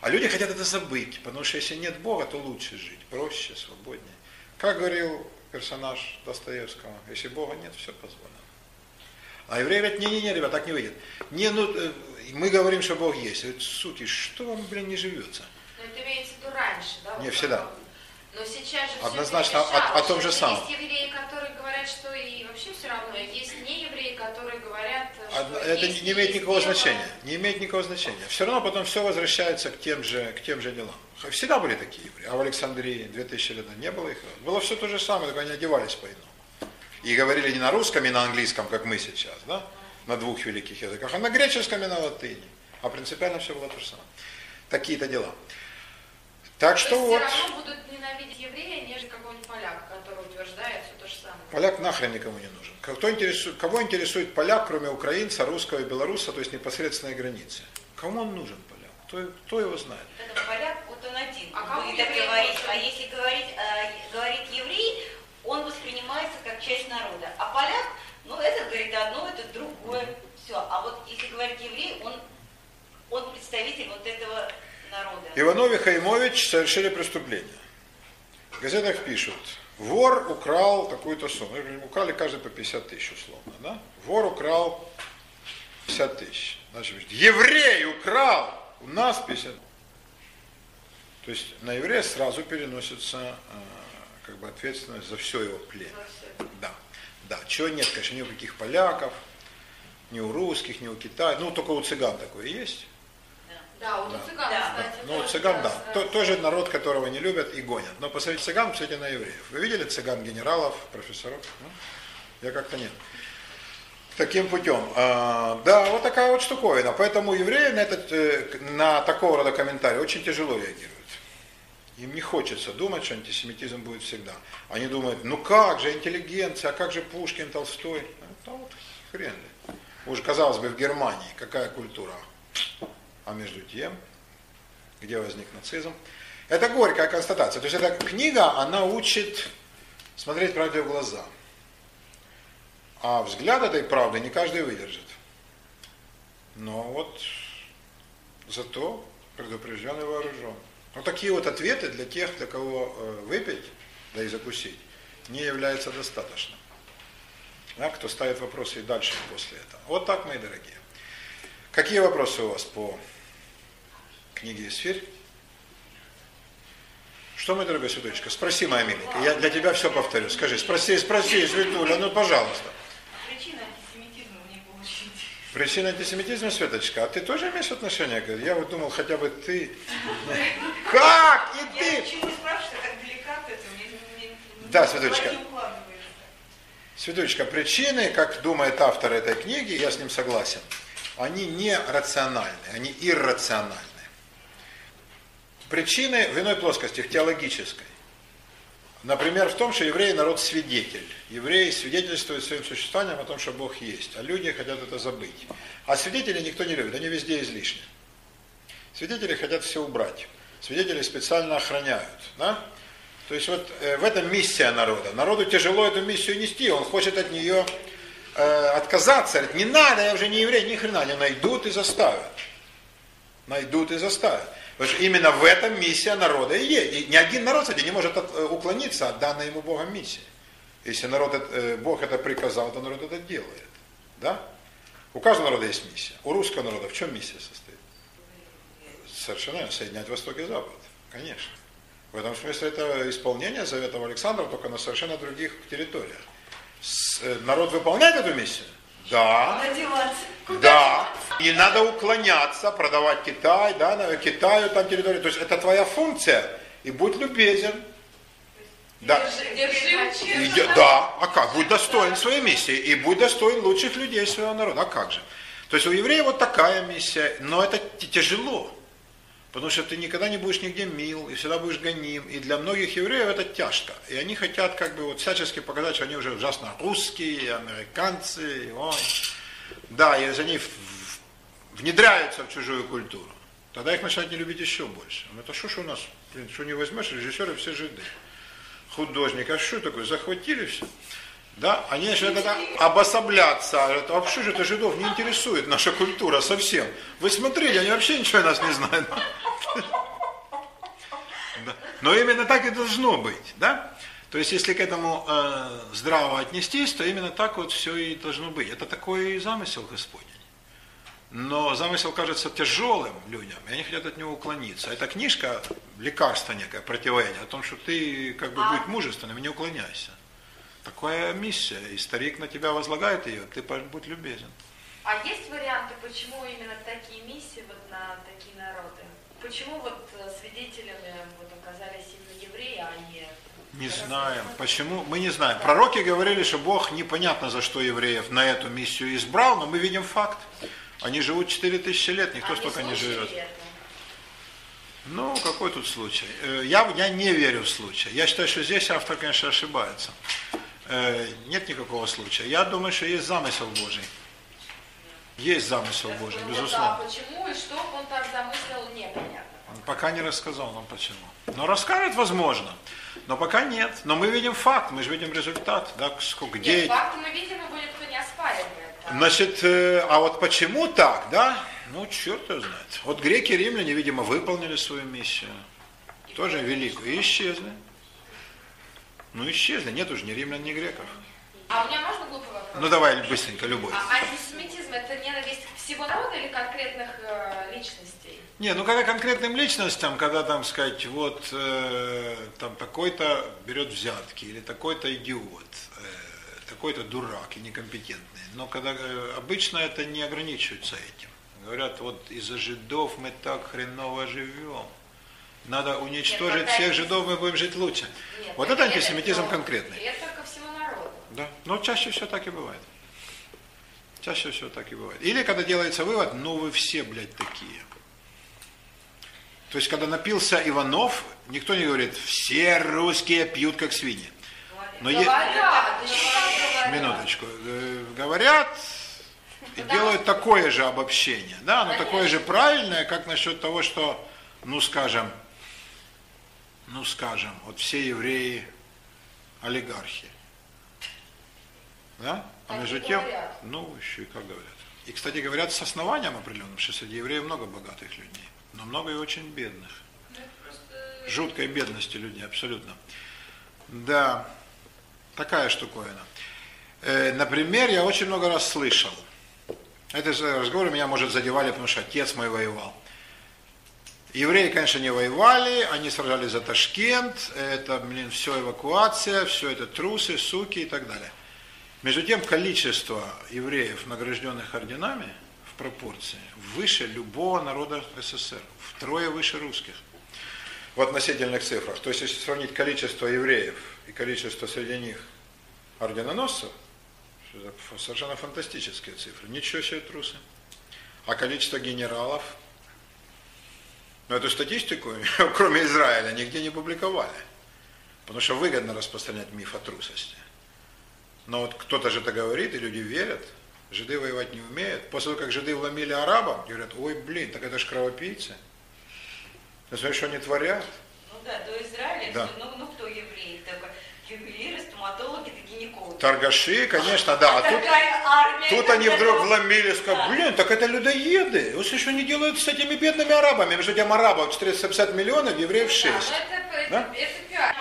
А люди хотят это забыть, потому что если нет Бога, то лучше жить, проще, свободнее. Как говорил персонаж Достоевского, если Бога нет, все позволено. А евреи говорят, не-не-не, ребят, так не выйдет. Не, ну, э, мы говорим, что Бог есть. Говорят, суки, что вам, блин, не живется? Ну, это имеется в виду раньше, да? Не всегда. Но сейчас же Однозначно о- перемешалось. о том же самом. Есть евреи, которые говорят, что и вообще все равно. Есть не евреи, которые говорят, что Одно- Это есть, не имеет есть никакого дело. значения. Не имеет никакого значения. Все равно потом все возвращается к тем же, к тем же делам. Всегда были такие евреи. А в Александрии 2000 лет не было их. Было все то же самое, только они одевались по-иному. И говорили не на русском и на английском, как мы сейчас, да? на двух великих языках, а на греческом и на латыни. А принципиально все было то же самое. Такие-то дела. Так То что есть вот, все равно будут ненавидеть еврея, нежели какого-нибудь поляка, который утверждает все то же самое. поляк нахрен никому не нужен. Кто интересует, кого интересует поляк, кроме украинца, русского и белоруса, то есть непосредственной границы? Кому он нужен? Кто, кто его знает? Этот поляк, вот он один, А кому будет говорить. А если говорить, э, говорит еврей, он воспринимается как часть народа. А поляк, ну этот говорит одно, этот другое. Все. А вот если говорит еврей, он, он представитель вот этого народа. Иванов и Хаймович совершили преступление. В газетах пишут, Вор украл такую-то сумму. Украли каждый по 50 тысяч условно. Да? Вор украл 50 тысяч. Значит, еврей украл, у нас 50. То есть на еврея сразу переносится э, как бы ответственность за все его племя. Да, да. Чего нет, конечно, ни у каких поляков, ни у русских, ни у Китая. Ну, только у цыган такое есть. Да, у Да. цыган, Да. кстати. Ну, у тоже цыган, да. раз- То- тоже народ, которого не любят и гонят. Но посмотрите цыган, посмотрите на евреев. Вы видели цыган генералов, профессоров? Ну, я как-то нет. Таким путем. А, да, вот такая вот штуковина. Поэтому евреи на, этот, э, на такого рода комментарии очень тяжело реагируют. Им не хочется думать, что антисемитизм будет всегда. Они думают, ну как же интеллигенция, а как же Пушкин, Толстой? Это вот хрен ли. Уже, казалось бы, в Германии какая культура? А между тем, где возник нацизм. Это горькая констатация. То есть эта книга, она учит смотреть правде в глаза. А взгляд этой правды не каждый выдержит. Но вот зато предупрежден и вооружен. Вот такие вот ответы для тех, для кого э, выпить, да и закусить, не является достаточным. Да, кто ставит вопросы и дальше после этого. Вот так, мои дорогие. Какие вопросы у вас по книге «Исфирь»? Что, мой дорогой Светулечка, спроси, моя миленькая, я для тебя все повторю. Скажи, спроси, спроси, Светуля, ну, пожалуйста. Причина антисемитизма не получить. Причина антисемитизма, Светочка, а ты тоже имеешь отношение? Я вот думал, хотя бы ты. Как? И Я ты? ничего не спрашиваю, так. Мне, мне- Да, Светочка. Светулечка, причины, как думает автор этой книги, я с ним согласен, они не рациональны, они иррациональны. Причины в иной плоскости, в теологической. Например, в том, что евреи народ свидетель. Евреи свидетельствуют своим существованием о том, что Бог есть, а люди хотят это забыть. А свидетелей никто не любит, они везде излишни. Свидетели хотят все убрать. Свидетели специально охраняют. Да? То есть вот э, в этом миссия народа. Народу тяжело эту миссию нести, он хочет от нее э, отказаться. Говорит, не надо, я уже не еврей, ни хрена. Они найдут и заставят. Найдут и заставят. Потому что именно в этом миссия народа и есть. И ни один народ, кстати, не может э, уклониться от данной ему Богом миссии. Если народ, э, Бог это приказал, то народ это делает. Да? У каждого народа есть миссия. У русского народа в чем миссия состоит? Совершенно соединять Восток и Запад. Конечно. В этом смысле это исполнение заветов Александра, только на совершенно других территориях. Э, народ выполняет эту миссию? Да. Куда деваться? Да. И надо уклоняться, продавать Китай, да, на- Китаю там территорию. То есть это твоя функция. И будь любезен. Да. Держи, держи И да, а как? Будь достоин своей миссии. И будь достоин лучших людей своего народа. А как же? То есть у еврея вот такая миссия, но это тяжело. Потому что ты никогда не будешь нигде мил, и всегда будешь гоним. И для многих евреев это тяжко. И они хотят как бы вот всячески показать, что они уже ужасно русские, американцы. ой. Да, и они внедряются в чужую культуру. Тогда их начинают не любить еще больше. Ну это что ж у нас, блин, что не возьмешь, режиссеры все жиды. Художник, а что такое, захватили все? Да, они начинают тогда обособляться. Говорят, а что же это жидов не интересует наша культура совсем? Вы смотрите, они вообще ничего о нас не знают. Но именно так и должно быть, да? То есть, если к этому э, здраво отнестись, то именно так вот все и должно быть. Это такой замысел Господень. Но замысел кажется тяжелым людям, и они хотят от него уклониться. Эта книжка лекарство некое, противоядие, о том, что ты как бы будь мужественным и не уклоняйся. Такая миссия, и старик на тебя возлагает ее, ты будь любезен. А есть варианты, почему именно такие миссии вот на такие народы? Почему вот э, свидетелями вот оказались именно евреи, а не... Не знаем. Почему? Мы не знаем. Пророки говорили, что Бог непонятно за что евреев на эту миссию избрал, но мы видим факт. Они живут 4000 лет, никто А столько не живет. это? Ну, какой тут случай? Э, Я, я не верю в случай. Я считаю, что здесь автор, конечно, ошибается. Э, Нет никакого случая. Я думаю, что есть замысел Божий. Есть замысел Божий, безусловно. Да, почему и что он так замыслил, непонятно. Он пока не рассказал нам почему. Но расскажет, возможно. Но пока нет. Но мы видим факт, мы же видим результат. Да, сколько, где... Нет, факты мы видим, и будет кто не оспаривает. а Значит, э, а вот почему так, да? Ну, черт его знает. Вот греки и римляне, видимо, выполнили свою миссию. Тоже великую. И исчезли. Ну исчезли, нет уже ни римлян, ни греков. А у меня можно глупый вопрос? Ну давай быстренько, любой. А антисемитизм это ненависть всего народа или конкретных э, личностей? Не, ну когда конкретным личностям, когда там сказать, вот э, там такой-то берет взятки, или такой-то идиот, э, такой-то дурак и некомпетентный. Но когда э, обычно это не ограничивается этим. Говорят, вот из-за жидов мы так хреново живем. Надо уничтожить вот всех жидов, мы будем жить лучше. Нет, вот это это нет, антисемитизм это- конкретный. Это ко всему народу. Да, но чаще всего так и бывает. Чаще всего так и бывает. Или когда делается вывод, ну вы все, блядь, такие. То есть, когда напился Иванов, никто не говорит, все русские пьют как свиньи. Но е- Говорят, говорят. Минуточку. Э, Говорят и делают такое же обобщение. Да, но такое же правильное, как насчет того, что, ну скажем, ну скажем, вот все евреи олигархи. Да? А между тем, говорят. ну еще и как говорят. И, кстати, говорят с основанием определенным, что среди евреев много богатых людей, но много и очень бедных. Жуткой бедности людей, абсолютно. Да, такая штуковина. Э, Например, я очень много раз слышал, же разговоры меня, может, задевали, потому что отец мой воевал. Евреи, конечно, не воевали, они сражались за Ташкент, это, блин, все эвакуация, все это трусы, суки и так далее. Между тем, количество евреев, награжденных орденами, в пропорции выше любого народа СССР, втрое выше русских в относительных цифрах. То есть, если сравнить количество евреев и количество среди них орденоносцев, совершенно фантастические цифры. Ничего себе трусы. А количество генералов, ну эту статистику, [laughs] кроме Израиля, нигде не публиковали. Потому что выгодно распространять миф о трусости. Но вот кто-то же это говорит, и люди верят. Жиды воевать не умеют. После того, как жиды вломили арабам, говорят, ой, блин, так это же кровопийцы. Ты смотри, что они творят. Ну да, до Израиля, Да. ну, ну кто евреи? Только ювелиры, стоматологи, да гинекологи. Торгаши, конечно, да. А тут, армия. тут как они вдруг готов- вломили, сказали, блин, так это людоеды. Вот что они делают с этими бедными арабами? Между тем арабов 450 миллионов, евреев 6. Да, но это, это, Да? это пиар.